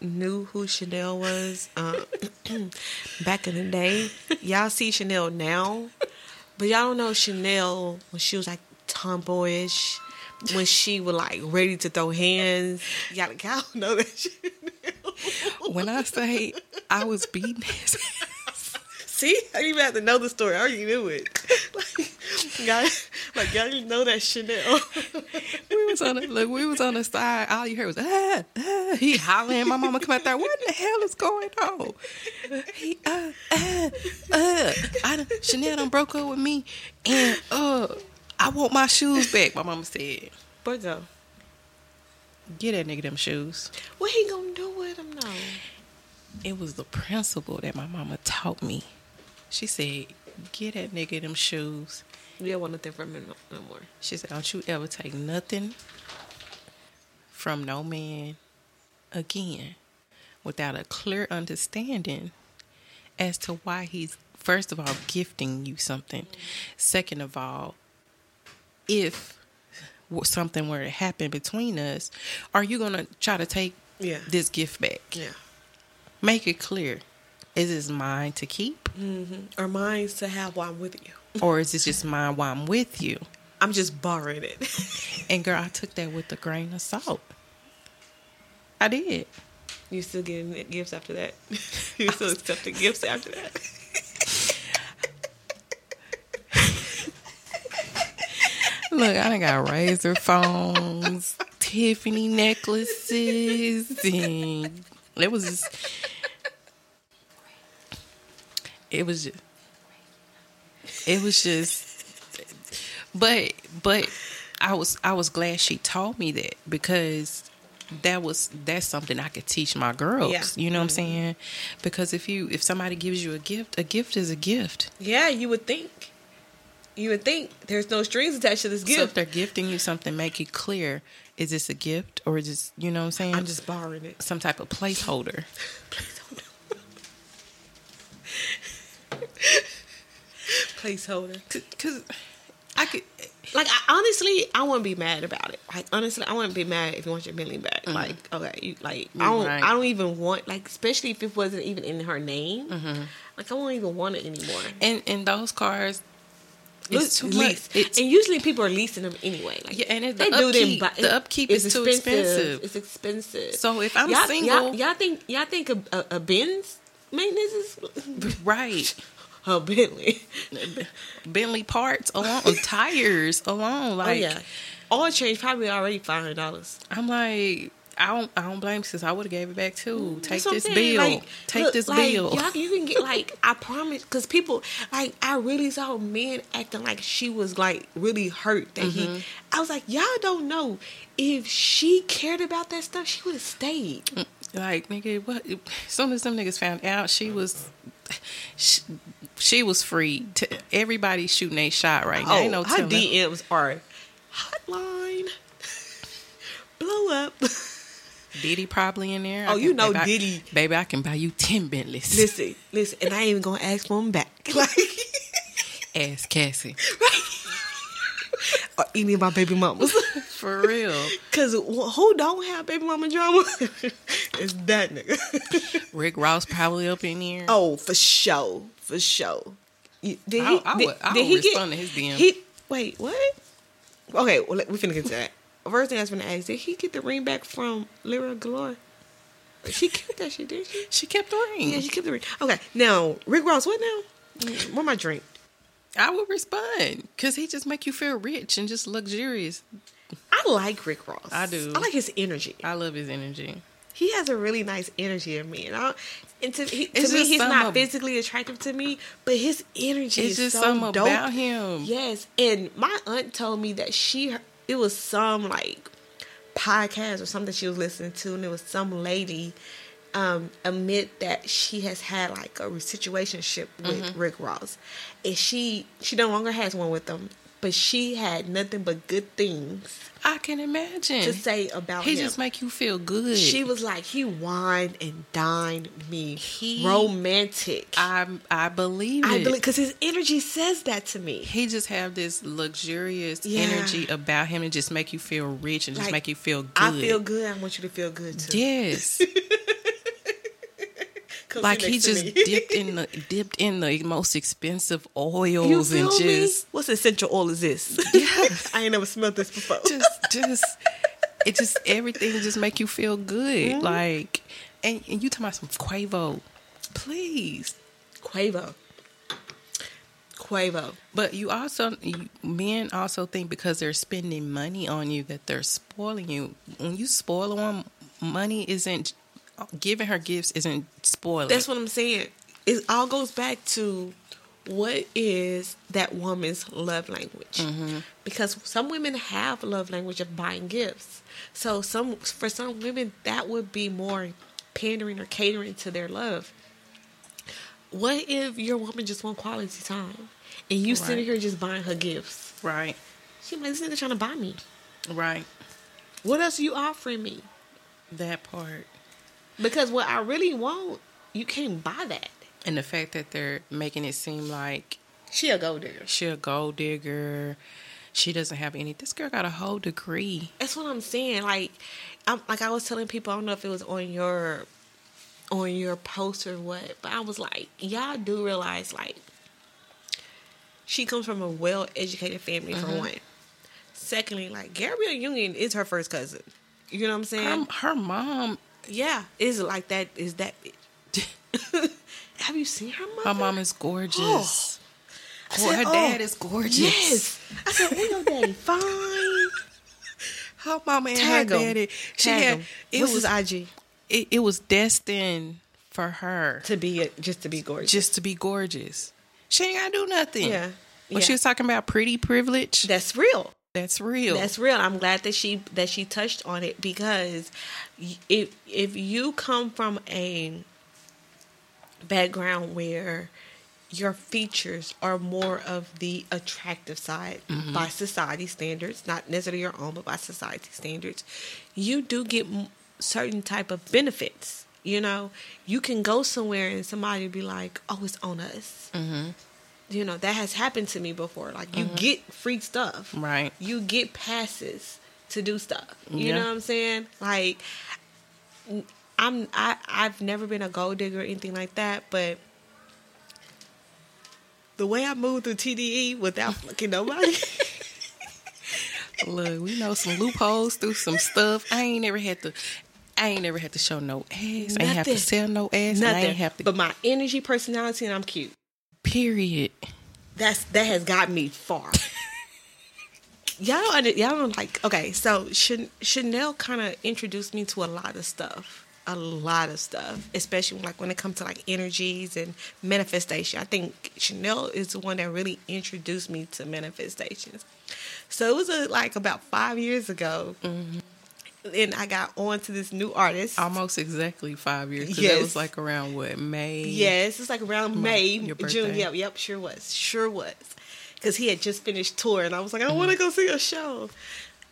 D: knew who Chanel was uh, back in the day. Y'all see Chanel now, but y'all don't know Chanel when she was like tomboyish, when she was like ready to throw hands. Y'all, y'all know that shit.
C: When I say I was beating his ass,
D: See, I didn't even have to know the story. I already knew it. Like, guys, like y'all didn't know that Chanel.
C: we was on the look. We was on the side. All you heard was ah, ah. He hollering. My mama come out there. What the hell is going on? He uh uh uh. I done, Chanel done broke up with me, and uh, I want my shoes back. My mama said,
D: But go.
C: "Get that nigga them shoes."
D: What he gonna do with them though?
C: It was the principle that my mama taught me. She said, "Get that nigga them shoes."
D: You don't want nothing from him no, no more.
C: She said, Don't you ever take nothing from no man again without a clear understanding as to why he's, first of all, gifting you something. Second of all, if something were to happen between us, are you going to try to take
D: Yeah.
C: this gift back?
D: Yeah.
C: Make it clear. Is this mine to keep? Mm-hmm.
D: Or mine's to have while I'm with you.
C: Or is this just mine while I'm with you?
D: I'm just borrowing it.
C: And girl, I took that with a grain of salt. I did.
D: you still getting gifts after that? you still accepting gifts after that?
C: Look, I done got Razr phones, Tiffany necklaces, and it was just, it was just, it was just, but but I was I was glad she told me that because that was that's something I could teach my girls.
D: Yeah.
C: You know what I'm mm-hmm. saying? Because if you if somebody gives you a gift, a gift is a gift.
D: Yeah, you would think. You would think there's no strings attached to this
C: So if they're gifting you something, make it clear: is this a gift or is this, you know what I'm saying?
D: I'm just borrowing it.
C: some type of placeholder.
D: Placeholder.
C: Because I could,
D: Like I, honestly, I wouldn't be mad about it. Like honestly, I wouldn't be mad if you want your Bentley back. Mm-hmm. Like okay, you, like I don't,
C: Right.
D: I don't even want like especially if it wasn't even in her name. Mm-hmm. Like I won't even want it anymore.
C: and and those cars, it's
D: It's
C: too
D: lease.
C: much. It's
D: and usually people are leasing them anyway. Like,
C: Yeah, and it-
D: they
C: the
D: do them,
C: upkeep- the upkeep is too expensive.
D: It's expensive.
C: So if I'm
D: y'all,
C: single-
D: y'all, y'all think y'all think a, a, a Benz maintenance is
C: right.
D: a Bentley.
C: Bentley parts alone, tires alone. Like
D: oh yeah, oil change probably already five hundred dollars.
C: I'm like, I don't. I don't blame sis. I would have gave it back too. Take
D: what I'm
C: this
D: saying.
C: bill.
D: Like,
C: Take
D: look,
C: this
D: like,
C: bill.
D: Y'all, you can get like I promise, because people like I really saw men acting like she was like really hurt that
C: Mm-hmm.
D: he. I was like, y'all don't know if she cared about that stuff, she would have stayed.
C: Mm. Like nigga, what? As soon as them niggas found out, she was, she, she was free. To, everybody shooting a shot right now. Ain't no
D: Oh, her. DMs are hotline. Blow up.
C: Diddy probably in there. I
D: Oh, you know
C: baby, I-
D: Diddy.
C: baby, I can buy you ten Bentleys.
D: listen, listen, and I ain't even gonna ask for them back. Like,
C: Ask Cassie
D: or uh, any of my baby mamas.
C: for real.
D: Cause who don't have baby mama drama? it's that nigga.
C: Rick Ross probably up in here.
D: oh, for sure, for sure. Did
C: I- I would- I would respond to his DM.
D: He wait, what? Okay, well, we finna get to that. First thing I was gonna ask: Did he get the ring back from Lira Galore? She kept that shit, did she?
C: She kept the ring.
D: Yeah, she kept the ring. Okay, now Rick Ross, what now? What my drink?
C: I would respond because he just make you feel rich and just luxurious.
D: I like Rick Ross.
C: I do.
D: I like his energy.
C: I love his energy.
D: he has a really nice energy in me, and, I, and to, he, to me, he's not
C: ab-
D: physically attractive to me, but his energy
C: It's
D: is
C: just
D: so
C: something
D: dope.
C: about him.
D: Yes, and my aunt told me that she it was some like podcast or something she was listening to, and it was some lady um admit that she has had like a situationship with
C: Mm-hmm.
D: Rick Ross, and she she no longer has one with him, but she had nothing but good things
C: I can imagine.
D: to say about
C: he
D: him.
C: He just make you feel good.
D: She was like, he wined and dined me.
C: He-
D: romantic. I,
C: I I believe it.
D: believe because his energy says that to me.
C: he just have this luxurious
D: Yeah.
C: energy about him and just make you feel rich and just make you feel good.
D: I feel good. I want you to feel good too.
C: Yes. Like he just dipped in the dipped in the most expensive oils and
D: me?
C: just
D: What's essential oil is this? Yeah. I ain't never smelled this before.
C: just just it just everything just make you feel good.
D: Mm-hmm.
C: Like and, and you talking about some Quavo. Please.
D: Quavo. Quavo.
C: But you also, you, men also think because they're spending money on you that they're spoiling you. When you spoil them, money isn't giving her gifts isn't spoiling.
D: That's what I'm saying. It all goes back to what is that woman's love language? Mm-hmm. Because some women have love language of buying gifts. So some for some women that would be more pandering or catering to their love. What if your woman just want quality time and you sitting here just buying her gifts?
C: right,
D: She like this nigga trying to buy me.
C: right.
D: What else are you offering me?
C: That part.
D: Because what I really want, you can't buy that.
C: And the fact that they're making it seem like
D: She a gold digger.
C: she a gold digger, she doesn't have any. This girl got a whole degree.
D: That's what I'm saying. Like, I'm like I was telling people. I don't know if it was on your on your post or what, but I was like, y'all do realize like she comes from a well educated family for uh-huh. one. Secondly, like Gabrielle Union is her first cousin. You know what I'm saying?
C: Her, her mom,
D: yeah, is like that. Is that? Have you seen her mother?
C: her mom is gorgeous.
D: Oh. Said,
C: her
D: oh,
C: dad is gorgeous.
D: Yes. I said, "Oh, your daddy fine."
C: Her mama and
D: Tag
C: her
D: 'em.
C: daddy. She
D: Tag
C: had
D: 'em.
C: it
D: What's
C: was
D: IG?
C: it, it was destined for her
D: To be a, just to be gorgeous.
C: just to be gorgeous. She ain't gotta do nothing.
D: Yeah.
C: When
D: Yeah.
C: she was talking about pretty privilege,
D: That's real.
C: That's real.
D: That's real. I'm glad that she that she touched on it because if if you come from a background where your features are more of the attractive side mm-hmm. by society standards, not necessarily your own, but by society standards, you do get certain type of benefits. You know, you can go somewhere and somebody be like, "Oh, it's on us." Mm-hmm. You know that has happened to me before. Like you mm-hmm. get free stuff,
C: Right.
D: You get passes to do stuff. You
C: Yeah.
D: know what I'm saying? Like I'm I I've never been a gold digger or anything like that, but the way I moved through TDE without fucking nobody.
C: Look, we know some loopholes through some stuff. I ain't never had to. I ain't never had to show no ass. I ain't have to sell no ass. and I
D: Nothing.
C: ain't have to.
D: But my energy, personality, and I'm cute.
C: Period.
D: That's that has got me far. y'all don't under, y'all don't like okay so Chan- chanel kind of introduced me to a lot of stuff a lot of stuff especially like when it comes to like energies and manifestation i think chanel is the one that really introduced me to manifestations so it was uh like about five years ago and i got on to this new artist
C: Almost exactly five years. That
D: It
C: was like around what May.
D: Yes, it's like around May, June. Yep, yep, sure was, sure was, because he had just finished tour, and I was like, I want to go see a show.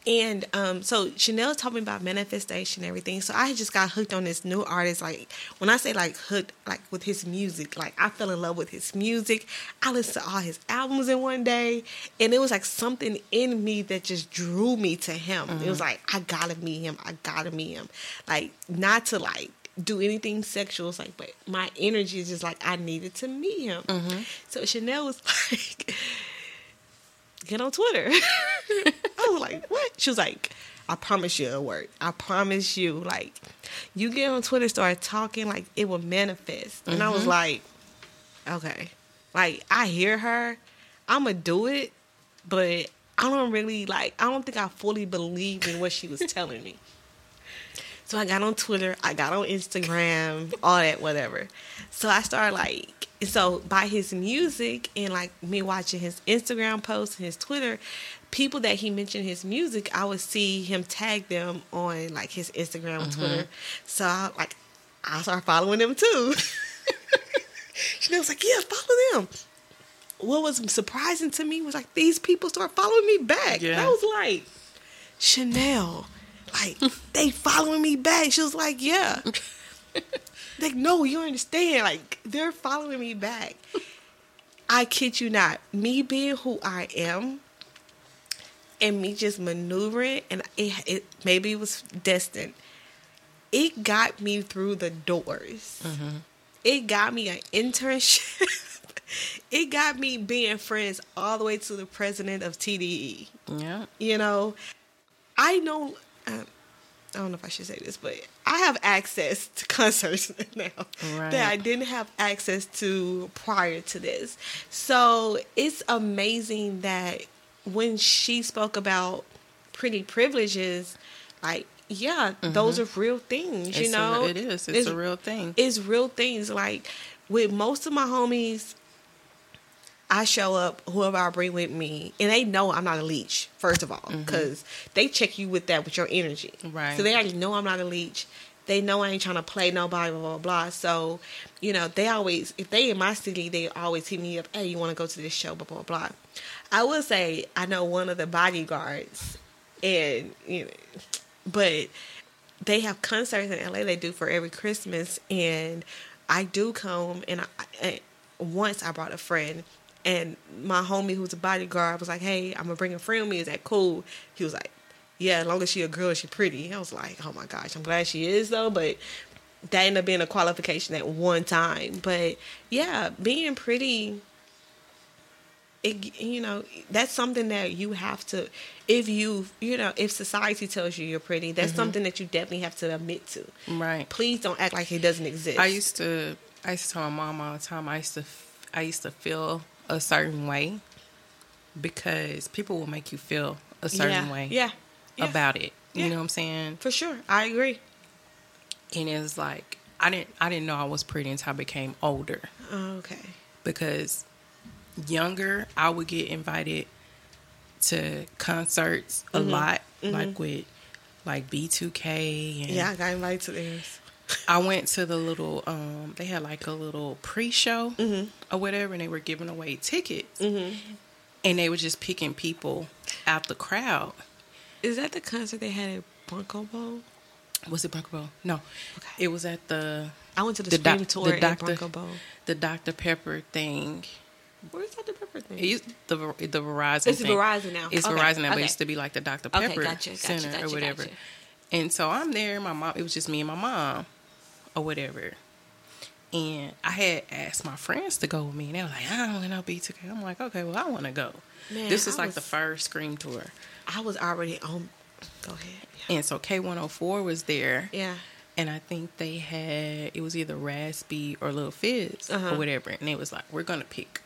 D: And um, so Chanel taught me about manifestation and everything. So I just got hooked on this new artist. Like when I say like hooked, like with his music, like I fell in love with his music. I listened to all his albums in one day, and it was like something in me that just drew me to him. It was like I gotta meet him. I gotta meet him. Like not to like do anything sexual. It's like, but my energy is just like I needed to meet him. So Chanel was like, "Get on Twitter." I was like, "What?" She was like, "I promise you it'll work. I promise you. Like, you get on Twitter, start talking, like it will manifest." And I was mm-hmm. like, "Okay." Like I hear her, I'm gonna do it, but I don't really like. I don't think I fully believe in what she was telling me. So I got on Twitter, I got on Instagram, all that, whatever. So I started like, so by his music and like me watching his Instagram posts and his Twitter, people that he mentioned his music, I would see him tag them on like his Instagram and Twitter. Mm-hmm. So I like, I started following them too. Chanel was like, yeah, follow them. What was surprising to me was like these people start following me back.
C: Yeah.
D: I was like, Chanel, like they following me back. She was like, yeah. like, no, you don't understand. Like they're following me back. I kid you not. Me being who I am, and me just maneuvering, and it, it maybe it was destined. It got me through the doors. It got me an internship. it got me being friends all the way to the president of TDE.
C: Yeah.
D: You know, I know. Um, I don't know if I should say this, but I have access to concerts now
C: Right.
D: that I didn't have access to prior to this. So it's amazing that when she spoke about pretty privileges, like yeah, those mm-hmm. are real things.
C: It's
D: you
C: a-
D: know,
C: it is. It's a real thing.
D: It's real things. Like with most of my homies, I show up, whoever I bring with me, and they know I'm not a leech, first of all, mm-hmm. because they check you with that, with your energy.
C: Right.
D: So they already know I'm not a leech. They know I ain't trying to play nobody, blah, blah, blah. So, you know, they always, if they in my city, they always hit me up, hey, you want to go to this show, blah, blah, blah. I will say, I know one of the bodyguards, and, you know, but they have concerts in LA they do for every Christmas, and I do come. And I, I, once I brought a friend, and my homie who's a bodyguard was like, "Hey, I'm gonna bring a friend with me. Is that cool?" He was like, "Yeah, as long as she a girl, she pretty." I was like, "Oh my gosh, I'm glad she is though." But that ended up being a qualification at one time. But yeah, being pretty it you know that's something that you have to if you you know if society tells you you're pretty that's mm-hmm. something that you definitely have to admit to
C: Right.
D: please don't act like it doesn't exist
C: I used to I used to tell my mom all the time I used to I used to feel a certain way because people will make you feel a certain
D: yeah.
C: way
D: yeah yeah,
C: about it.
D: Yeah.
C: You know what I'm saying?
D: for sure i agree
C: And it's like I didn't I didn't know I was pretty until I became older
D: okay
C: because younger I would get invited to concerts a
D: Mm-hmm.
C: lot like with like B2K and
D: yeah i got invited to theirs
C: I went to the little um they had like a little pre-show
D: Mm-hmm.
C: or whatever and they were giving away tickets. And they were just picking people out the crowd.
D: is that the concert they had at bronco bowl
C: Was it Bronco Bowl? No.
D: Okay.
C: It was at the
D: i went to the,
C: the,
D: Scream
C: doc-
D: tour
C: the
D: at
C: Dr.
D: bronco bowl
C: the Dr. Pepper thing.
D: where's that the pepper thing
C: It the the Verizon.
D: It's
C: thing.
D: Verizon now.
C: It's
D: Okay,
C: Verizon now, but it used to be like the Dr.
D: Okay,
C: Pepper
D: gotcha, gotcha,
C: Center
D: gotcha,
C: or whatever.
D: gotcha.
C: And so I'm there. My mom. It was just me and my mom, or whatever. And I had asked my friends to go with me, and they were like, "I don't want to know B2K." I'm like, "Okay, well, I want to go."
D: Man,
C: this is like the first Scream tour,
D: i was already on go ahead
C: and so K104 was there,
D: yeah
C: and I think they had it was either Raz-B or Little Fizz
D: Uh-huh.
C: or whatever, and it was like, "We're gonna pick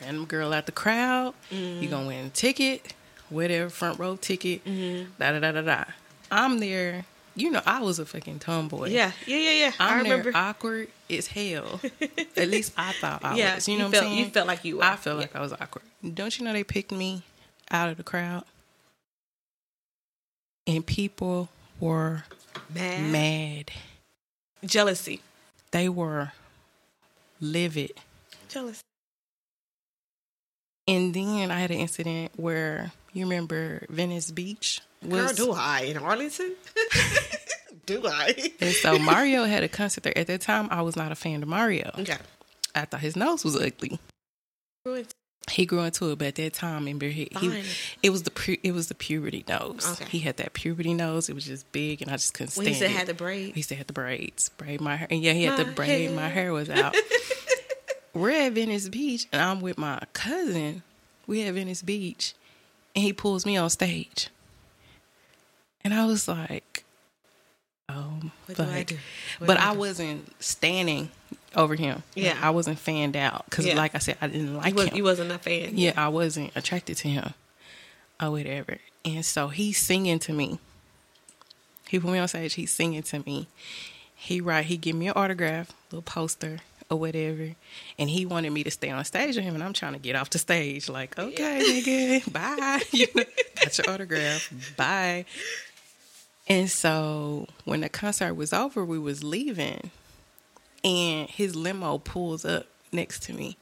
C: random girl out the crowd.
D: Mm.
C: You're gonna win a ticket, whatever, front row ticket,
D: Mm-hmm.
C: da da da da da. I'm there. You know, I was a fucking tomboy.
D: Yeah, yeah, yeah, yeah. I
C: I'm
D: remember.
C: there awkward as hell. At least I thought I
D: Yeah,
C: was. You
D: you
C: know what
D: felt-
C: I'm saying?
D: you felt like you were.
C: I felt
D: Yeah.
C: like I was awkward. Don't you know they picked me out of the crowd? And people were
D: mad.
C: mad.
D: Jealousy.
C: They were livid.
D: Jealous.
C: And then I had an incident where you remember Venice Beach
D: Girl, do I in Arlington? do I?
C: and so Mario had a concert there. At that time I was not a fan of Mario.
D: Okay.
C: I thought his nose was ugly. He grew into it, but at that time, remember he, he it was the pu- it was the puberty nose.
D: Okay.
C: He had that puberty nose. It was just big, and I just couldn't stand
D: he said
C: it.
D: had the braid.
C: He said had the braids, braid my hair, and yeah, he had
D: My
C: braid.
D: hair.
C: My hair was out. We're at Venice Beach, and I'm with my cousin. We at Venice Beach, and he pulls me on stage, and I was like, "Oh,
D: What do I do? What
C: But
D: do I do?
C: wasn't standing over him.
D: Yeah.
C: I wasn't fanned out because,
D: Yeah.
C: like I said, I didn't like
D: You, was,
C: him.
D: you wasn't a fan.
C: Yeah, I wasn't attracted to him or whatever. And so he's singing to me. He put me on stage, he's singing to me. He write, he give me an autograph, little poster or whatever. And he wanted me to stay on stage with him and I'm trying to get off the stage. Like, okay, nigga, bye. You know, got your autograph. Bye. And so when the concert was over, we was leaving and his limo pulls up next to me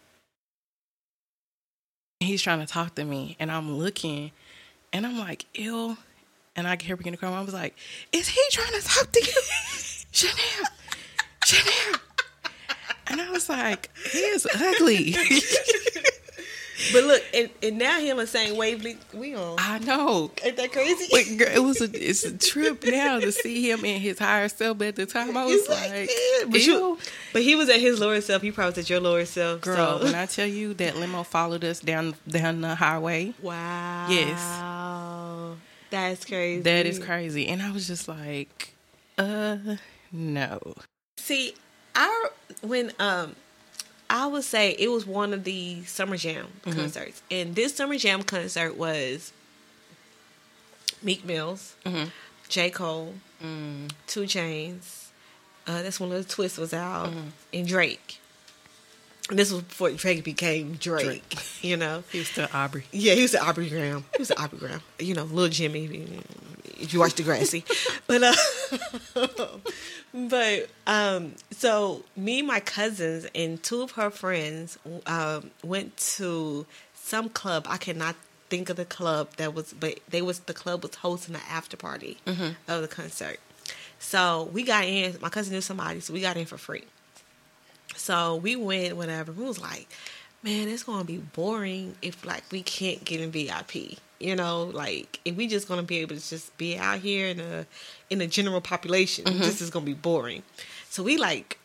C: he's trying to talk to me and I'm looking and I'm like, ill. And I hear begin to cry. I was like, is he trying to talk to you? Chanel, Chanel. And I was like, he is ugly.
D: But look, and, and now him the same wavelength we on.
C: I know.
D: Ain't that crazy?
C: But girl, it was a it's a trip now to see him in his higher self. But at the time, I was like,
D: like, yeah, but you, but he was at his lower self. You probably was at your lower self.
C: girl,
D: so.
C: when I tell you that limo followed us down down the highway,
D: wow.
C: Yes.
D: That's crazy.
C: that is crazy. And I was just like, uh, no.
D: See, I when um I would say it was one of the Summer Jam
C: Mm-hmm.
D: concerts. And this Summer Jam concert was Meek Mills,
C: Mm-hmm.
D: J. Cole,
C: Mm.
D: 2 Chainz. Uh, that's when the twist was out,
C: Mm-hmm.
D: and Drake. This was before Drake became Drake,
C: Drake.
D: you know.
C: He was still Aubrey.
D: Yeah, he was the Aubrey Graham. He was the Aubrey Graham. You know, little Jimmy. If you watch Degrassi, but uh, but um, so me, and my cousins, and two of her friends um, went to some club. I cannot think of the club that was, but they was the club was hosting the after party of the concert. So we got in. My cousin knew somebody, so we got in for free. So we went, whatever. We was like, man, it's gonna be boring if like we can't get in VIP. You know, like if we just gonna be able to just be out here in a in the general population, mm-hmm. this is gonna be boring. So we like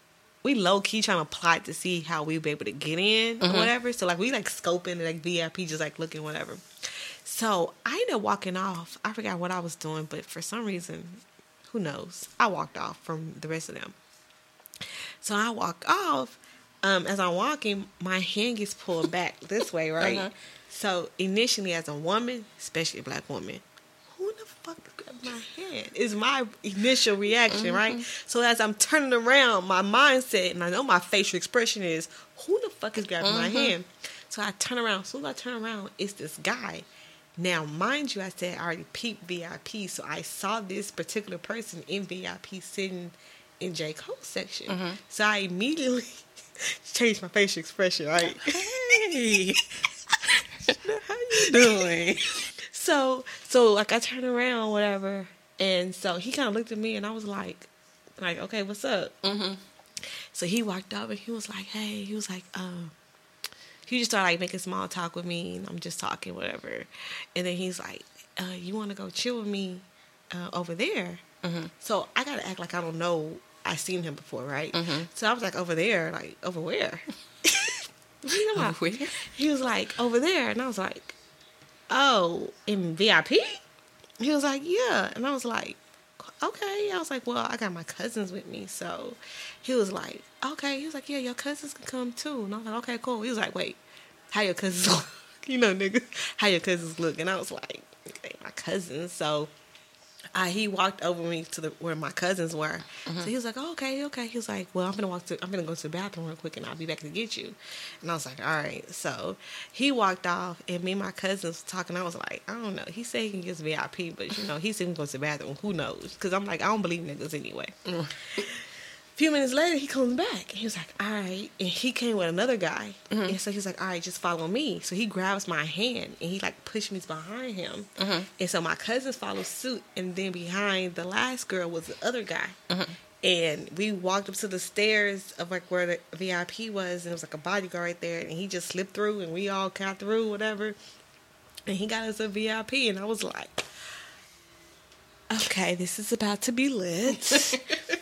D: we low key trying to plot to see how we be able to get in or mm-hmm. whatever. So like we like scoping like VIP, just like looking whatever. So I ended up walking off. I forgot what I was doing, but for some reason, who knows? I walked off from the rest of them. So I walk off. Um, as I'm walking, my hand gets pulled back this way, right?
C: Uh-huh.
D: So initially, as a woman, especially a black woman, who the fuck grabbed my hand? Is my initial reaction, right? So as I'm turning around, my mindset and I know my facial expression is, who the fuck is grabbing my hand? So I turn around. As soon as I turn around, it's this guy. Now, mind you, I said I already peeped VIP, so I saw this particular person in VIP sitting in J. Cole's section. So I immediately changed my facial expression, right?
C: Hey, how you doing?
D: so, so like I turned around, whatever, and so he kind of looked at me, and I was like, like, okay, what's up? Mm-hmm. So he walked up, and he was like, hey, he was like, um, he just started like making small talk with me, and I'm just talking, whatever, and then he's like, uh, you want to go chill with me uh, over there? So I gotta act like I don't know. I seen him before, right? So I was like, over there, like over where? You about?
C: Over where?
D: He was like, over there, and I was like, oh, in VIP? He was like, yeah, and I was like, okay. I was like, well, I got my cousins with me, so he was like, okay. He was like, yeah, your cousins can come too, and I was like, okay, cool. He was like, wait, how your cousins look? You know, nigga, how your cousins look? And I was like, my cousins. So uh, he walked over me to the where my cousins were. So he was like, oh, "Okay, okay." He was like, "Well, I'm gonna walk to. I'm gonna go to the bathroom real quick, and I'll be back to get you." And I was like, "All right." So he walked off, and me and my cousins were talking. I was like, "I don't know." He said he can get VIP, but you know, he said he goes to the bathroom. Who knows? Because I'm like, I don't believe niggas anyway. A few minutes later, he comes back. And he was like, all right. And he came with another guy. Mm-hmm. And so he was like, all right, just follow me. So he grabs my hand and he like pushed me behind him. Mm-hmm. And so my cousins follow suit. And then behind the last girl was the other guy. Mm-hmm. And we walked up to the stairs of like where the VIP was. And it was like a bodyguard right there. And he just slipped through and we all got through, whatever. And he got us a VIP. And I was like, okay, this is about to be lit.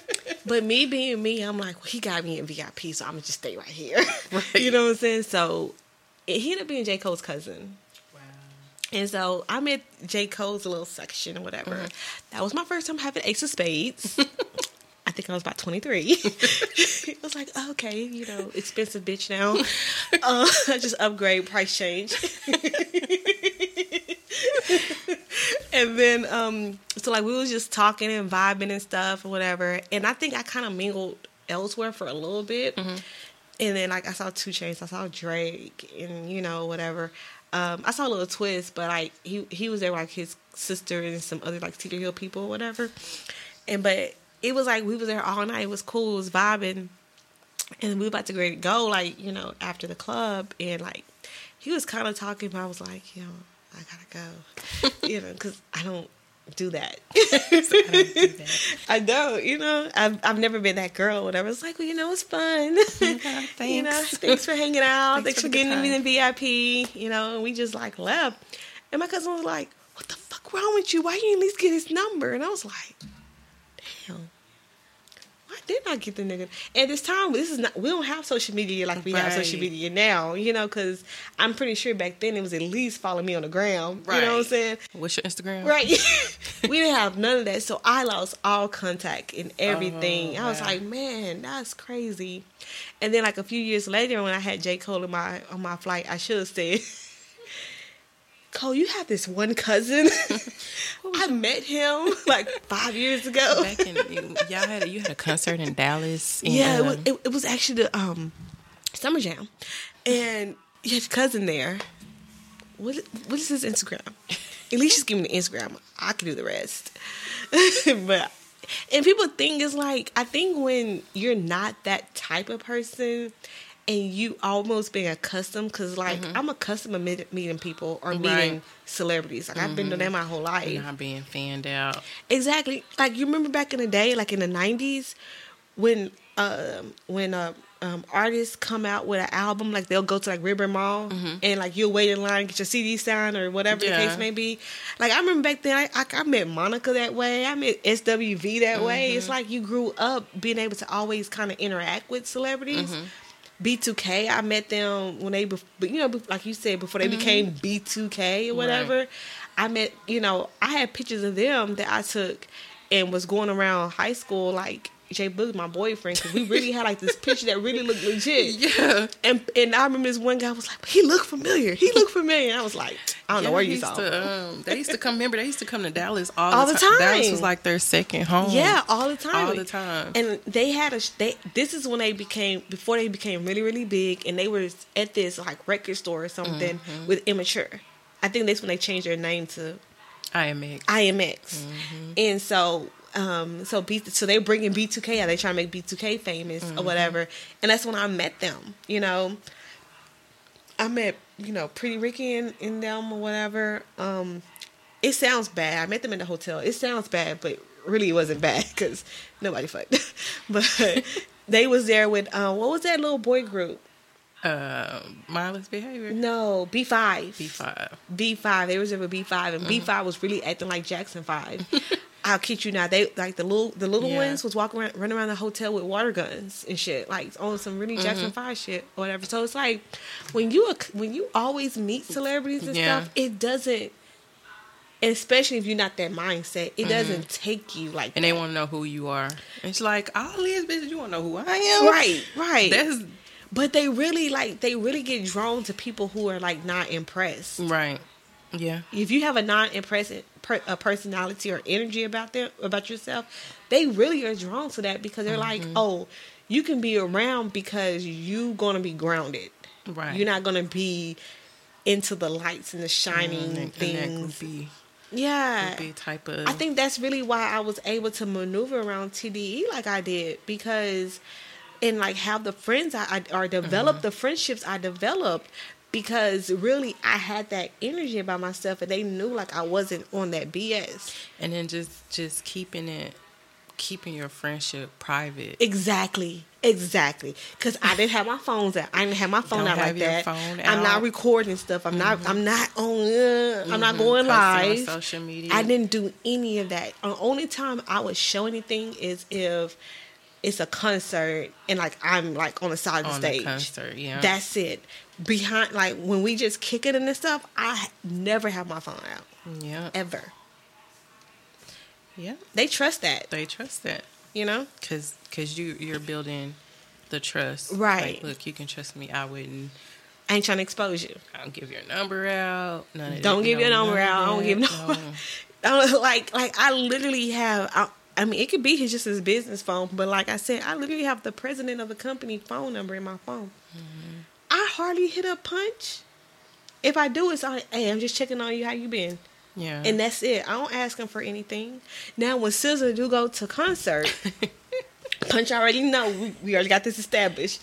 D: But me being me, I'm like, well, he got me in VIP, so I'm gonna just stay right here. you know what I'm saying? So it, he ended up being J. Cole's cousin.
C: Wow.
D: And so I'm at J. Cole's little section or whatever. That was my first time having Ace of Spades. I think I was about 23. I was like, okay, you know, expensive bitch now. uh, just upgrade, price change. and then, um, so like we was just talking and vibing and stuff or whatever. And I think I kind of mingled elsewhere for a little bit. And then like I saw 2 Chainz, I saw Drake, and you know whatever. Um, I saw a Lil Twist, but like he he was there with, like his sister and some other like Cedar Hill people or whatever. And but it was like we was there all night. It was cool. It was vibing, and we were about to to go. Like you know after the club, and like he was kind of talking, but I was like, you know, I gotta go, you know, because I don't do that.
C: I don't do that.
D: I don't, you know, I've I've never been that girl. Whatever. It's like, well, you know, it's fun. You know,
C: thanks.
D: thanks for hanging out.
C: Thanks
D: Thanks,
C: for
D: for getting me the VIP. You know, and we just like left. And my cousin was like, "What the fuck wrong with you? Why you at least get his number?" And I was like. Why didn't I get the nigga? And this time, this is not. We don't have social media like we have social media now. You know, because I'm pretty sure back then it was at least follow me on the gram. You know what I'm saying?
C: What's your Instagram?
D: Right. we didn't have none of that. So I lost all contact and everything.
C: Oh,
D: I was
C: wow.
D: like, man, that's crazy. And then like a few years later when I had J. Cole on my on my flight, I should have said Cole, you have this one cousin. I met him like five years ago.
C: Back in you, y'all had a, you had a concert in Dallas. in,
D: Yeah, it was
C: um,
D: it, it was actually the um summer jam, and you had your cousin there. What what is his Instagram? At least just give me the Instagram. I can do the rest. but and people think it's like I think when you're not that type of person. And you almost being accustomed, because like I'm accustomed to meet, meeting people or meeting
C: Right.
D: celebrities. Like I've been doing that my whole life.
C: not being fanned out.
D: Exactly. Like you remember back in the day, like in the nineties, when um when uh, um artists come out with an album, like they'll go to like River Mall and like you'll wait in line get your CD signed or whatever
C: Yeah.
D: the case may be. Like I remember back then, I, I, I met Monica that way. I met SWV that way. It's like you grew up being able to always kind of interact with celebrities. B2K, I met them when they, but you know, like you said, before they mm-hmm. became B2K or whatever. I met, you know, I had pictures of them that I took and was going around high school, like J-Boog, my boyfriend, because we really had like this picture that really looked legit.
C: Yeah.
D: And and I remember this one guy was like, he looked familiar. He looked familiar. And I was like, I don't know where you saw
C: to,
D: him.
C: um, they used to come. Remember, they used to come to Dallas all,
D: All
C: the,
D: the
C: time. Dallas was like their second home.
D: Yeah, all the time.
C: all the time.
D: And they had a they. This is when they became before they became really really big, and they were at this like record store or something
C: Mm-hmm.
D: with Immature. I think that's when they changed their name to
C: IMX.
D: IMX,
C: Mm-hmm.
D: and so um so B so they're bringing B2K out. They trying to make B2K famous
C: Mm-hmm.
D: or whatever, and that's when I met them. You know, I met you know Pretty Ricky and, and them or whatever. Um, it sounds bad. I met them in the hotel. It sounds bad, but really it wasn't bad because nobody fucked. but they was there with um, what was that little boy group?
C: uh, mindless behavior.
D: No, B five.
C: B five.
D: B five. They was there with B five, and B five was really acting like Jackson Five. I'll kid you not. They like the little the little
C: Yeah.
D: ones was walking around, running around the hotel with water guns and shit, like on some really Jackson mm-hmm. Five shit or whatever. So it's like when you when you always meet celebrities and
C: Yeah.
D: stuff, it doesn't. Especially if you're not that mindset, it doesn't mm-hmm. take you like
C: And they want to know who you are. It's like all these bitches, you want to know who I am,
D: right, right.
C: That's
D: but they really like they really get drawn to people who are like not impressed.
C: right. Yeah.
D: If you have a non-impressive per, a personality or energy about them about yourself, they really are drawn to that because they're like, mm-hmm. oh, you can be around because you're gonna be grounded.
C: Right.
D: You're not gonna be into the lights and the shining
C: mm, And, and
D: things.
C: be,
D: yeah.
C: type of.
D: I think that's really why I was able to maneuver around TDE like I did because, and like have the friends I, I or develop mm-hmm. the friendships I developed because really I had that energy about myself and they knew like I wasn't on that BS.
C: and then just just keeping it, keeping your friendship private.
D: Exactly. Exactly. Because I didn't have my phones out. I didn't have my phone
C: Don't
D: out like that.
C: phone
D: I'm not recording stuff. I'm not. I'm not on. Uh, I'm not going
C: Posting on
D: live.
C: social media.
D: I didn't do any of that. The only time I would show anything is if it's a concert and like I'm like on the side of the
C: On the
D: stage.
C: concert, yeah.
D: That's it. Behind like when we just kick it and this stuff, I never have my phone out
C: Yeah.
D: ever.
C: Yeah.
D: They trust that,
C: They trust that.
D: you know.
C: Cause, cause you you're building the trust.
D: Right.
C: Like, look, you can trust me. I wouldn't.
D: I ain't trying to expose you.
C: I don't give your number out. None of
D: Don't give
C: no,
D: your number out. I don't give no.
C: that,
D: I don't, like like I literally have. I, I mean, it could be his just his business phone, but like I said, I literally have the president of the company phone number in my phone.
C: Mm-hmm.
D: I hardly hit a punch. If I do, it's like, hey, I'm just checking on you. How you been?
C: Yeah.
D: And that's it. I don't ask him for anything. Now, when SZA do go to concert, Punch already know we, we already got this established.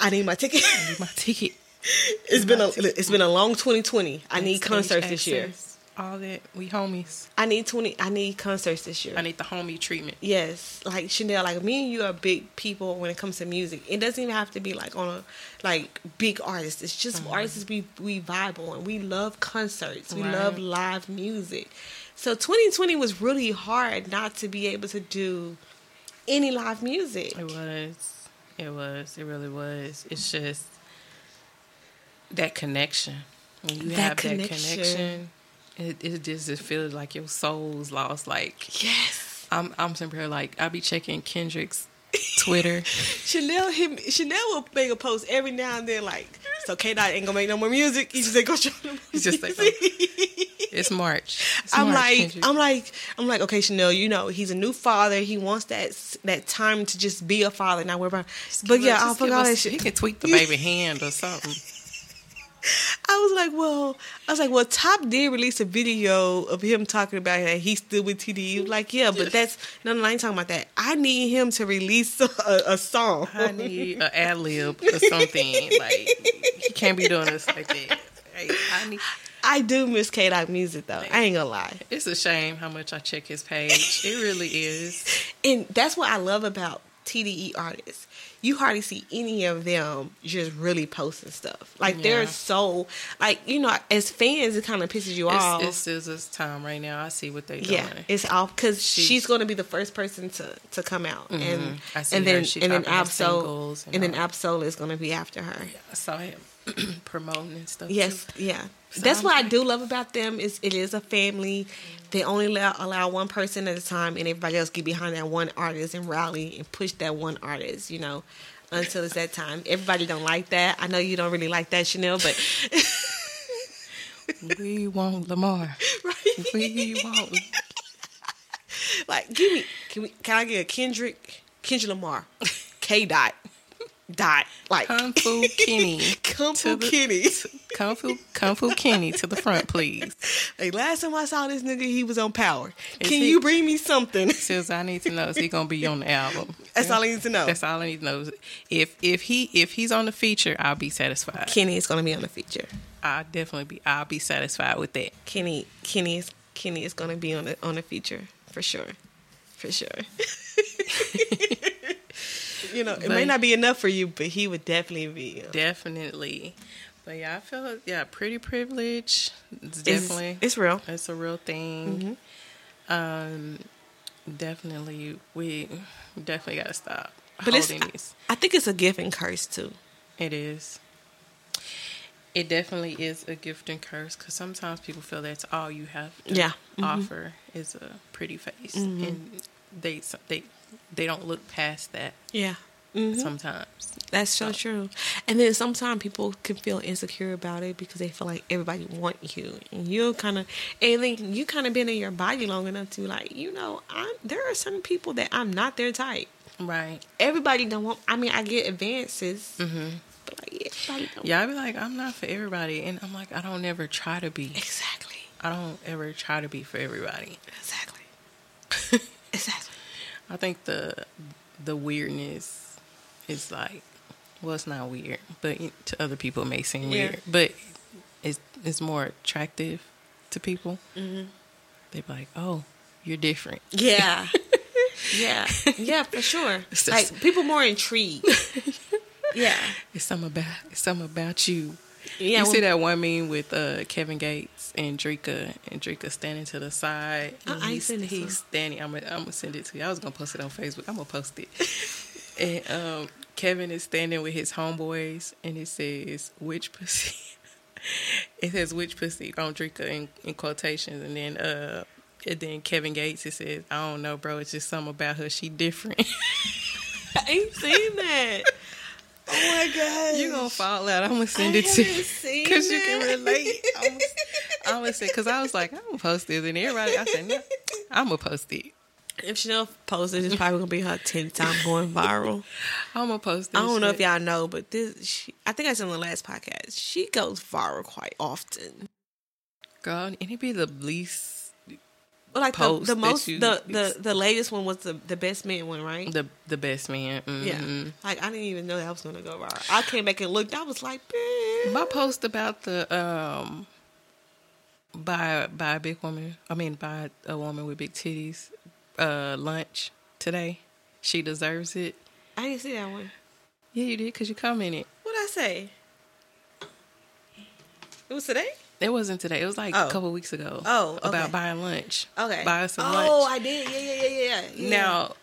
D: I need my ticket.
C: I need my ticket.
D: it's been a it's been a long 2020. I need concerts this year.
C: All that. We homies.
D: I need 20. I need concerts this year.
C: I need the homie treatment.
D: Yes, like Chanel, like me and you are big people when it comes to music. It doesn't even have to be like on a like big artists. It's just
C: Mm-hmm.
D: artists we we vibe on. We love concerts. We
C: Right.
D: love live music. So 2020 was really hard not to be able to do any live music.
C: It was. It was. It really was. It's just that connection. When you
D: That
C: have
D: connection.
C: that connection, it, it just it feels like your soul's lost. Like
D: Yes.
C: I'm, I'm sitting here like I be checking Kendrick's Twitter.
D: Chanel him Chanel will make a post every now and then like so K Dot ain't gonna make no more music. He just ain't gonna show no more
C: He's just like. It's March. It's
D: I'm
C: March,
D: like,
C: Kendrick.
D: I'm like, I'm like, okay, Chanel, you know, he's a new father. He wants that that time to just be a father. Now, where,
C: Just
D: but yeah, I forgot that shit.
C: He can tweak the baby hand or something.
D: I was like, well, I was like, well, Top did release a video of him talking about that he's still with TD. He was like, yeah, but that's no, no, I ain't talking about that. I need him to release a, a song.
C: I need an ad lib or something. Like he can't be doing this like that. Hey, I need.
D: I do miss K Dot music though. I ain't gonna lie.
C: It's a shame how much I check his page. It really is.
D: And that's what I love about TDE artists. You hardly see any of them just really posting stuff. Like they're so like you know, as fans, it kind of pisses you off.
C: It's, it's SZA's time right now. I see what they're doing.
D: yeah, it's off because
C: She's-
D: she's going to be the first person to to come out, and
C: Mhm. I see
D: and
C: her.
D: then
C: She
D: and then
C: Ab-Soul and
D: and then. Ab-Soul is going to be after her.
C: I saw him promoting and stuff.
D: Yes,
C: too.
D: yeah.
C: So
D: That's
C: I'm
D: what I do love about them is it is a family. They only allow, allow one person at a time, and everybody else get behind that one artist and rally and push that one artist. You know, until it's that time. Everybody don't like that. I know you don't really like that, Chanel, but
C: We want Lamar.
D: right?
C: We want.
D: like, give me. Can we? Can I get a Kendrick, Kendrick Lamar, K dot, dot like
C: Kung Fu Kenny.
D: Kung Fu
C: the-
D: Kenny.
C: Kung Fu Kung Fu Kenny to the front, please.
D: Like last time I saw this nigga, he was on Power.
C: Is
D: Can
C: he-
D: you bring me something?
C: Says I need to know is he gonna be on the album.
D: That's all I need to know.
C: That's all I need to know. If if he if he's on the feature, I'll be satisfied.
D: Kenny is gonna be on the feature.
C: I'll definitely be I'll be satisfied with that.
D: Kenny Kenny is Kenny is gonna be on the on the feature for sure, for sure. You know, it may not be enough for you, but he would definitely be.
C: Definitely. But yeah, I feel yeah, pretty privilege. It's
D: It's,
C: definitely
D: it's real.
C: it's a real thing. Um definitely we definitely gotta stop
D: But it's
C: these.
D: I think it's a gift and curse too.
C: It is. It definitely is a gift and curse because sometimes people feel that's all you have to
D: Yeah. Mhm.
C: offer is a pretty face,
D: Mm-hmm.
C: and they they they don't look past that.
D: Yeah. Mm-hmm.
C: sometimes.
D: That's so true. And then sometimes people can feel insecure about it because they feel like everybody want you, and you kind of, and then you kind of been in your body long enough to like, you know, I there are certain people that I'm not their type.
C: Right.
D: Everybody don't want. I mean, I get advances, mm-hmm. but like, everybody don't.
C: Yeah, I be like, I'm not for everybody, and I'm like, I don't ever try to be.
D: exactly,
C: I don't ever try to be for everybody.
D: exactly, exactly.
C: I think the the weirdness is like, well, it's not weird, but to other people it may seem
D: Yeah.
C: weird, but it's it's more attractive to people.
D: Mm-hmm.
C: They be like, oh, you're different.
D: Yeah. yeah. Yeah, for sure.
C: It's
D: Like people more intrigued. yeah.
C: It's something about it's something about you.
D: Yeah.
C: you
D: well-
C: see that one meme with uh, Kevin Gates and Dreka, and Dreka standing to the side.
D: I-
C: and
D: I
C: he's, standing. I'm gonna, I'm gonna send it to you. I was gonna post it on Facebook. I'm gonna post it. and um, Kevin is standing with his homeboys, and it says which pussy. it says which pussy on Dreka in, in quotations, and then uh, and then Kevin Gates it says I don't know, bro. It's just something about her. She different.
D: I ain't seen that. Oh my god.
C: You gonna fall out. I'm gonna send
D: I
C: it to you because you can relate. I'm I'm gonna say because I was like, I'm gonna post this, and everybody, I said, no, I'm gonna post it.
D: If Chanel posts it, it's probably gonna be her tenth time going viral.
C: I'm gonna post. This
D: I don't know if y'all know, but this she, I think I said in the last podcast. She goes viral quite often.
C: girl, and it be the least
D: like the,
C: Post
D: the
C: that
D: most
C: you-
D: the, the the latest one was the the best man one, right?
C: the the best man. Mhm.
D: yeah. Like I didn't even know that was gonna go viral. I came back and looked. I was like, man.
C: My post about the um by by a big woman. I mean, by a woman with big titties. Uh, lunch today. She deserves it.
D: I didn't see that one.
C: Yeah, you did because you commented.
D: What I say? It was today.
C: It wasn't today. It was like
D: Oh.
C: a couple weeks ago.
D: Oh, okay.
C: about buying lunch.
D: Okay.
C: buy us some
D: oh,
C: lunch.
D: Oh, I did. Yeah, yeah, yeah, yeah. yeah.
C: Now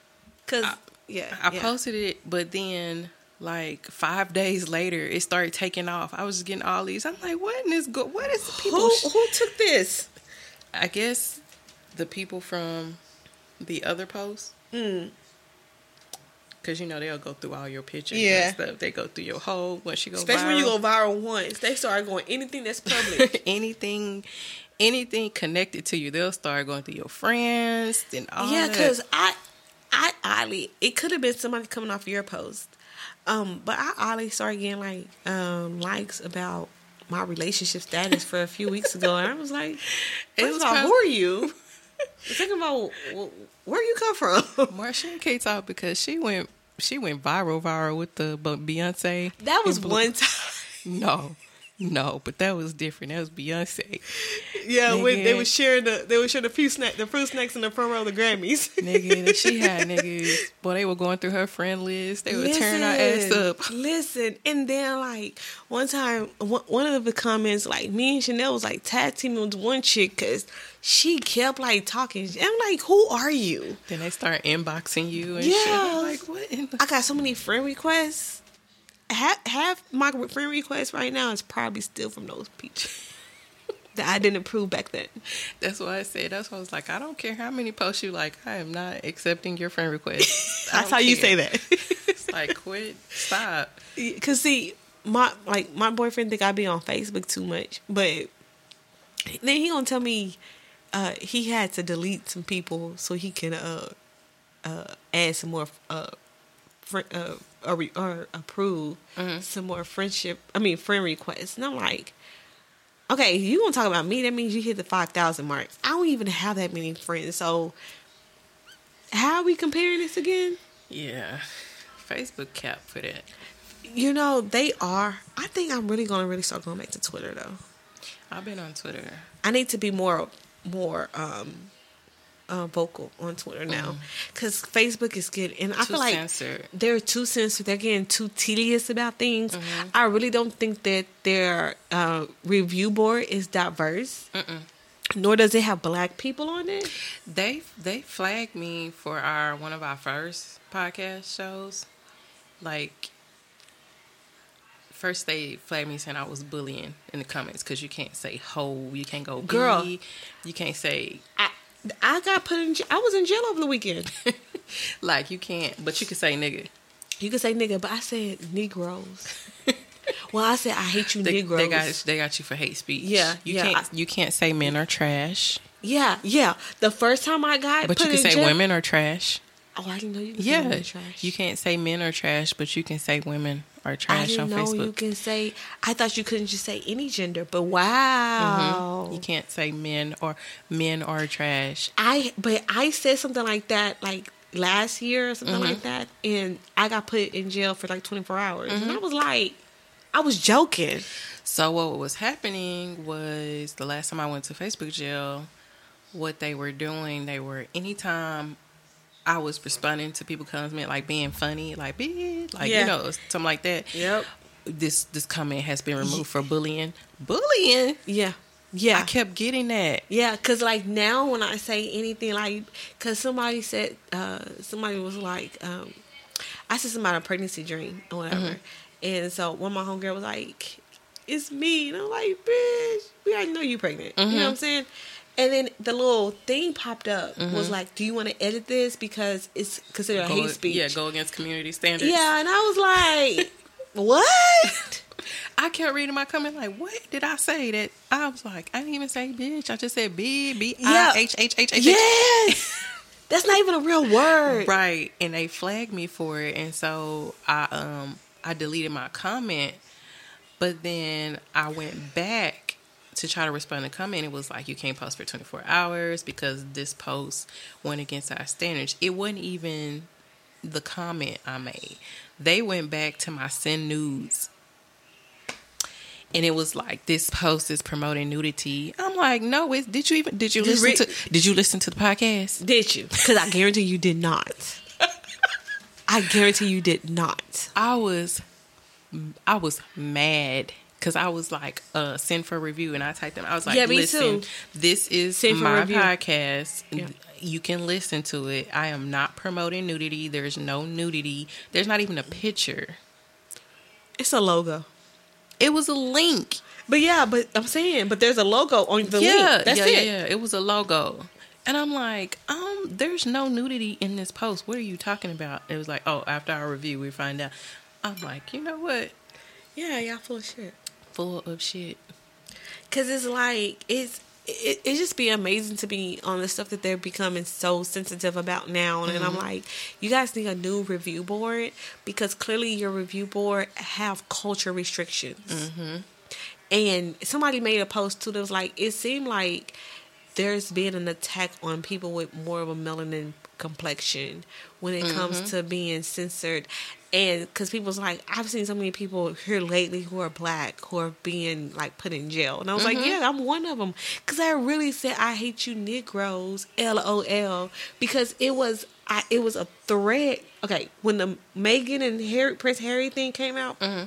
D: cause
C: I-
D: yeah,
C: I
D: yeah.
C: posted it, but then like five days later, it started taking off. I was just getting all these. I'm like, what in this? Go- what is people?
D: Who
C: sh-
D: who took this?
C: I guess the people from the other posts. Mm. Cause you know they'll go through all your pictures
D: Yeah.
C: and stuff. They go through your whole once you go
D: Especially when you go
C: viral.
D: viral once, they start going anything that's public.
C: anything, anything connected to you, they'll start going through your friends and all.
D: yeah,
C: that.
D: because I, I oddly, it could have been somebody coming off your post, um, but I oddly started getting like um likes about my relationship status for a few weeks ago, and I was like,
C: It was
D: of all, who are you? Think about where you come from.
C: Marsha can't talk because she went she went viral viral with the Beyonce.
D: That was one time.
C: No, no, but that was different. That was Beyonce.
D: Yeah, when they were sharing the they were sharing the few snack the fruit snacks in the front row of the Grammys.
C: Nigga, she had niggas. Boy, they were going through her friend list. They were tearing our ass up.
D: Listen, and then like one time, one of the comments, like me and Chanel was like tag teaming with one chick because she kept like talking. I'm like, who are you?
C: Then they start inboxing you and shit.
D: Yeah.
C: I'm like, what in the
D: I got so many friend requests. Half, half my friend requests right now is probably still from those people that I didn't approve back then.
C: That's why I said. That's why I was like, I don't care how many posts you like. I am not accepting your friend request.
D: That's how you say that.
C: It's like, quit, stop.
D: Cause see, my like my boyfriend think I be on Facebook too much, but then he gonna tell me uh, he had to delete some people so he can uh, uh, add some more uh, uh, or, re- or approve some more friendship. I mean, friend requests, and I'm like. Okay, you want to talk about me? That means you hit the five thousand mark. I don't even have that many friends, so how are we comparing this again?
C: Yeah, Facebook cap for that.
D: You know, they are. I think I'm really gonna really start going back to Twitter though.
C: I've been on Twitter.
D: I need to be more more um uh, vocal on Twitter now because Facebook is good, and I.
C: Too
D: feel like
C: censored.
D: they're too censored. They're getting too tedious about things.
C: Mm-hmm.
D: I really don't think that their uh, review board is diverse. Nor does it have black people on it.
C: They they flagged me for our one of our first podcast shows. Like first they flagged me saying I was bullying in the comments because you can't say hoe, you can't go
D: Girl.
C: You can't say
D: I I got put in. I was in jail over the weekend.
C: like you can't, but you can say nigga.
D: You can say nigga, but I said Negroes. well, I said I hate you,
C: They,
D: Negroes.
C: they got they got you for hate speech.
D: Yeah,
C: you
D: yeah,
C: can't
D: I-
C: you can't say men are trash,
D: yeah, yeah. The first time I got,
C: but you can say
D: jail-
C: women are trash.
D: Oh, I didn't know you.
C: Yeah,
D: women trash.
C: you can't say men are trash, but you can say women are
D: I
C: trash
D: didn't
C: on
D: know
C: Facebook.
D: you can say. I thought you couldn't just say any gender, but wow.
C: Mm-hmm. You can't say men or men are trash.
D: I but I said something like that like last year or something
C: Mm-hmm.
D: like that, and I got put in jail for like twenty four hours, and I
C: Mm-hmm.
D: was like, I was joking.
C: So what was happening was the last time I went to Facebook jail, what they were doing, they were anytime I was responding to people comment like being funny, like bitch, like
D: Yeah.
C: you know, something like that.
D: Yep.
C: This this comment has been removed for bullying. Bullying.
D: Yeah. Yeah.
C: I kept getting that.
D: Yeah, cause like now when I say anything like, cause somebody said, uh, somebody was like, um, I said something about a pregnancy dream or whatever,
C: Mm-hmm.
D: and so one of my homegirl was like, "It's me," and I'm like, "Bitch, we already know you pregnant." You know
C: Mm-hmm.
D: what I'm saying? And then the little thing popped up was like, "Do you want to edit this because it's considered a
C: Mm-hmm. Go-
D: hate speech?"
C: Yeah, go against community standards.
D: Yeah, and I was like, "What?"
C: I kept reading my comment like, what did I say? That I was like, I didn't even say bitch. I just said B B. I H H H H.
D: yes, that's not even a real word.
C: Right, and they flagged me for it, and so I um I deleted my comment, but then I went back to try to respond to comment. It was like you can't post for 24 hours because this post went against our standards. It wasn't even the comment I made. They went back to my send nudes. And it was like this post is promoting nudity. I'm like, no, it's did you even did you
D: Did
C: listen to did you listen to the podcast?
D: Did you? Because I guarantee you did not. I guarantee you did not.
C: I was I was mad because I was like, uh, send for review, and I typed them. I was like,
D: Yeah, me
C: listen,
D: too.
C: this is
D: Send
C: my podcast.
D: Yeah.
C: You can listen to it. I am not promoting nudity. There's no nudity. There's not even a picture.
D: It's a logo.
C: It was a link.
D: But yeah, but I'm saying, but there's a logo on the
C: yeah,
D: link. That's
C: yeah,
D: it.
C: yeah, yeah. It was a logo. And I'm like, um, there's no nudity in this post. What are you talking about? It was like, oh, after our review, we find out. I'm like, you know what?
D: Yeah, y'all full of shit.
C: Full of shit.
D: Cause it's like it's it, it just be amazing to be on the stuff that they're becoming so sensitive about now. And I'm mm-hmm. like, you guys need a new review board because clearly your review board have culture restrictions. Mm-hmm. And somebody made a post too that was like, it seemed like there's been an attack on people with more of a melanin complexion when it comes mm-hmm. to being censored. And because people's like, I've seen so many people here lately who are black who are being like put in jail. And I was like, mm-hmm. yeah, I'm one of them. Because I really said, I hate you Negroes, LOL. Because it was. I, it was a thread. Okay, when the Meghan and Harry, Prince Harry thing came out, mm-hmm.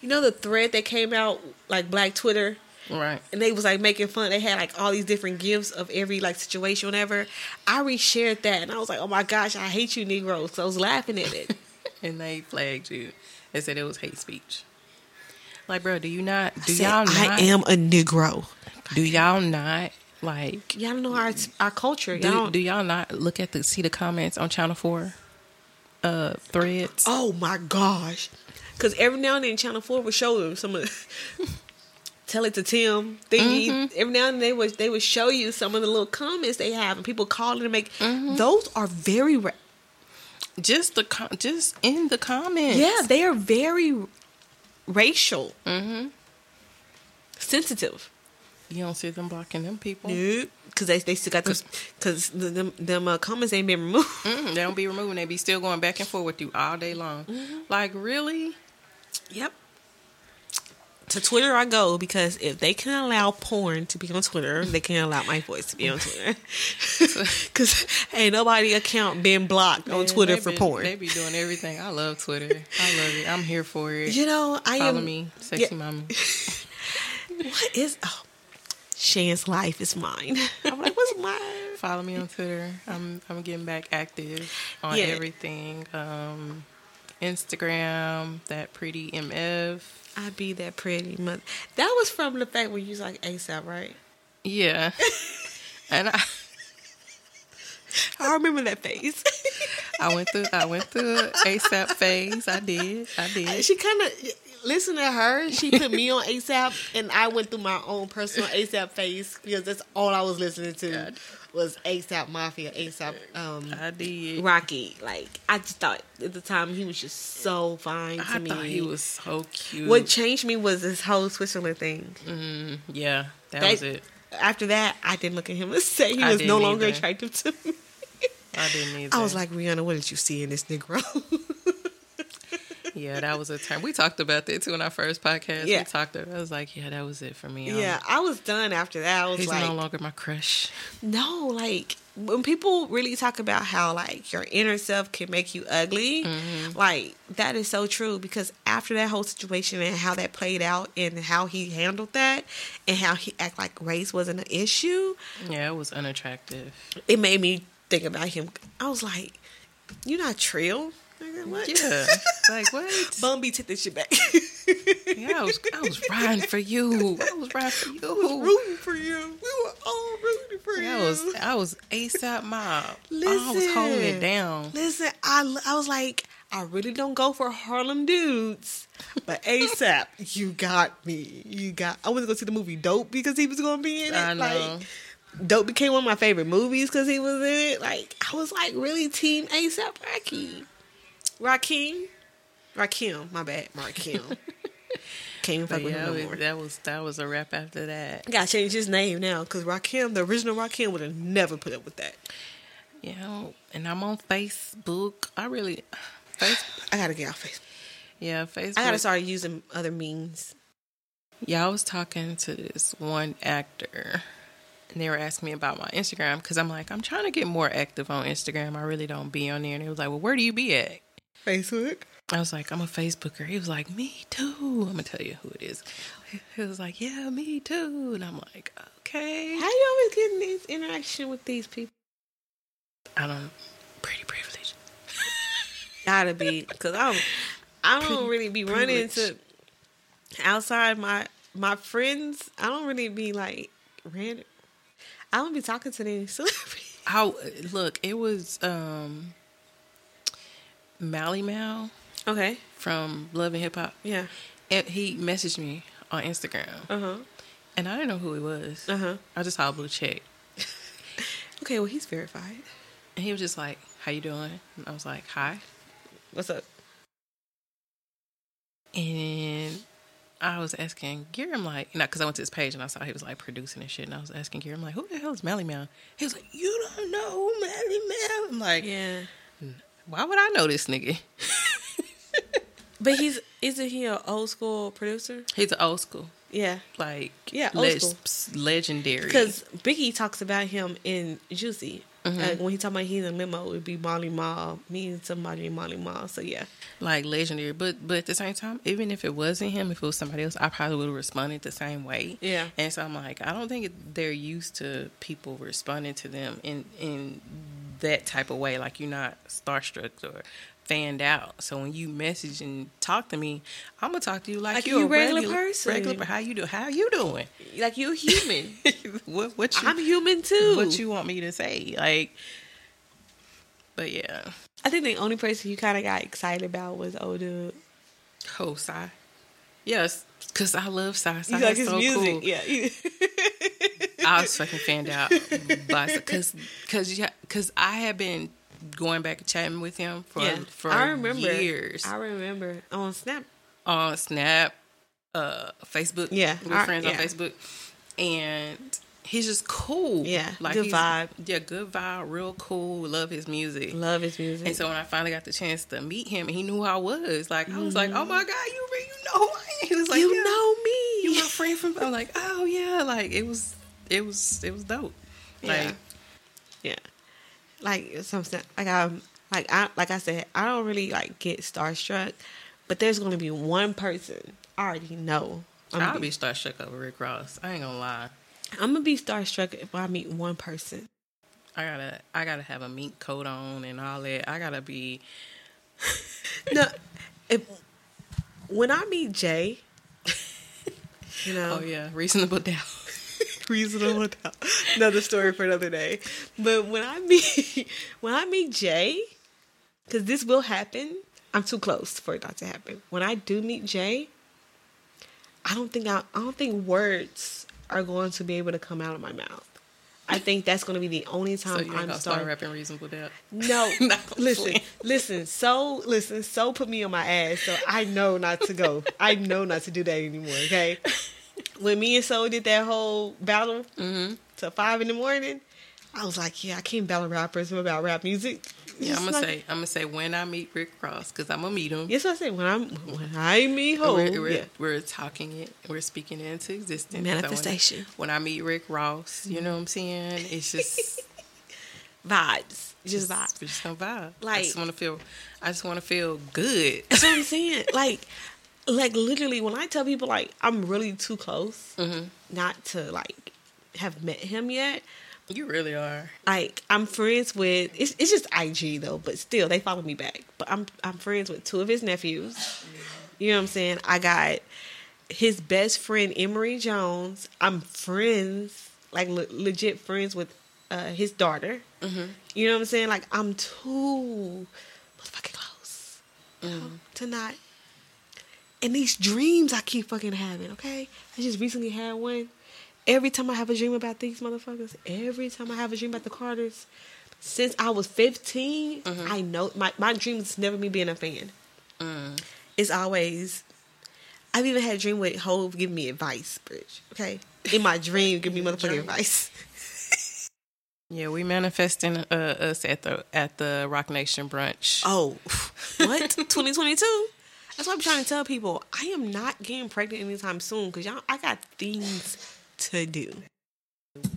D: you know the thread that came out like Black Twitter,
C: Right.
D: and they was like making fun. They had like all these different gifts of every like situation, whatever. I reshared that, and I was like, "Oh my gosh, I hate you, Negroes." So I was laughing at it.
C: and they flagged you. They said it was hate speech. Like, bro, do you not? Do
D: I said,
C: y'all not?
D: I am a Negro.
C: Do y'all not like?
D: Y'all know our our culture. Y'all
C: Do, do y'all not look at the see the comments on Channel Four? Uh, threads.
D: oh my gosh, because every now and then Channel Four would show them some of. Tell it to Tim thingy.
C: Mm-hmm.
D: Every now and then they would they would show you some of the little comments they have, and people calling to make
C: Mm-hmm.
D: those are very ra-
C: Just the com- just in the comments.
D: Yeah, they are very racial,
C: Mm-hmm.
D: sensitive.
C: You don't see them blocking them people.
D: Nope, because they they still got those because them them uh, comments ain't been removed.
C: Mm, they don't be removing. They be still going back and forth with you all day long.
D: Mm-hmm.
C: Like really?
D: Yep. To Twitter I go because if they can allow porn to be on Twitter, they can allow my voice to be on Twitter. Because ain't nobody account been blocked on
C: Man,
D: Twitter for
C: been-
D: porn.
C: They be doing everything. I love Twitter. I love it. I'm here for it.
D: you know, I
C: Follow
D: am.
C: me, sexy
D: Yeah.
C: mommy.
D: What is? Oh, Shan's life is mine. I'm like, what's mine?
C: Follow me on Twitter. I'm I'm getting back active on
D: Yeah.
C: everything. Um, Instagram, that pretty mf.
D: I be that pretty mother. That was from the fact when you was like ASAP, right?
C: Yeah, and I
D: I remember that face.
C: I went through I went through ASAP phase. I did. I did.
D: She kind of listen to her. She put me on ASAP, and I went through my own personal ASAP phase because that's all I was listening to
C: God.
D: Was ASAP Mafia, ASAP um,
C: I did.
D: Rocky. Like I just thought at the time he was just so fine to
C: I
D: me.
C: thought he was so cute.
D: What changed me was this whole Switzerland thing.
C: Mm, yeah, that,
D: That-
C: was it.
D: After that, I didn't look at him and say he
C: I
D: was no longer
C: either.
D: attractive to me.
C: I didn't either.
D: I was like, Rihanna, what did you see in this Negro?
C: yeah, that was a time. We talked about that too in our first podcast.
D: Yeah.
C: We talked about. I was like, yeah, that was it for me.
D: yeah, um, I was done after that. I was
C: he's
D: like,
C: no longer my crush.
D: No, like when people really talk about how like your inner self can make you ugly, mm-hmm. like that is so true because after that whole situation and how that played out and how he handled that and how he act like race wasn't an issue,
C: Yeah, it was unattractive.
D: it made me think about him. I was like, "You're not Trill." Nigga, What?
C: Yeah, like what?
D: Bumby, take this shit back.
C: Yeah, I was I was riding for you. I was riding for you.
D: rooting for you. We were all rooting for you.
C: I was I was ASAP mob. I was holding it down.
D: Listen, I, I was like, I really don't go for Harlem dudes, but ASAP, you got me. You got. I went to go see the movie Dope because he was going to be in it.
C: I know.
D: Like, Dope became one of my favorite movies because he was in it. Like, I was like really team ASAP Rocky, Rakim, Rakim. My bad, Rakim. Can't even fuck with
C: yeah,
D: him no more.
C: that was that was a wrap after that.
D: Gotta change his name now because Rakim, the original Rakim, would have never put up with that.
C: You know, and I'm on Facebook. I really, Facebook.
D: I gotta get off Facebook.
C: Yeah, Facebook.
D: I gotta start using other means.
C: Yeah, I was talking to this one actor, and they were asking me about my Instagram because I'm like, I'm trying to get more active on Instagram. I really don't be on there. And he was like, Well, where do you be at?
D: Facebook.
C: I was like, I'm a Facebooker. He was like, Me too. I'm gonna tell you who it is. He was like, Yeah, me too. And I'm like, Okay.
D: How you always getting this interaction with these people?
C: I don't. Pretty privilege.
D: Gotta be, cause I'm, I don't
C: Pretty
D: really be running to outside my my friends. I don't really be like random. I don't be talking to any celebrities.
C: How look? It was um, Mally Mal
D: Okay.
C: from Love and Hip Hop.
D: Yeah.
C: And he messaged me on Instagram,
D: Uh huh.
C: and I didn't know who he was.
D: Uh huh.
C: I just saw a blue check,
D: Okay. Well, he's verified.
C: and he was just like, "How you doing?" And I was like, "Hi,"
D: What's up?
C: and I was asking Gary, I'm like, you know, because I went to his page and I saw he was like producing and shit, and I was asking Gary, I'm like, "Who the hell is Mally Mal?" He was like, "You don't know who Mally Mal?" I'm like,
D: Yeah.
C: "Why would I know this nigga?"
D: But he's isn't he an old school producer?
C: He's an old school,
D: Yeah.
C: like
D: Yeah, old
C: leg-
D: school.
C: legendary.
D: Because Biggie talks about him in Juicy.
C: Mm-hmm.
D: Like when he talk about he's in limo, it would be Molly Ma, me and somebody in Molly Ma. So yeah,
C: like legendary. But but at the same time, even if it wasn't him, if it was somebody else, I probably would have responded the same way.
D: Yeah.
C: And so I'm like, I don't think they're used to people responding to them in in that type of way. Like you're not starstruck or fanned out. So when you message and talk to me, I'm gonna talk to you like,
D: Like
C: you're
D: you
C: a
D: regular
C: regular
D: person.
C: Regular. How you do? How you doing?
D: like you're human.
C: what what you
D: I'm human too.
C: what you want me to say? Like. But yeah,
D: I think the only person you kind of got excited about was old dude.
C: Oh, Psy. Yes, because I love Psy. Psy
D: You like
C: is
D: his
C: so
D: music,
C: cool.
D: yeah.
C: I was fucking fanned out because because because I had been going back and chatting with him for
D: yeah.
C: for
D: I remember
C: years
D: I remember on Snap.
C: on Snap, uh, Facebook.
D: Yeah,
C: we're
D: I-
C: friends on. Facebook, and he's just cool.
D: Yeah, good vibe.
C: Yeah, good vibe, real cool. Love his music.
D: Love his music.
C: And so when I finally got the chance to meet him, and he knew who I was. Like I was like,
D: Mm-hmm.
C: "Oh my god, you you know who I am?" He was like,
D: you
C: "Yeah."
D: know me.
C: you my friend from I'm like, oh yeah, like it was it was it was dope. Like
D: Yeah. yeah. Like some stuff like um like I like I said, I don't really like get starstruck, but there's gonna be one person I already know. I'm,
C: I'll
D: gonna
C: be starstruck over Rick Ross. I ain't gonna lie.
D: I'm gonna be starstruck if I meet one person.
C: I gotta I gotta have a mink coat on and all that. I gotta be
D: No, if when I meet Jay, you know,
C: oh yeah, reasonable doubt.
D: reasonable doubt. Another story for another day. But when I meet when I meet Jay, because this will happen. I'm too close for it not to happen. When I do meet Jay, I don't think I, I don't think words are going to be able to come out of my mouth. I think that's going to be the only
C: So
D: time
C: you ain't
D: I'm starting.
C: rapping reasonable doubt.
D: No,
C: No,
D: listen, listen. So listen, so put me on my ass, so I know not to go. I know not to do that anymore. Okay. When me and Soul did that whole battle
C: Mm-hmm.
D: till five in the morning, I was like, yeah, I can't battle rappers about rap music.
C: Yeah, I'm gonna
D: like-
C: say I'm gonna say when I meet Rick Ross because I'm gonna meet him.
D: Yes, I said when I'm when I meet Ho,
C: we're, we're,
D: yeah.
C: we're talking it. We're speaking it into existence. So when I-
D: Manifestation.
C: when, I, meet Rick Ross, you know what I'm saying? It's just
D: vibes, just vibes.
C: We're just gonna vibe. I just want to feel. I just want to feel good.
D: That's what I'm saying. Like, like literally, when I tell people like I'm really too close,
C: Mm-hmm.
D: not to like have met him yet.
C: You really are.
D: Like I'm friends with it's it's just IG though, but still they follow me back. But I'm I'm friends with two of his nephews. You know what I'm saying? I got his best friend Emory Jones. I'm friends, like le- legit friends with uh, his daughter. You know what I'm saying? Like I'm too motherfucking close to not. And these dreams I keep fucking having. Okay, I just recently had one. Every time I have a dream about these motherfuckers, every time I have a dream about the Carters, since I was 15, I know my, my dream is never me being a fan. It's always, I've even had a dream with Hove giving me advice, Bridge. Okay? In my dream, give me motherfucking
C: Dream.
D: advice.
C: Yeah, we manifesting uh, us at the at the Roc Nation brunch.
D: Oh, what? 2022? That's what I'm trying to tell people. I am not getting pregnant anytime soon because y'all, I got things to do.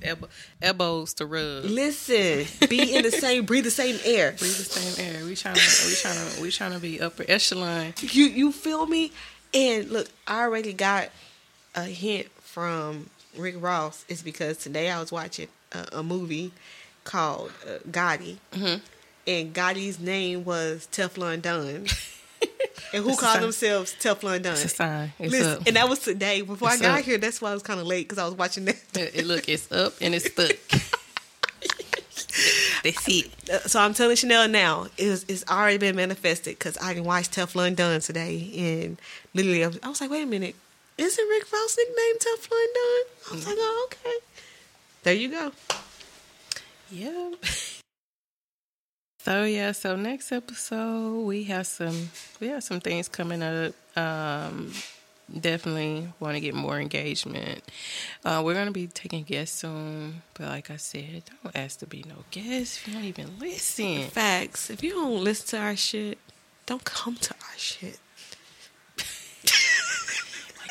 C: Elbow, elbows to rub.
D: Listen, be in the same, breathe the same air.
C: Breathe the same air. We trying to we trying to we trying to be upper echelon.
D: You you feel me? And look, I already got a hint from Rick Ross. It's because today I was watching a, a movie called uh, Gotti, and Gotti's name was Teflon Don. and who
C: It's a
D: called
C: sign.
D: themselves Teflon Don?
C: It's a sign. It's
D: Listen,
C: up.
D: and that was today. Before
C: It's
D: I got
C: up.
D: here, that's why I was kind of late because I was watching that.
C: It, it- look, it's up and it's stuck. That's it.
D: So I'm telling Chanel now, it's, it's already been manifested because I can watch Teflon Don today. And literally, I was, I was like, wait a minute. Isn't Rick Ross nicknamed Teflon Don? I was like, oh, okay. There you go.
C: Yeah. So yeah, so next episode we have some we have some things coming up. Um definitely want to get more engagement. Uh we're gonna be taking guests soon, but like I said, don't ask to be no guest if you don't even listen.
D: Facts. If you don't listen to our shit, don't come to our shit.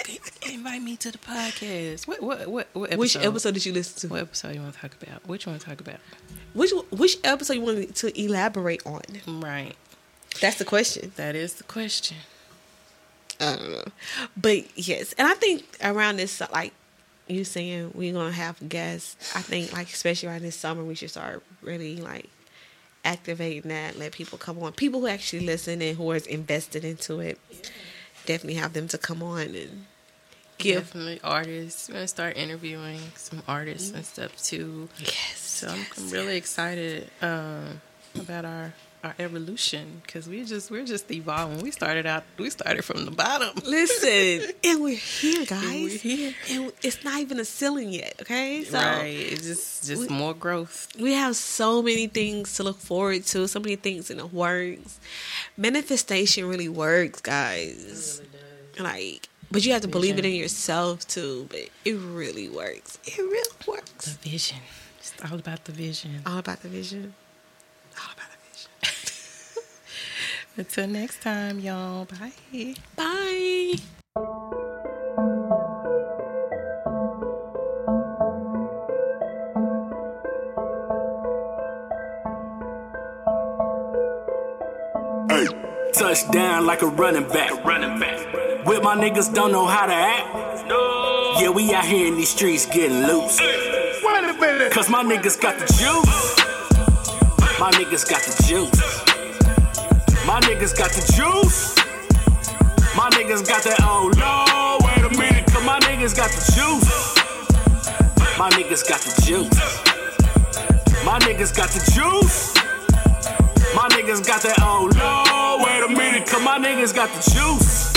C: They invite me to the podcast. What what what, what episode?
D: Which episode did you listen to?
C: What episode you want to talk about? Which one to talk about?
D: Which which episode you wanted to elaborate on?
C: Right.
D: That's the question.
C: That is the question.
D: I don't know. But yes, and I think around this, like you saying, we're gonna have guests. I think, like especially around this summer, we should start really like activating that. Let people come on. People who actually listen and who are invested into it. Definitely have them to come on and give.
C: Definitely artists. We're gonna start interviewing some artists and stuff too.
D: Yes.
C: So I'm,
D: yes,
C: I'm really excited um, about our our evolution because we just we're just evolving. We started out we started from the bottom.
D: Listen, and we're here, guys.
C: we're here.
D: and it's not even a ceiling yet. Okay, so
C: right. It's just just
D: we-
C: more growth.
D: we have so many things to look forward to, so many things in the works. Manifestation really works, guys. Like, but you have to believe it in yourself too. But it really works. It really works.
C: The vision. It's all about the vision.
D: All about the vision. All about the vision.
C: Until next time, y'all. Bye.
D: Bye.
A: Hey, touchdown like a running back. running back. With my niggas don't know how to act. No. Yeah, we out here in these streets getting loose. Wait a minute. Cause my niggas got the juice. My niggas got the juice. My niggas got the juice. My niggas got that oh no, wait a minute, cause my niggas got the juice. My niggas got the juice. My niggas got the juice. My niggas got that oh no, wait a minute, cause my niggas got the juice.